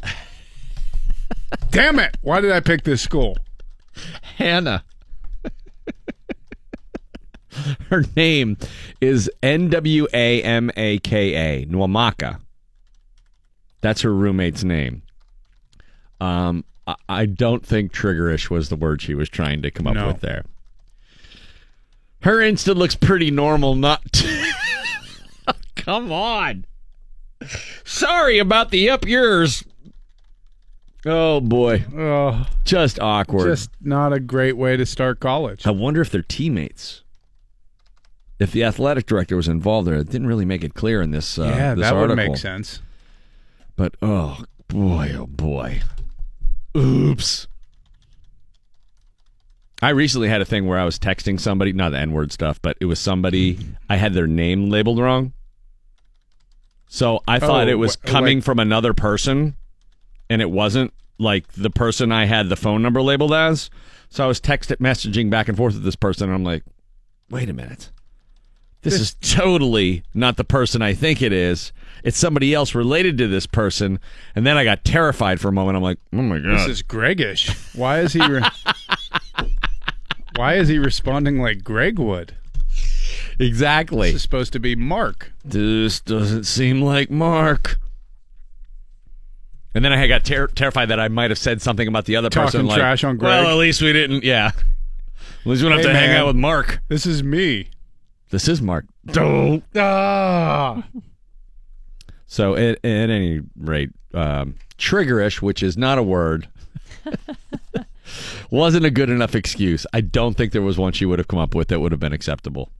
[LAUGHS] Damn it. Why did I pick this school? Hannah. her name is N W A M A K A, Nwamaka. That's her roommate's name. Um, I, I don't think triggerish was the word she was trying to come up No. with there. Her Insta looks pretty normal, not. [LAUGHS] come on. Sorry about the up yours. Oh boy, Oh, just awkward. just not a great way to start college. I wonder if they're teammates. If the athletic director was involved there, it didn't really make it clear in this. Uh, yeah, this that would article. make sense. But oh boy, oh boy, oops. I recently had a thing where I was texting somebody, not the N word stuff, but it was somebody mm-hmm. I had their name labeled wrong. So I thought Oh, it was wh- coming from another person, and it wasn't like the person I had the phone number labeled as. So I was text messaging back and forth with this person, and I'm like, wait a minute. This, is totally not the person I think it is. It's somebody else related to this person. And then I got terrified for a moment. I'm like, oh my God. This is Gregish. Why is he? Re- Why is he responding like Greg would? exactly. This is supposed to be Mark. This doesn't seem like Mark. And then I got ter- terrified that I might have said something about the other Talking person. Like, trash on Greg. Well, at least we didn't. Yeah. At least we don't have Hey, to hang out with Mark. This is me. This is Mark. Don't. Ah. So at, at any rate, um, triggerish, which is not a word, [LAUGHS] wasn't a good enough excuse. I don't think there was one she would have come up with that would have been acceptable.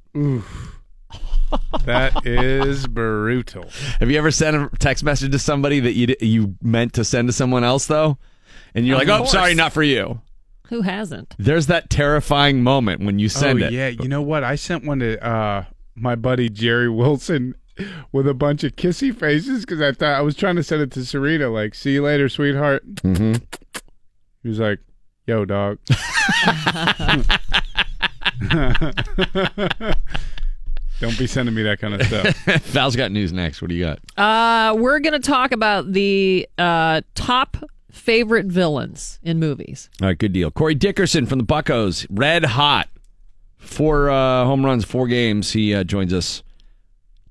That is brutal. Have you ever sent a text message to somebody that you you meant to send to someone else though, and you're Of like, "Oh, sorry, not for you." Who hasn't? There's that terrifying moment when you send oh, it. yeah. You know what? I sent one to uh, my buddy Jerry Wilson [LAUGHS] with a bunch of kissy faces because I thought I was trying to send it to Serena, like, see you later, sweetheart. Mm-hmm. He was like, yo, dog. [LAUGHS] Don't be sending me that kind of stuff. [LAUGHS] Val's got news next. What do you got? Uh, we're going to talk about the uh, top favorite villains in movies. All right, good deal. Corey Dickerson from the Buccos, red hot. Four uh, home runs, four games. He uh, joins us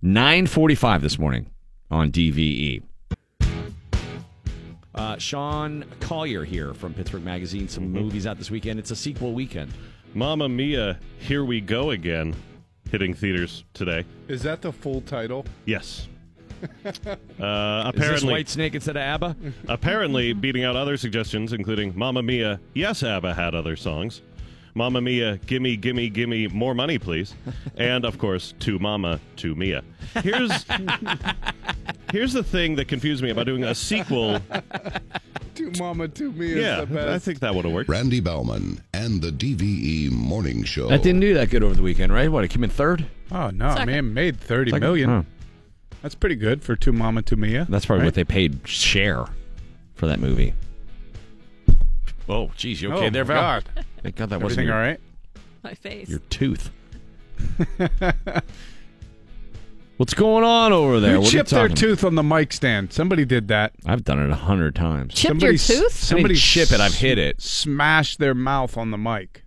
9:45 this morning on DVE. Uh, Sean Collier here from Pittsburgh Magazine. Some movies out this weekend. It's a sequel weekend. Mamma Mia, Here We Go Again, hitting theaters today. Is that the full title? Yes. Uh, Is this apparently, Whitesnake instead of ABBA? apparently beating out other suggestions, including Mamma Mia, yes, ABBA had other songs. Mamma Mia, gimme, gimme, gimme, more money, please. And, of course, To Mama, To Mia. Here's, here's the thing that confused me about doing a sequel. To Mama, to me is Yeah, the best. I think that would have worked. Randy Baumann and the DVE Morning Show. That didn't do that good over the weekend, right? What? It came in third. Oh, no, Second. man, made thirty Second? million. Oh. That's pretty good for Two Mama, to Mia. That's probably right? what they paid share for that movie. Oh, geez, you okay oh, there, my Val? God. Thank God that wasn't Everything your, all right? My face. your tooth. [LAUGHS] What's going on over there? Who What you chipped their tooth on the mic stand? Somebody did that. I've done it a hundred times. Chipped your tooth? Somebody chip it, I've hit it. Smashed their mouth on the mic.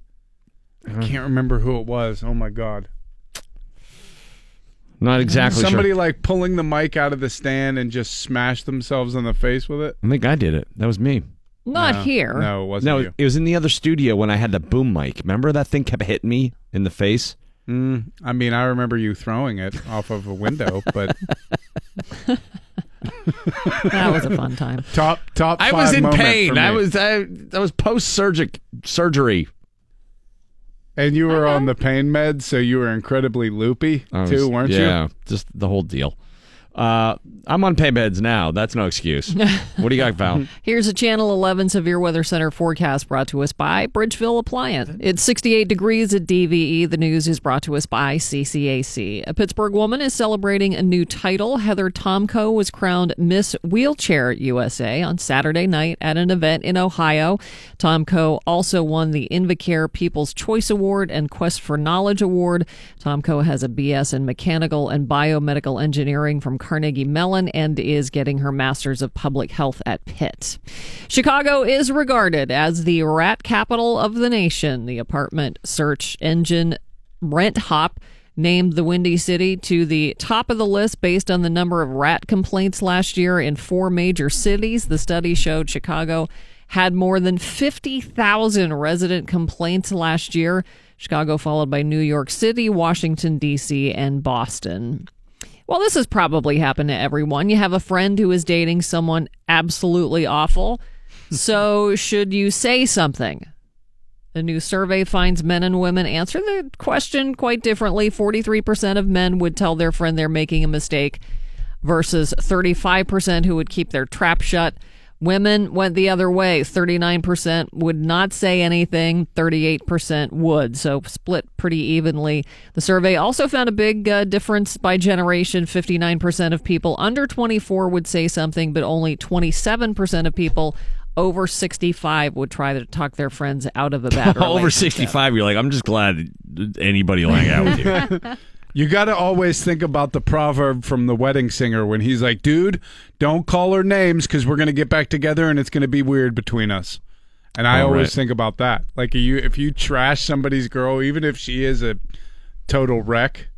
I can't remember who it was. Oh my god! Not exactly Somebody sure. like pulling the mic out of the stand and just smashed themselves in the face with it. I think I did it. That was me. Not No. here. No, it wasn't No, you. it was in the other studio when I had the boom mic. Remember that thing kept hitting me in the face? Mm, I mean, I remember you throwing it off of a window, [LAUGHS] but That was a fun time. top top. I was in pain. for I was I, I was post surgic surgery. And you were on uh-huh. the pain meds, so you were incredibly loopy was- too, weren't you? yeah, you? just the whole deal. Uh, I'm on pay meds now. That's no excuse. [LAUGHS] what do you got, Val? Here's a Channel 11 Severe Weather Center forecast brought to us by Bridgeville Appliance. It's 68 degrees at DVE. The news is brought to us by CCAC. A Pittsburgh woman is celebrating a new title. Heather Tomko was crowned Miss Wheelchair USA on Saturday night at an event in Ohio. Tomko also won the Invacare People's Choice Award and Quest for Knowledge Award. Tomko has a BS in Mechanical and Biomedical Engineering from Carnegie Mellon and is getting her Master's of Public Health at Pitt. Chicago is regarded as the rat capital of the nation. The apartment search engine Rent Hop named the Windy City to the top of the list based on the number of rat complaints last year in four major cities. The study showed Chicago had more than 50,000 resident complaints last year. Chicago followed by New York City, Washington, D.C., and Boston. Well, this has probably happened to everyone. You have a friend who is dating someone absolutely awful. So, [LAUGHS] should you say something? A new survey finds men and women answer the question quite differently. 43% of men would tell their friend they're making a mistake versus 35% who would keep their trap shut. Women went the other way. 39% would not say anything, 38% would. So split pretty evenly. The survey also found a big uh, difference by generation. 59% of people under 24 would say something, but only 27% of people over 65 would try to talk their friends out of a [LAUGHS] bad Over 65, you're like, I'm just glad anybody will hang out with you. [LAUGHS] You got to always think about the proverb from the wedding singer when he's like, "Dude, don't call her names because we're gonna get back together and it's gonna be weird between us." And I Oh, always right. think about that. Like, you if you trash somebody's girl, even if she is a total wreck,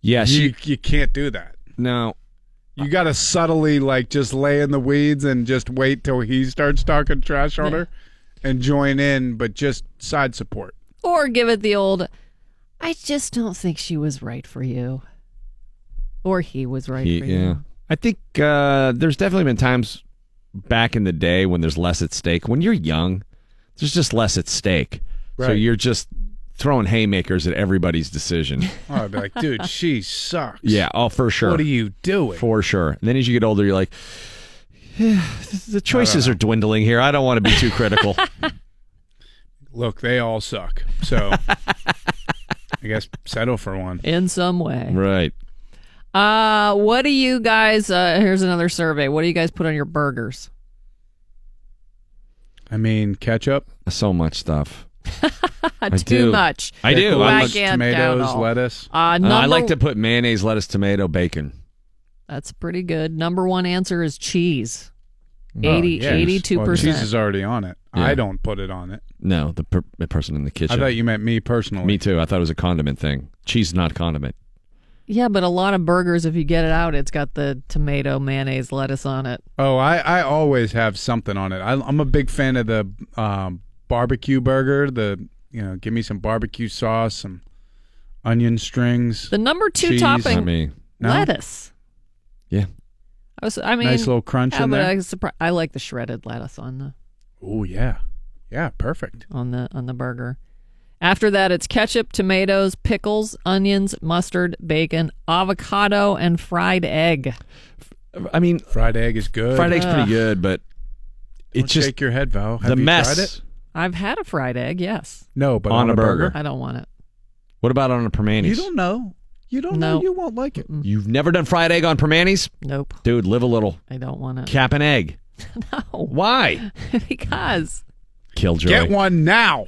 Yeah, you, she you can't do that. no. You got to subtly like just lay in the weeds and just wait till he starts talking trash on her and join in, but just side support. Or give it the old, I just don't think she was right for you. Or he was right He- for you. yeah. I think uh, there's definitely been times back in the day when there's less at stake. When you're young, there's just less at stake. So Right. you're just throwing haymakers at everybody's decision. [LAUGHS] Oh, I'd be like, dude, she sucks. yeah, oh for sure. What are you doing? For sure. And then as you get older, you're like, "Eh, [SIGHS] the choices are dwindling here. I don't want to be too critical. [LAUGHS] Look, they all suck. So [LAUGHS] I guess settle for one. In some way. right. Uh, what do you guys, uh, here's another survey. What do you guys put on your burgers? I mean, ketchup, So much stuff. [LAUGHS] Too do. much. I do. I'm I a- can't tomatoes, all. lettuce. Uh, Uh, number, I like to put mayonnaise, lettuce, tomato, bacon. That's pretty good. Number one answer is cheese. Oh, 80, yes. 82%. Well, cheese is already on it. Yeah. I don't put it on it. No, the, per- the person in the kitchen. I kitchen. thought you meant me personally. Me too. I thought it was a condiment thing. Cheese is not condiment. yeah, but a lot of burgers, if you get it out, it's got the tomato, mayonnaise, lettuce on it. Oh, I, I always have something on it. I, I'm a big fan of the um, barbecue burger. The you know, give me some barbecue sauce, some onion strings. The number two Cheese. topping, I mean, No? lettuce. yeah. I, was, I mean, nice little crunch yeah, in there. I, was surpri- I like the shredded lettuce on the Oh yeah, yeah, perfect. on the on the burger. After that, it's ketchup, tomatoes, pickles, onions, mustard, bacon, avocado, and fried egg. I mean, Fried egg is good. fried egg's Ugh. pretty good, but Don't it's just shake your head, Val. Have the you mess. tried it? I've had a fried egg, yes. No, but On on, a a burger. burger. I don't want it. What about on a Primanti's? You don't know. You don't No. know. You won't like it. You've never done fried egg on Primanti's? Nope, Dude, live a little. I don't want to. Cap an egg. [LAUGHS] No, Why? [LAUGHS] because Killjoy. Get one now.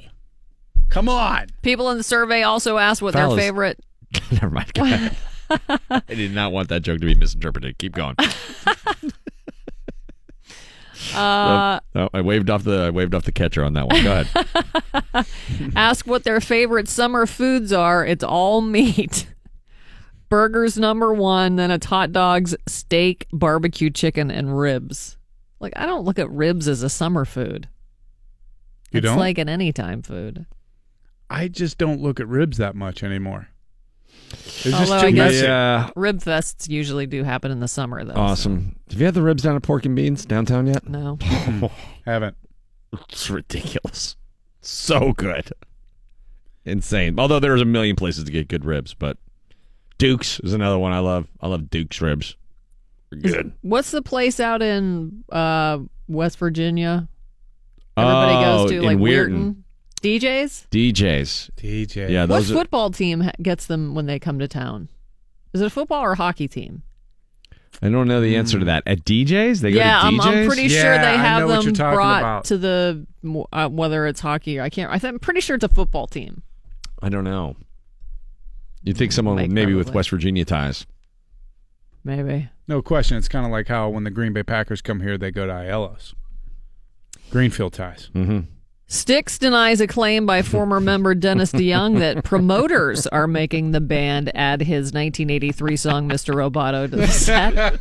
Come on. people in the survey also asked what Fellas. their favorite. [LAUGHS] Never mind. Go ahead. I did not want that joke to be misinterpreted. Keep going. Uh, No, I waved off the I waved off the catcher on that one. Go ahead. ask what their favorite summer foods are. It's all meat. Burgers number one, then it's hot dogs, steak, barbecue chicken, and ribs. Like I don't look at ribs as a summer food. You it's don't? like an anytime food. I just don't look at ribs that much anymore. It's just Although too I guess messy. Yeah. rib fests usually do happen in the summer, though. so- Awesome. Have you had the ribs down at Pork and Beans downtown yet? No. [LAUGHS] Hmm. Haven't. It's ridiculous. So good. Insane. Although there's a million places to get good ribs, but Duke's is another one I love. I love Duke's ribs. They're good. What's the place out in uh, West Virginia? Everybody oh, goes to like Weirton. Weirton. DJs. DJs. DJ. Yeah, What are, football team gets them when they come to town? Is it a football or a hockey team? I don't know the answer to that. At DJs? They go yeah, to I'm, I'm pretty sure Yeah, they have know what you're them brought about. to the uh, whether it's hockey or I can't. I th- I'm pretty sure it's a football team. I don't know. You'd think someone Mike, maybe with. West Virginia ties. Maybe. No question. It's kind of like how when the Green Bay Packers come here, they go to Ielos. Greenfield ties. Mm-hmm. Styx denies a claim by former [LAUGHS] member Dennis DeYoung that promoters are making the band add his 1983 song "Mr. Roboto" to the set.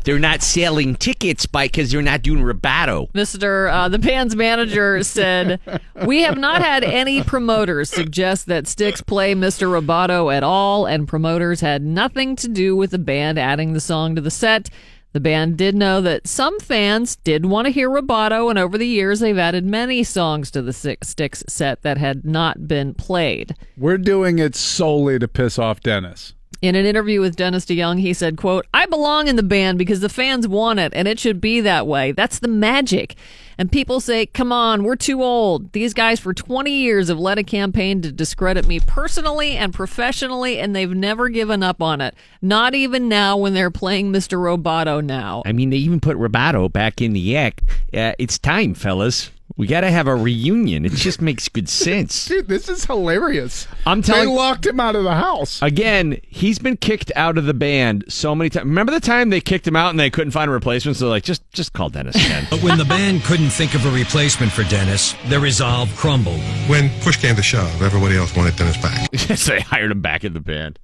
[LAUGHS] They're not selling tickets by because they're not doing Roboto. Mr. Uh, the band's manager said, "We have not had any promoters suggest that Styx play Mr. Roboto at all, and promoters had nothing to do with the band adding the song to the set." The band did know that some fans did want to hear Roboto, and over the years, they've added many songs to the Six Styx set that had not been played. We're doing it solely to piss off Dennis. In an interview with Dennis DeYoung, he said, quote, I belong in the band because the fans want it and it should be that way. That's the magic. And people say, come on, we're too old. These guys for 20 years have led a campaign to discredit me personally and professionally, and they've never given up on it. Not even now when they're playing Mr. Roboto now. I mean, they even put Roboto back in the act. Uh, it's time, fellas. We got to have a reunion. It just makes good sense. [LAUGHS] Dude, this is hilarious. I'm telling They locked him out of the house. Again, he's been kicked out of the band so many times. Remember the time they kicked him out and they couldn't find a replacement? So they're like, just just call Dennis again. [LAUGHS] But when the band couldn't think of a replacement for Dennis, their resolve crumbled. When push came to shove, everybody else wanted Dennis back. [LAUGHS] so they hired him back in the band.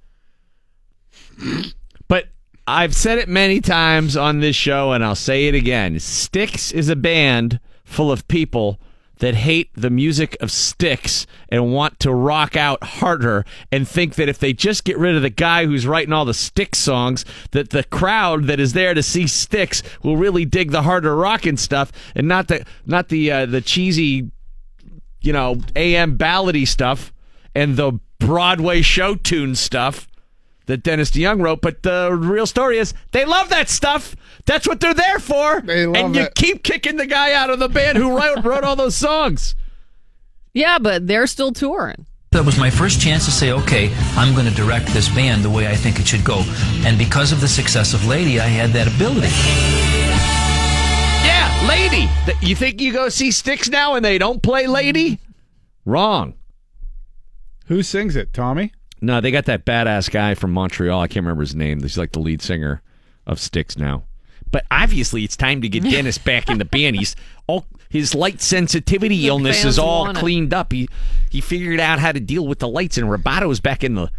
But I've said it many times on this show, and I'll say it again. Styx is a band full of people that hate the music of Styx and want to rock out harder and think that if they just get rid of the guy who's writing all the Styx songs, that the crowd that is there to see Styx will really dig the harder rocking stuff and not the not the uh, the cheesy you know, AM ballady stuff and the Broadway show tune stuff that Dennis DeYoung wrote. But the real story is they love that stuff. That's what they're there for. They love and you it. keep kicking the guy out of the band who wrote, wrote all those songs. Yeah, but they're still touring. That was my first chance to say, okay, I'm going to direct this band the way I think it should go. And because of the success of Lady, I had that ability. Yeah, Lady. You think you go see Styx now and they don't play Lady? Wrong. Who sings it, Tommy? No, they got that badass guy from Montreal. I can't remember his name. He's like the lead singer of Styx now. But obviously, it's time to get Dennis back in the band. He's all his light sensitivity The illness is all want it. cleaned up. He he figured out how to deal with the lights, and Roboto's back in the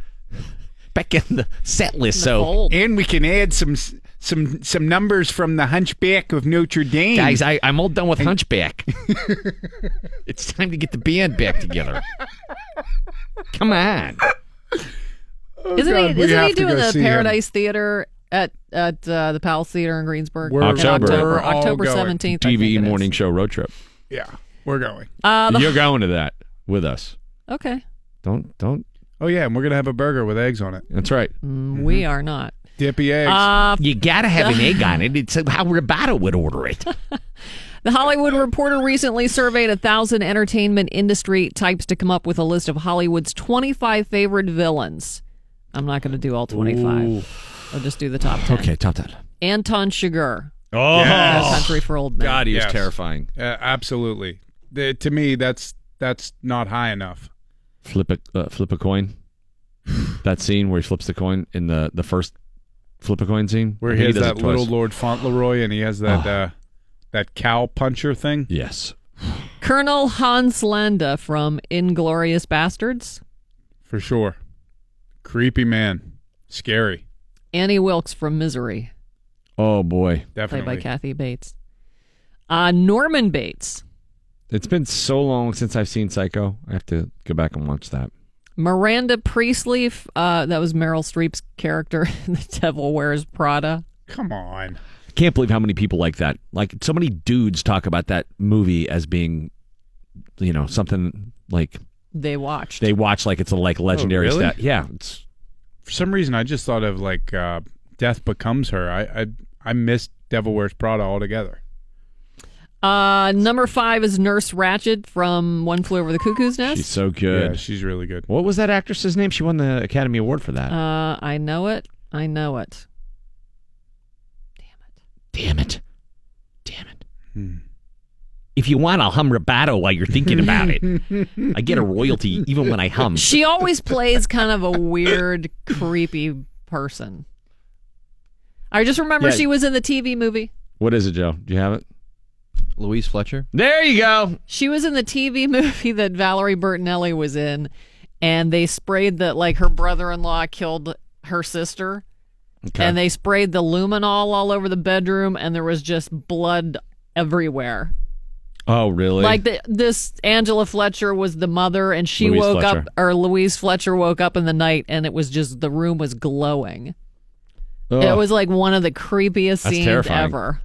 back in the set list. so, and we can add some some some numbers from the Hunchback of Notre Dame. guys, I, I'm all done with Hunchback. [LAUGHS] it's time to get the band back together. Come on. Isn't God, he? Isn't he doing the see him. Paradise Theater at at uh, the Palace Theater in Greensburg? We're- in October. October, October seventeenth. I think TV it is. morning show road trip. yeah, we're going. Uh, the- You're [LAUGHS] going to that with us. okay, Don't don't. Oh yeah, and we're gonna have a burger with eggs on it. That's right. Mm, we are not. Dippy eggs. Uh, You gotta have an egg on it. [LAUGHS] It's how Roboto would order it. [LAUGHS] The Hollywood Reporter recently surveyed a thousand entertainment industry types to come up with a list of Hollywood's 25 favorite villains. I'm not going to do all 25. I'll just do the top 10. Okay, top ten. Anton Chigurh. Oh, No Country for Old Men. God, he was Yes. terrifying. Uh, absolutely. The- to me, that's that's not high enough. Flip a uh, flip a coin. that scene where he flips the coin in the the first flip a coin scene, Where I he has does that little Lord Fauntleroy, and he has that Oh. uh, that cow puncher thing. Yes, Colonel Hans Landa from Inglourious Basterds. for sure. Creepy man, scary. Annie Wilkes from Misery, Oh boy, Definitely. played by Kathy Bates. Uh, Norman Bates. it's been so long since I've seen Psycho. I have to go back and watch that. Miranda Priestly. f- Uh, that was Meryl Streep's character [LAUGHS] in The Devil Wears Prada. Come on. Can't believe how many people like that. Like so many dudes talk about that movie as being, you know, something like They watched. they watch like it's a like legendary really? stat. Yeah, it's For some reason, I just thought of like uh, Death Becomes Her. I I, I missed Devil Wears Prada altogether. Uh, number five is Nurse Ratched from One Flew Over the Cuckoo's Nest. she's so good. Yeah, she's really good. what was that actress's name? She won the Academy Award for that. Uh, I know it. I know it. Damn it. Damn it. Hmm. If you want, I'll hum Roboto while you're thinking about it. [LAUGHS] I get a royalty even when I hum. She always plays kind of a weird, creepy person. I just remember Yeah. she was in the TV movie. What is it, Joe? Do you have it? Louise Fletcher. There you go. She was in the TV [LAUGHS] movie that Valerie Bertinelli was in, and they sprayed that like her brother-in-law killed her sister, Okay. and they sprayed the luminol all over the bedroom, and there was just blood everywhere. oh, really? Like the, this Angela Fletcher was the mother, and she Louise woke Fletcher. up, or Louise Fletcher woke up in the night, and it was just the room was glowing. It was like one of the creepiest That's scenes terrifying. ever.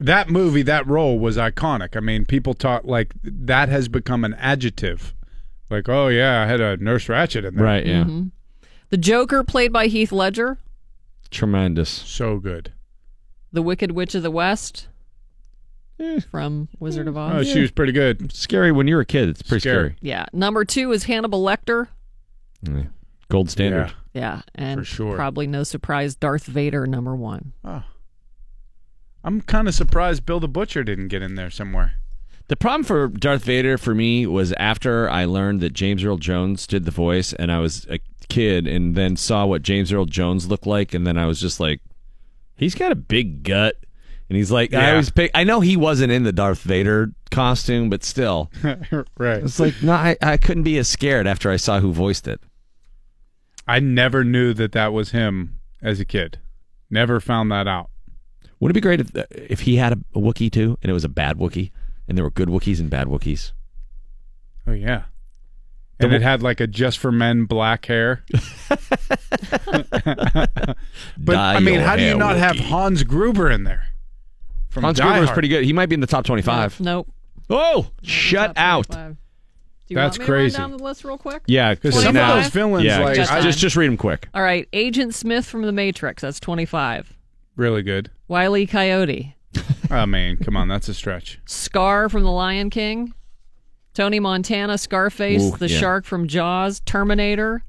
That movie, that role was iconic. I mean, people talk like that has become an adjective. Like, oh yeah, I had a Nurse Ratched in there. right, yeah. Mhm. The Joker, played by Heath Ledger, Tremendous. So good. the Wicked Witch of the West eh. from Wizard of eh. Oz. Oh, she was pretty good. Scary when you're a kid. It's pretty Scary. scary. Yeah. Number two is Hannibal Lecter. Yeah. Gold standard. Yeah, and For sure. probably no surprise, Darth Vader number one. Oh. I'm kind of surprised Bill the Butcher didn't get in there somewhere. The problem for Darth Vader for me was after I learned that James Earl Jones did the voice, and I was a kid, and then saw what James Earl Jones looked like, and then I was just like, he's got a big gut, and he's like, I Yeah. always pick. I know he wasn't in the Darth Vader costume, but still, [LAUGHS] right. it's like no, I, I couldn't be as scared after I saw who voiced it. I never knew that that was him as a kid. Never found that out. Would it be great if if he had a, a Wookiee too, and it was a bad Wookiee, and there were good Wookiees and bad Wookiees? Oh yeah. And it had like a just for men black hair. [LAUGHS] [LAUGHS] but Dye I mean, your how do you hair, not have Wookiee. Hans Gruber in there? From Hans Die Gruber was Hard. pretty good. He might be in the top twenty-five. Nope. Oh, shut out! Do you That's want me crazy. To run down the list real quick. Yeah, Because some of 25? those villains, yeah, like just, I- just just read them quick. All right, Agent Smith from The Matrix. That's twenty-five. really good. Wiley Coyote. [LAUGHS] Oh man, come on, that's a stretch. Scar from The Lion King. Tony Montana, Scarface, Ooh, the yeah. shark from Jaws, Terminator.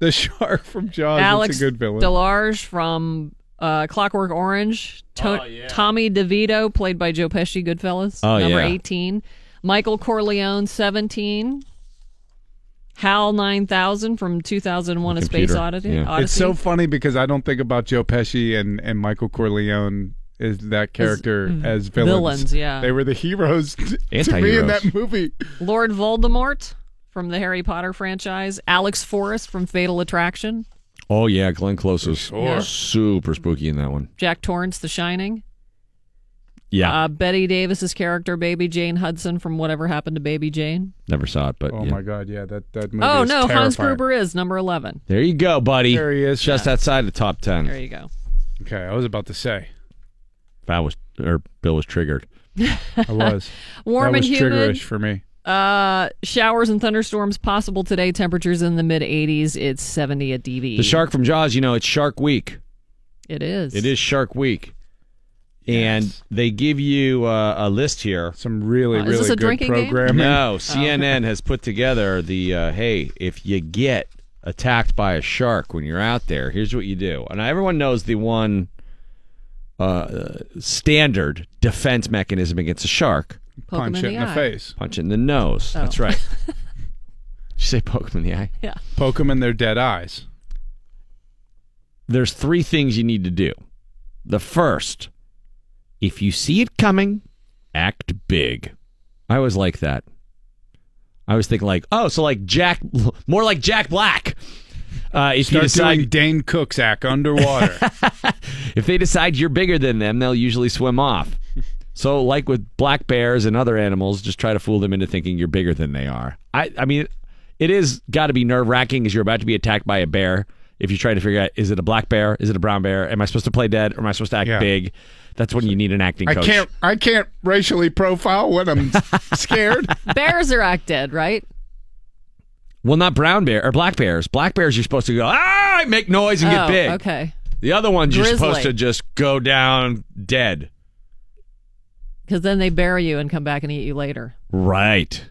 The shark from Jaws. Alex that's a good villain. Delarge from uh, Clockwork Orange. To- Tommy DeVito, played by Joe Pesci, Goodfellas. Oh, number yeah. 18. Michael Corleone, 17. Hal 9000 from 2001 A Space Computer. Odyssey. It's so funny because I don't think about Joe Pesci and, and Michael Corleone is that character as, villains. villains, yeah. They were the heroes [LAUGHS] to me in that movie. Lord Voldemort from the Harry Potter franchise. Alex Forrest from Fatal Attraction. Oh yeah, Glenn Close was sure. super spooky in that one. Jack Torrance, The Shining. Yeah, Uh, Bette Davis's character, Baby Jane Hudson from Whatever Happened to Baby Jane. never saw it, but Oh yeah. my god, yeah, that that movie Oh is no, Hans. Gruber is number 11. There you go, buddy. There he is. Just outside the top ten. There you go. Okay, I was about to say. Val was or Bill was triggered. I was. [LAUGHS] Warm that was and humid. triggerish for me. Uh, showers and thunderstorms possible today. Temperatures in the mid 80s. It's 70 at DV. The shark from Jaws, you know, it's Shark Week. It is. It is Shark Week. And they give you uh, a list here. Some really, Uh, is this a drinking game? No, CNN has put together the uh, hey, if you get attacked by a shark when you're out there, here's what you do. And everyone knows the one uh, standard defense mechanism against a shark: Poke 'em Punch in it the in the eye. face. punch it in the nose. Oh. That's right. [LAUGHS] Did you say poke them in the eye? Yeah. Poke them in their dead eyes. There's three things you need to do. The first, if you see it coming, act big. I always like that. I was thinking like, oh, so like Jack, [LAUGHS] more like Jack Black. Uh, if you Start decide doing Dane Cook's act underwater. [LAUGHS] if they decide you're bigger than them, they'll usually swim off. So, like with black bears and other animals, just try to fool them into thinking you're bigger than they are. I, I mean, it is got to be nerve wracking as you're about to be attacked by a bear. If you're trying to figure out, is it a black bear? Is it a brown bear? Am I supposed to play dead or am I supposed to act Yeah. big? That's when you need an acting I coach. can't. I can't racially profile when I'm [LAUGHS] scared. Bears are act dead, right? Well, not brown bear or black bears. Black bears, you're supposed to go ah, make noise and get oh, big. Okay. The other ones, you're supposed to just go down dead. Because then they bury you and come back and eat you later. Right.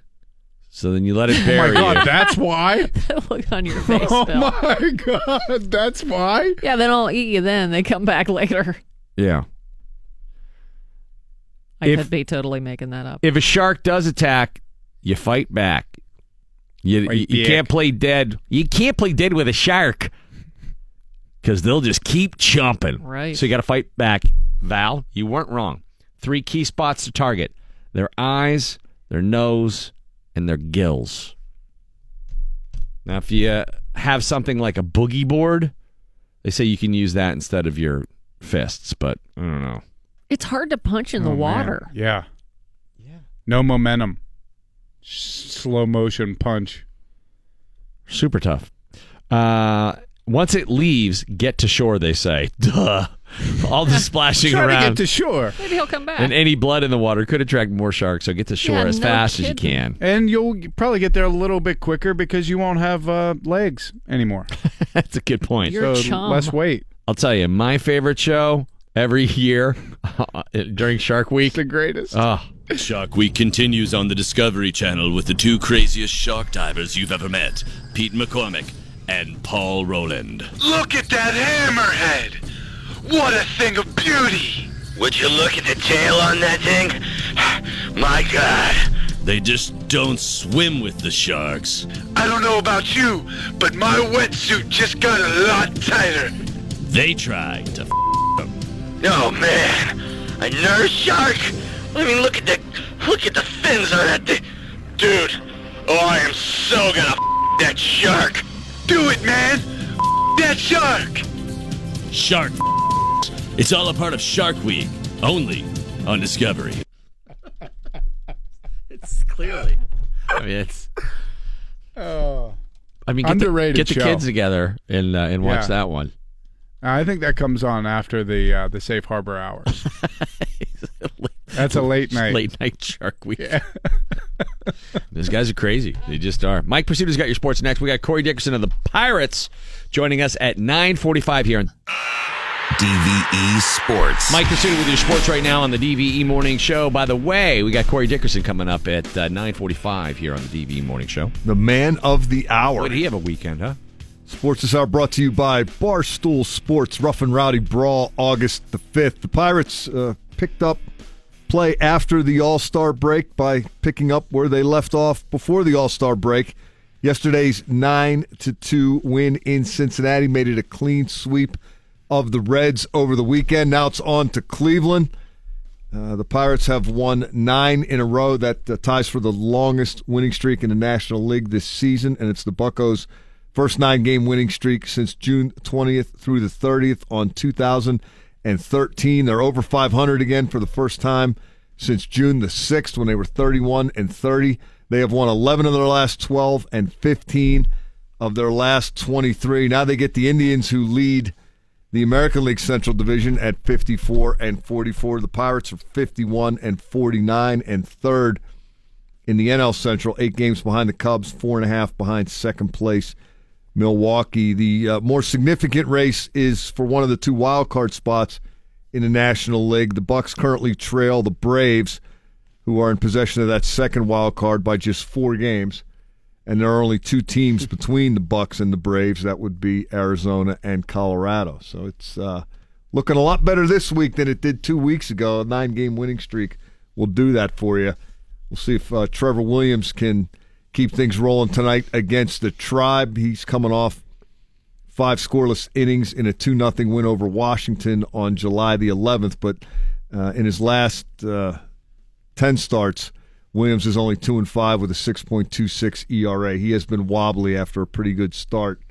So then you let it [LAUGHS] Oh my god, you. that's why. [LAUGHS] Look on your [LAUGHS] face, Oh Bill. my god, that's why. Yeah, they don't eat you then. They come back later. Yeah. I If- could be totally making that up. If a shark does attack, you fight back. You, you, you can't play dead. You can't play dead with a shark because they'll just keep chomping. Right. So you got to fight back. Val, you weren't wrong. Three key spots to target their eyes, their nose, and their gills. Now, if you uh, have something like a boogie board, they say you can use that instead of your fists, but I don't know. It's hard to punch in the Oh, man. water. Yeah. Yeah. No momentum. S- slow motion punch. Super tough. Uh, once it leaves, get to shore. They say, [LAUGHS] "Duh." All the [LAUGHS] splashing Try to around get to shore. Maybe he'll come back. and any blood in the water could attract more sharks. So get to shore Yeah, as no fast as you kidding. can. And you'll probably get there a little bit quicker because you won't have uh, legs anymore. [LAUGHS] That's a good point. You're so chum. less weight. I'll tell you, my favorite show every year during Shark Week. The greatest. Oh, Shark Week continues on the Discovery Channel with the two craziest shark divers you've ever met Pete McCormick and Paul Roland. Look at that hammerhead! What a thing of beauty! Would you look at the tail on that thing? [SIGHS] My God. They just don't swim with the sharks. I don't know about you, but my wetsuit just got a lot tighter. They try to f- them. Oh man, a nurse shark? I mean, look at the look at the fins on that thing, dude. Oh, I am so gonna f- that shark. Do it, man. F- that shark. Shark. It's all a part of Shark Week, only on Discovery. [LAUGHS] It's clearly. I mean, it's. Oh. I mean, get Underrated the, get the show. kids together and uh, and watch Yeah. that one. I think that comes on after the uh, the safe harbor hours. [LAUGHS] That's a late night. Late night Shark Week. [LAUGHS] These guys are crazy. They just are. Mike Prisuta's got your sports next. We got Corey Dickerson of the Pirates joining us at 9:45 here on DVE Sports. Mike Pursuito with your sports right now on the DVE Morning Show. By the way, we got Corey Dickerson coming up at uh, 9:45 here on the DVE Morning Show. The man of the hour. Boy, did he have a weekend, huh? Sports this hour brought to you by Barstool Sports. Rough and Rowdy Brawl, August the 5th. The Pirates uh, picked up play after the All Star break by picking up where they left off before the All Star break. Yesterday's 9 to 2 win in Cincinnati made it a clean sweep of the Reds over the weekend. Now it's on to Cleveland. Uh, the Pirates have won nine in a row. That uh, ties for the longest winning streak in the National League this season, and it's the Buccos' first nine-game winning streak since June 20th through the 30th on 2013. They're over 500 again for the first time since June the 6th when they were 31 and 30. They have won 11 of their last 12 and 15 of their last 23. Now they get the Indians who lead the American League Central Division at 54 and 44. The Pirates are 51 and 49 and third in the NL Central, eight games behind the Cubs, four and a half behind second place Milwaukee. The uh, more significant race is for one of the two wild card spots in the National League. The Bucks currently trail the Braves, who are in possession of that second wild card by just four games. And there are only two teams [LAUGHS] between the Bucks and the Braves. That would be Arizona and Colorado. So it's uh, looking a lot better this week than it did two weeks ago. A nine-game winning streak will do that for you. We'll see if uh, Trevor Williams can keep things rolling tonight against the Tribe. He's coming off five scoreless innings in a 2 nothing win over Washington on July the 11th, but uh, in his last uh, 10 starts, Williams is only 2 and 5 with a 6.26 ERA. He has been wobbly after a pretty good start.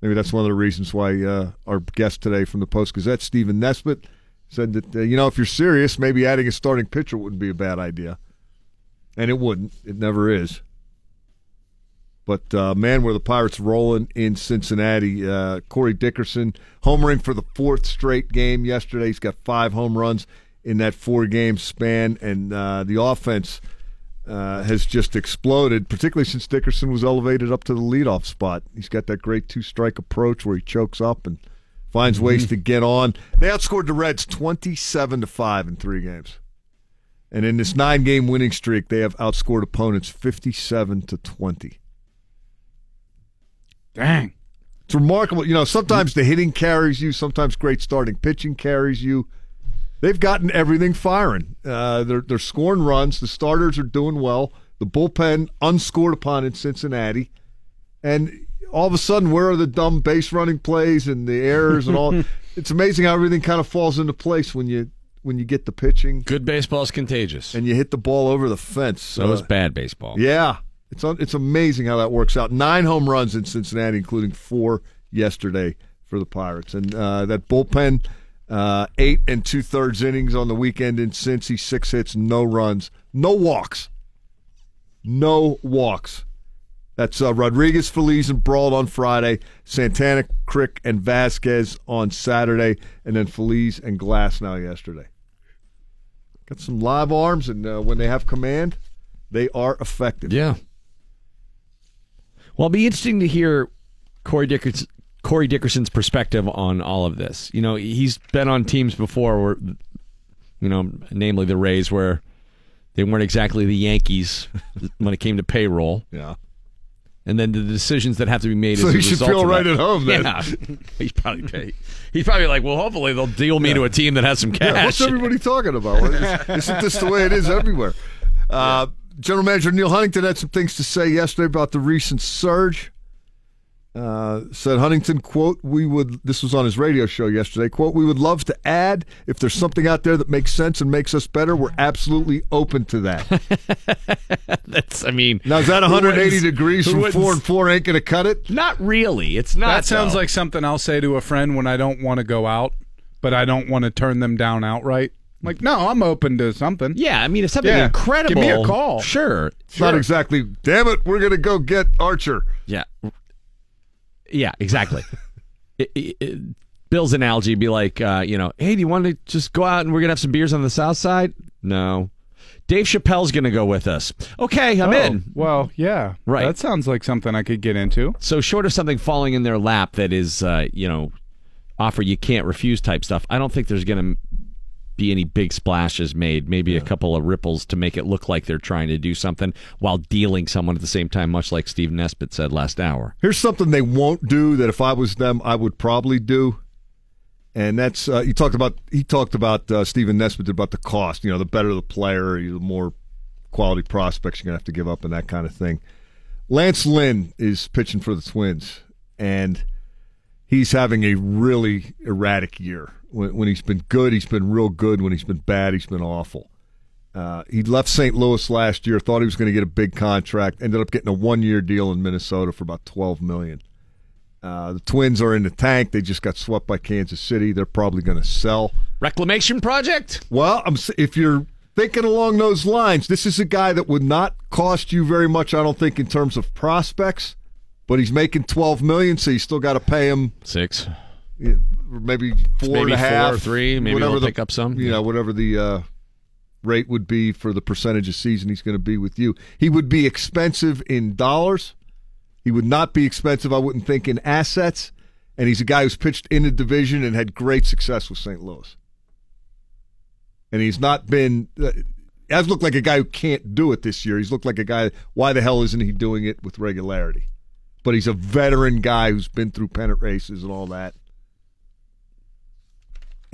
Maybe that's one of the reasons why uh, our guest today from the Post Gazette, Stephen Nesbitt, said that, uh, you know, if you're serious, maybe adding a starting pitcher wouldn't be a bad idea. And it wouldn't. It never is. But uh, man, were the Pirates rolling in Cincinnati? Uh, Corey Dickerson homering for the fourth straight game yesterday. He's got five home runs in that four-game span, and uh, the offense uh, has just exploded. Particularly since Dickerson was elevated up to the leadoff spot. He's got that great two-strike approach where he chokes up and finds ways to get on. They outscored the Reds twenty-seven to five in three games. And in this nine game winning streak, they have outscored opponents 57 to 20. Dang. It's remarkable. You know, sometimes the hitting carries you, sometimes great starting pitching carries you. They've gotten everything firing. Uh, they're, they're scoring runs. The starters are doing well. The bullpen unscored upon in Cincinnati. And all of a sudden, where are the dumb base running plays and the errors and all? [LAUGHS] it's amazing how everything kind of falls into place when you when you get the pitching. Good baseball is contagious. And you hit the ball over the fence. So is bad baseball. Yeah. It's it's amazing how that works out. Nine home runs in Cincinnati, including four yesterday for the Pirates. And uh, that bullpen, uh, eight and two thirds innings on the weekend in Cincy, six hits, no runs, no walks. No walks. That's uh, Rodriguez, Feliz, and Brault on Friday, Santana, Crick, and Vasquez on Saturday, and then Feliz and Glasnow yesterday. Got some live arms, and uh, when they have command, they are effective. Yeah. Well, it'll be interesting to hear Corey Dickerson, Corey Dickerson's perspective on all of this. You know, he's been on teams before where, you know, namely the Rays, where they weren't exactly the Yankees [LAUGHS] when it came to payroll. Yeah. And then the decisions that have to be made. So as a he should feel right at home then. Yeah, [LAUGHS] he's probably he's probably like, well, hopefully they'll deal me to a team that has some cash. Yeah, what's everybody talking about? Isn't this the way it is everywhere? [LAUGHS] Uh, General Manager Neal Huntington had some things to say yesterday about the recent surge. Uh, said Huntington, quote, we would, this was on his radio show yesterday, quote, we would love to add if there's something out there that makes sense and makes us better, we're absolutely open to that. [LAUGHS] That's, I mean, now, is that 180 degrees from four and four ain't going to cut it? Not really. It's not. that sounds though. like something I'll say to a friend when I don't want to go out, but I don't want to turn them down outright. Like, no, I'm open to something. Yeah, I mean, if something Yeah, incredible, Give me a call. Sure, It's not exactly, damn it, we're going to go get Archer. Yeah. Yeah, exactly. [LAUGHS] Bill's analogy would be like, uh, you know, hey, do you want to just go out and we're going to have some beers on the south side? No. Dave Chappelle's going to go with us. Okay, I'm Oh, in. Well, yeah. Right. That sounds like something I could get into. So, short of something falling in their lap that is, uh, you know, offer you can't refuse type stuff, I don't think there's going to be any big splashes made. Maybe a couple of ripples to make it look like they're trying to do something while dealing someone at the same time, much like Steve Nesbitt said last hour. Here's something they won't do that if I was them, I would probably do. And that's uh, he talked about. He talked about uh, Stephen Nesbitt about the cost. You know, the better the player, the more quality prospects you're gonna have to give up, and that kind of thing. Lance Lynn is pitching for the Twins, and he's having a really erratic year. When, when he's been good, he's been real good. When he's been bad, he's been awful. Uh, he left St. Louis last year, thought he was going to get a big contract, ended up getting a one-year deal in Minnesota for about twelve million. Uh, the Twins are in the tank. They just got swept by Kansas City. They're probably going to sell. Reclamation project? Well, I'm, if you're thinking along those lines, this is a guy that would not cost you very much, I don't think, in terms of prospects. But he's making twelve million, so you still got to pay him Six. Maybe four Maybe and a half, four or three. Maybe whatever we'll the, pick up some. You know, whatever the uh, rate would be for the percentage of season he's going to be with you. He would be expensive in dollars. He would not be expensive, I wouldn't think, in assets. And he's a guy who's pitched in the division and had great success with St. Louis. And he's not been. Uh, has looked like a guy who can't do it this year. He's looked like a guy. Why the hell isn't he doing it with regularity? But he's a veteran guy who's been through pennant races and all that.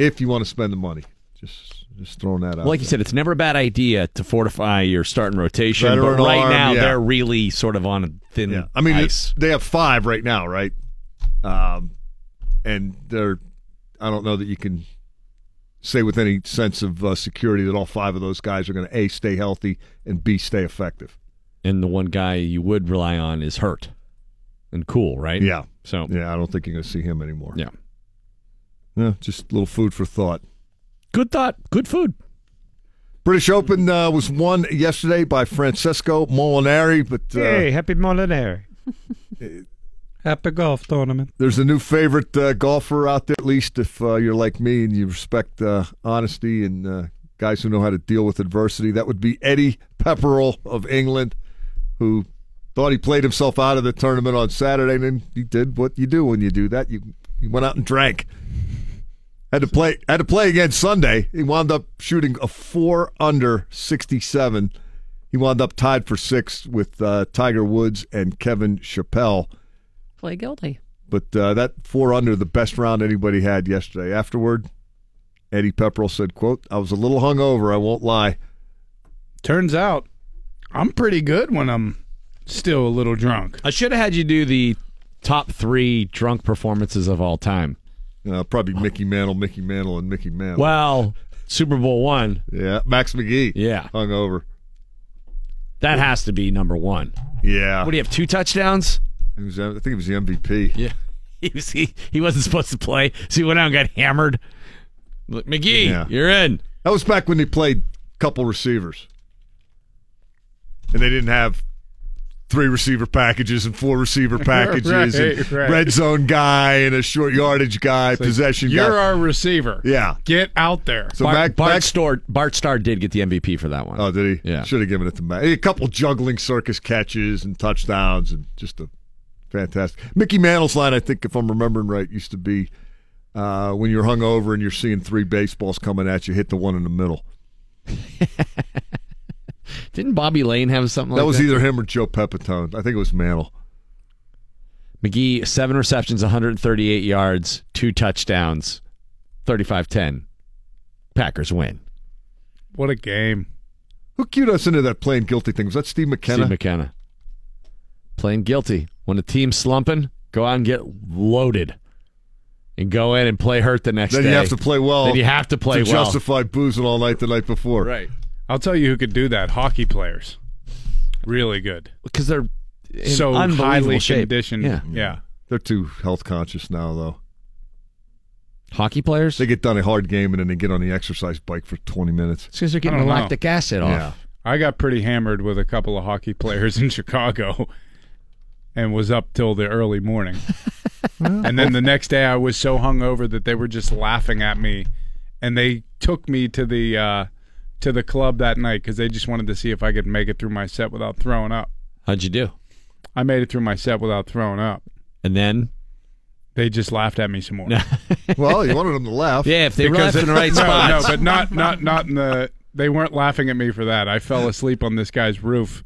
If you want to spend the money, just just throwing that out. Well, like you said, it's never a bad idea to fortify your starting rotation. Veteran but right arm, now, yeah. they're really sort of on a thin Yeah, I mean, ice. they have five right now, right? Um, and they're. I don't know that you can say with any sense of uh, security that all five of those guys are going to a stay healthy and b stay effective. And the one guy you would rely on is hurt and Kuhl, right? Yeah. So Yeah, I don't think you're going to see him anymore. Yeah. Yeah, just a little food for thought. Good thought. Good food. British Open uh, was won yesterday by Francesco Molinari, but uh, happy Molinari. [LAUGHS] Happy golf tournament. there's a new favorite uh, golfer out there, at least if uh, you're like me and you respect uh, honesty and uh, guys who know how to deal with adversity. That would be Eddie Pepperell of England, who thought he played himself out of the tournament on Saturday, and then he did what you do when you do that. You he went out and drank. Had to play had to play again Sunday. He wound up shooting a four under sixty seven. He wound up tied for sixth with uh, Tiger Woods and Kevin Chappell. Play guilty. But uh, that four under the best round anybody had yesterday. Afterward, Eddie Pepperell said, "quote I was a little hungover. I won't lie." Turns out, I'm pretty good when I'm still a little drunk. I should have had you do the top three drunk performances of all time. Uh, probably Mickey Mantle, Mickey Mantle, and Mickey Mantle. Well, Super Bowl one. yeah, Max McGee. Yeah. hungover. That has to be number one. Yeah, What do you have? Two touchdowns? He was, I think he was the MVP. Yeah. [LAUGHS] He was he, he wasn't supposed to play, so he went out and got hammered. Look, McGee, Yeah. you're in. That was back when they played couple receivers, and they didn't have three receiver packages and four receiver [LAUGHS] [LAUGHS] packages, and Right, right. red zone guy and a short yardage guy, possession guy. You're our receiver. yeah. Get out there. So Bart, Mac, Bart, Mac- Starr, Bart Starr did get the MVP for that one. Oh, did he? Yeah. Should have given it to Mac. A couple juggling circus catches and touchdowns and just a fantastic. Mickey Mantle's line, I think, if I'm remembering right, used to be uh, when you're hungover and you're seeing three baseballs coming at you, hit the one in the middle. [LAUGHS] Didn't Bobby Layne have something like that That was either him or Joe Pepitone. I think it was Mantle. McGee, seven receptions, 138 yards, two touchdowns, 35 10. Packers win. What a game. Who cued us into that playing guilty thing? Was that Steve McKenna? Steve McKenna. Playing guilty. When a team's slumping, go out and get loaded. And go in and play hurt the next then day. you have to play well. Then you have to play to well. justify boozing all night the night before. Right. I'll tell you who could do that. Hockey players. Really good. Because they're in so unbelievable highly shape. conditioned. Yeah. yeah. They're too health conscious now, though. Hockey players? They get done a hard game and then they get on the exercise bike for 20 minutes. It's because they're getting I the know. lactic acid off. Yeah. I got pretty hammered with a couple of hockey players in [LAUGHS] Chicago and was up till the early morning. [LAUGHS] and then the next day I was so hungover that they were just laughing at me and they took me to the uh, to the club that night cuz they just wanted to see if I could make it through my set without throwing up. How'd you do? I made it through my set without throwing up. And then They just laughed at me some more. [LAUGHS] Well, you wanted them to laugh. Yeah, if they Because left in the right [LAUGHS] no, spots. No, but not not not in the. They weren't laughing at me for that. I fell asleep on this guy's roof,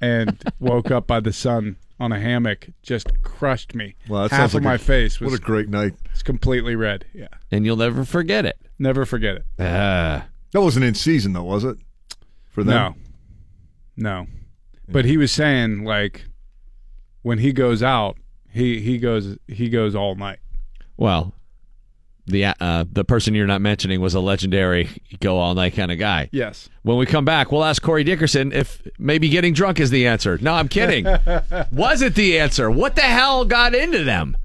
and woke up by the sun on a hammock. Just crushed me. Well, that Half sounds of like my a- face was What a great night. it's completely red. Yeah, and you'll never forget it. never forget it. Ah. That wasn't in season, though, was it? For them? No, no. But he was saying like, when he goes out, he he goes he goes all night. Well, the uh, the person you're not mentioning was a legendary go all night kind of guy. Yes. When we come back, we'll ask Corey Dickerson if maybe getting drunk is the answer. No, I'm kidding. [LAUGHS] was it the answer? What the hell got into them?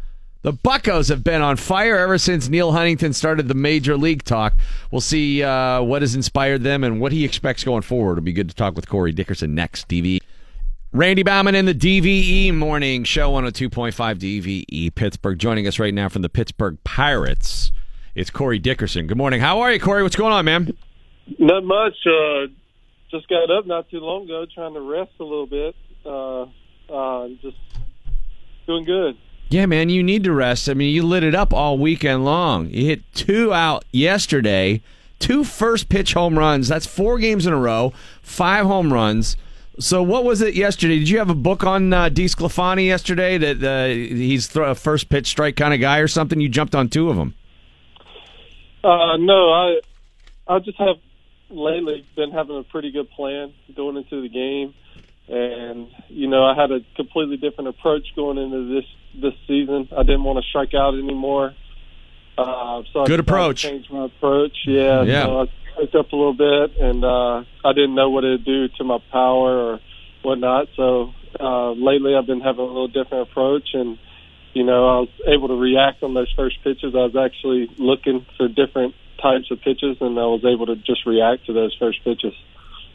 The Buccos have been on fire ever since Neal Huntington started the major league talk. We'll see uh, what has inspired them and what he expects going forward. It'll be good to talk with Corey Dickerson next. DV. Randy Baumann in the DVE Morning Show 102.5 DVE E Pittsburgh. Joining us right now from the Pittsburgh Pirates, it's Corey Dickerson. Good morning. How are you, Corey? What's going on, man? Not much. Uh, just got up not too long ago, trying to rest a little bit. Uh, uh, just doing good. Yeah, man, you need to rest. I mean, you lit it up all weekend long. You hit two out yesterday, two first pitch home runs. That's four games in a row, five home runs. So, what was it yesterday? Did you have a book on uh, DeSclafani yesterday that uh, he's th- a first pitch strike kind of guy or something? You jumped on two of them. Uh, no, I I just have lately been having a pretty good plan going into the game, and you know I had a completely different approach going into this this season. I didn't want to strike out anymore. Uh, so Good to approach. Changed my approach. Yeah. Yeah. So I picked up a little bit, and uh, I didn't know what it'd do to my power or whatnot. So uh, lately, I've been having a little different approach, and you know, I was able to react on those first pitches. I was actually looking for different types of pitches, and I was able to just react to those first pitches.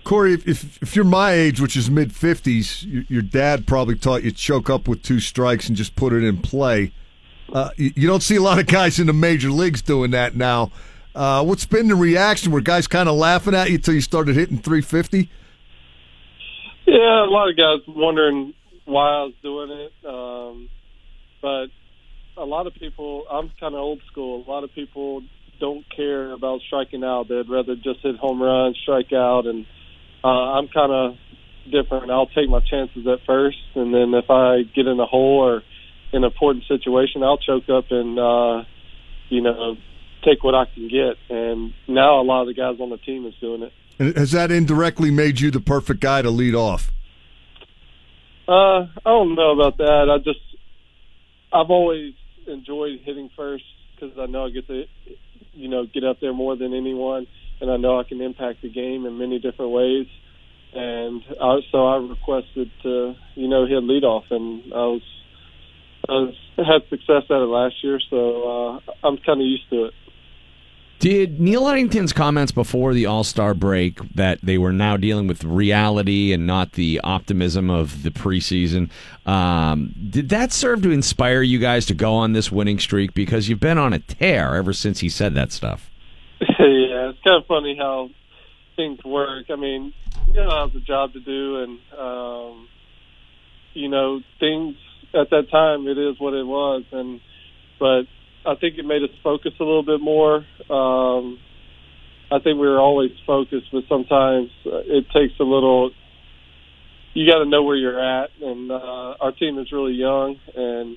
Corey, if, if, you're my age, which is mid 50s, your, your dad probably taught you choke up with two strikes and just put it in play. Uh, you, you don't see a lot of guys in the major leagues doing that now. Uh, what's been the reaction? Were guys kind of laughing at you until you started hitting 350? Yeah, a lot of guys wondering why I was doing it, um, but a lot of people. I'm kind of old school. A lot of people don't care about striking out. They'd rather just hit home runs, strike out, and uh, I'm kind of different. I'll take my chances at first, and then if I get in a hole or in an important situation, I'll choke up and uh, you know take what I can get. And now a lot of the guys on the team is doing it. And has that indirectly made you the perfect guy to lead off? Uh, I don't know about that. I just, I've always enjoyed hitting first because I know I get to, you know, get up there more than anyone, and I know I can impact the game in many different ways. And I, so I requested to, you know, hit leadoff, and I was, I was had success at it last year, so uh, I'm kind of used to it. Did Neal Huntington's comments before the All Star break that they were now dealing with reality and not the optimism of the preseason, um, did that serve to inspire you guys to go on this winning streak? Because you've been on a tear ever since he said that stuff. [LAUGHS] [LAUGHS] yeah, it's kind of funny how things work. I mean, you know, I have a job to do, and um, you know, things at that time it is what it was, and but I think it made us focus a little bit more. Um, I think we were always focused, but sometimes uh, it takes a little. You got to know where you're at, and uh, our team is really young, and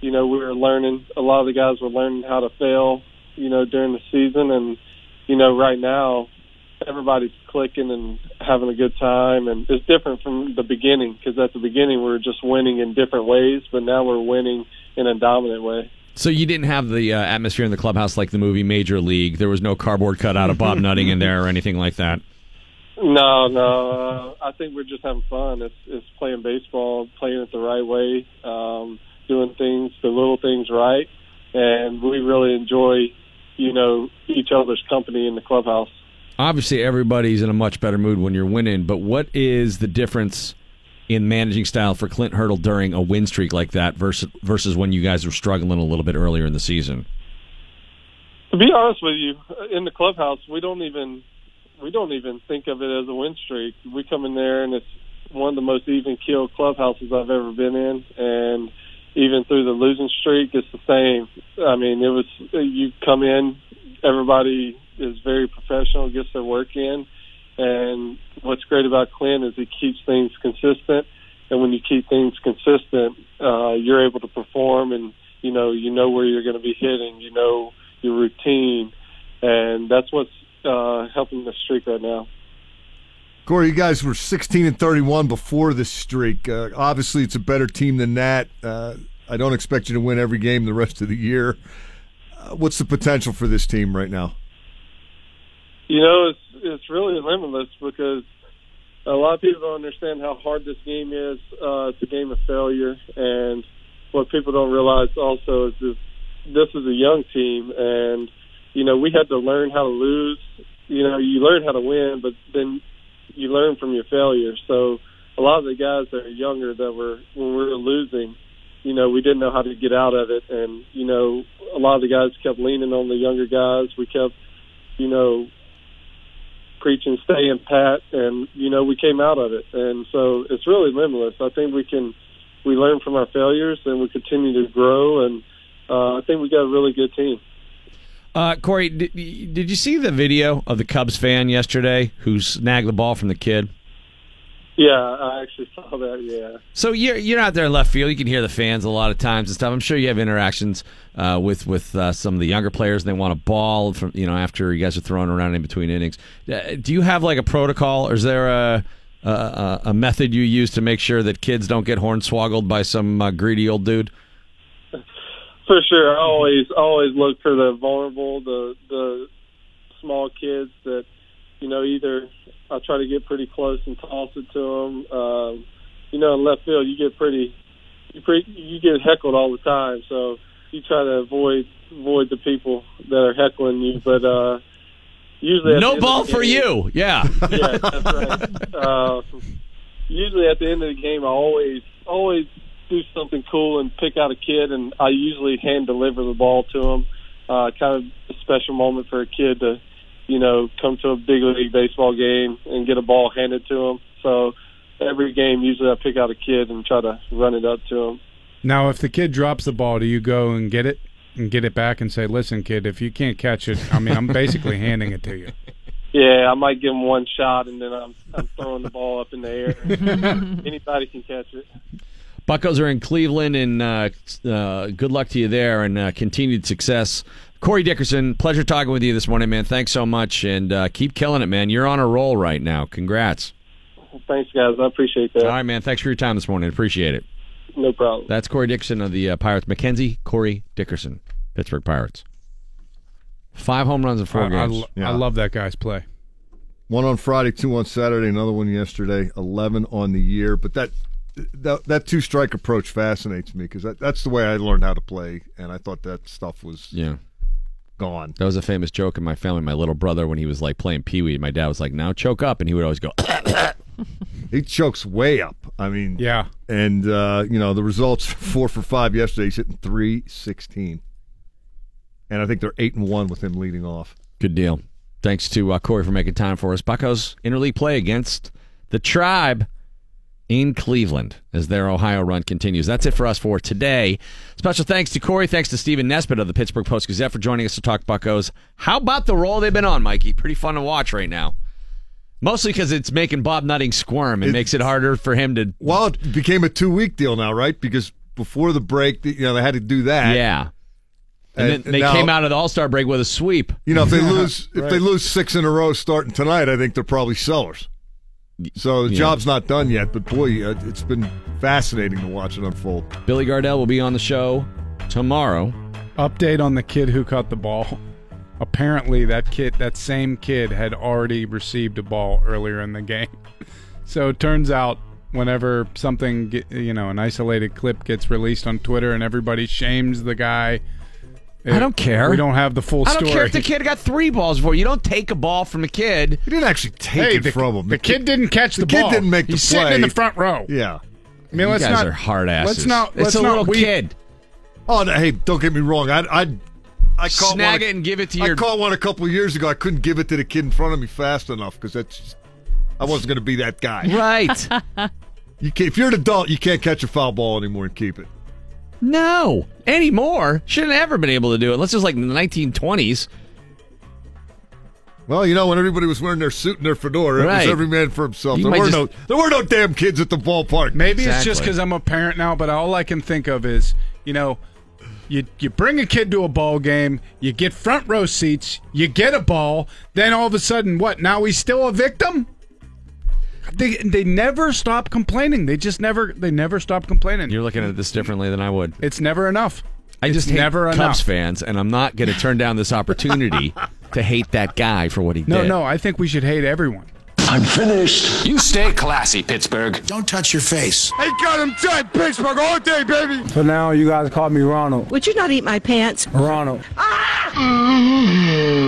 you know we were learning. A lot of the guys were learning how to fail, you know, during the season, and you know right now, everybody's clicking and having a good time, and it's different from the beginning because at the beginning we were just winning in different ways, but now we're winning in a dominant way. So you didn't have the uh, atmosphere in the clubhouse like the movie Major League. There was no cardboard cutout of Bob [LAUGHS] Nutting in there or anything like that. No, no. Uh, I think we're just having fun. It's it's playing baseball, playing it the right way, um, doing things, the little things right, and we really enjoy, you know, each other's company in the clubhouse. Obviously, everybody's in a much better mood when you're winning. But what is the difference in managing style for Clint Hurdle during a win streak like that versus versus when you guys were struggling a little bit earlier in the season? To be honest with you, uh, in the clubhouse, we don't even we don't even think of it as a win streak. We come in there and it's one of the most even keel clubhouses I've ever been in, and even through the losing streak, it's the same. I mean, it was you come in, everybody is very professional, gets their work in, and what's great about Clint is he keeps things consistent. And when you keep things consistent, uh, you're able to perform, and you know you know where you're going to be hitting, you know your routine, and that's what's uh, helping the streak right now. Corey, you guys were 16 and 31 before this streak. Uh, obviously, it's a better team than that. Uh, I don't expect you to win every game the rest of the year. Uh, what's the potential for this team right now? You know, it's it's really limitless because a lot of people don't understand how hard this game is. Uh, it's a game of failure, and what people don't realize also is this this is a young team, and you know we had to learn how to lose. You know, you learn how to win, but then you learn from your failures. So a lot of the guys that are younger that were when we were losing, you know, we didn't know how to get out of it, and you know, a lot of the guys kept leaning on the younger guys. We kept, you know, preaching staying pat, and you know, we came out of it, and so it's really limitless. I think we can we learn from our failures, and we continue to grow, and uh, I think we got a really good team. Uh, Corey, did, did you see the video of the Cubs fan yesterday who snagged the ball from the kid? Yeah, I actually saw that. Yeah. So you're you're out there in left field. You can hear the fans a lot of times and stuff. I'm sure you have interactions uh, with with uh, some of the younger players. And they want a ball from you know after you guys are throwing around in between innings. Uh, do you have like a protocol, or is there a a, a method you use to make sure that kids don't get hornswoggled by some uh, greedy old dude? For sure, I always always look for the vulnerable, the the small kids that you know either I try to get pretty close and toss it to them. Um, you know, in left field, you get pretty, you pretty, you get heckled all the time. So you try to avoid avoid the people that are heckling you. But uh, usually, no ball for game- you. Yeah. [LAUGHS] yeah, that's right. Uh, usually, at the end of the game, I always always do something cool and pick out a kid, and I usually hand deliver the ball to him. Uh, kind of a special moment for a kid to you know, come to a big league baseball game and get a ball handed to them. So every game, usually I pick out a kid and try to run it up to them. Now, if the kid drops the ball, do you go and get it and get it back and say, "Listen, kid, if you can't catch it, I mean, I'm basically [LAUGHS] handing it to you." Yeah, I might give him one shot and then I'm I'm throwing the ball up in the air. [LAUGHS] Anybody can catch it. Buccos are in Cleveland, and uh, uh, good luck to you there, and uh, continued success. Corey Dickerson, pleasure talking with you this morning, man. Thanks so much, and uh, keep killing it, man. You're on a roll right now. Congrats. Thanks, guys. I appreciate that. All right, man. Thanks for your time this morning. Appreciate it. No problem. That's Corey Dickerson of the uh, Pirates. Mackenzie Corey Dickerson, Pittsburgh Pirates. Five home runs in four I, I games. lo- I love that guy's play. One on Friday, two on Saturday, another one yesterday. Eleven on the year, but that that, that two strike approach fascinates me because that, that's the way I learned how to play, and I thought that stuff was Yeah. gone. That was a famous joke in my family. My little brother, when he was like playing Pee Wee, my dad was like, "Now choke up," and he would always go. [LAUGHS] He chokes way up. I mean, Yeah. And uh, you know the results: [LAUGHS] four for five yesterday. He's hitting three sixteen, and I think they're eight and one with him leading off. Good deal. Thanks to uh, Corey for making time for us. Buccos interleague play against the Tribe in Cleveland as their Ohio run continues. That's it for us for today. Special thanks to Corey. Thanks to Stephen Nesbitt of the Pittsburgh Post Gazette for joining us to talk Buccos. How about the roll they've been on, Mikey? Pretty fun to watch right now. Mostly because it's making Bob Nutting squirm. It, makes it harder for him to. Well, it became a two week deal now, right? Because before the break, you know, they had to do that. Yeah. And, And then they now- came out of the All Star break with a sweep. You know, if they lose [LAUGHS] if Right. they lose six in a row starting tonight, I think they're probably sellers. So the Yeah. job's not done yet, but boy, uh, it's been fascinating to watch it unfold. Billy Gardell will be on the show tomorrow. Update on the kid who caught the ball. Apparently, that kid, that same kid, had already received a ball earlier in the game. [LAUGHS] So it turns out, whenever something, you know, an isolated clip gets released on Twitter and everybody shames the guy, I don't care. We don't have the full story. I don't story. care if the kid got three balls before. You don't take a ball from a kid. He didn't actually take Hey, it the, from him. the kid didn't catch the, ball. the kid ball. didn't make the He's sitting in the front row. Yeah. I mean, You let's guys not are hard asses. Let's not. It's let's a not, little we- kid. Oh, no, hey, don't get me wrong. I I I caught Snag one, it and give it to I your. caught one a couple of years ago. I couldn't give it to the kid in front of me fast enough because that's just, I wasn't going to be that guy. Right. [LAUGHS] You can, if you're an adult, you can't catch a foul ball anymore and keep it. No. Anymore. Shouldn't have ever been able to do it. Unless it was like in the 1920s. Well, you know, when everybody was wearing their suit and their fedora, it was every man for himself. You There were just- no there were no damn kids at the ballpark. Maybe it's just Exactly. because I'm a parent now, but all I can think of is, you know, you you bring a kid to a ball game, you get front row seats, you get a ball, then all of a sudden, what? Now he's still a victim. They they never stop complaining. They just never they never stop complaining. You're looking at this differently than I would. It's never enough. I It's just hate never Cubs enough. fans, and I'm not going to turn down this opportunity [LAUGHS] to hate that guy for what he No, did. no, no, I think we should hate everyone. I'm finished. You stay classy, Pittsburgh. Don't touch your face. They got him tight, Pittsburgh all day, baby. So now you guys call me Ronald. Would you not eat my pants? Ronald. Ah! Mm-hmm.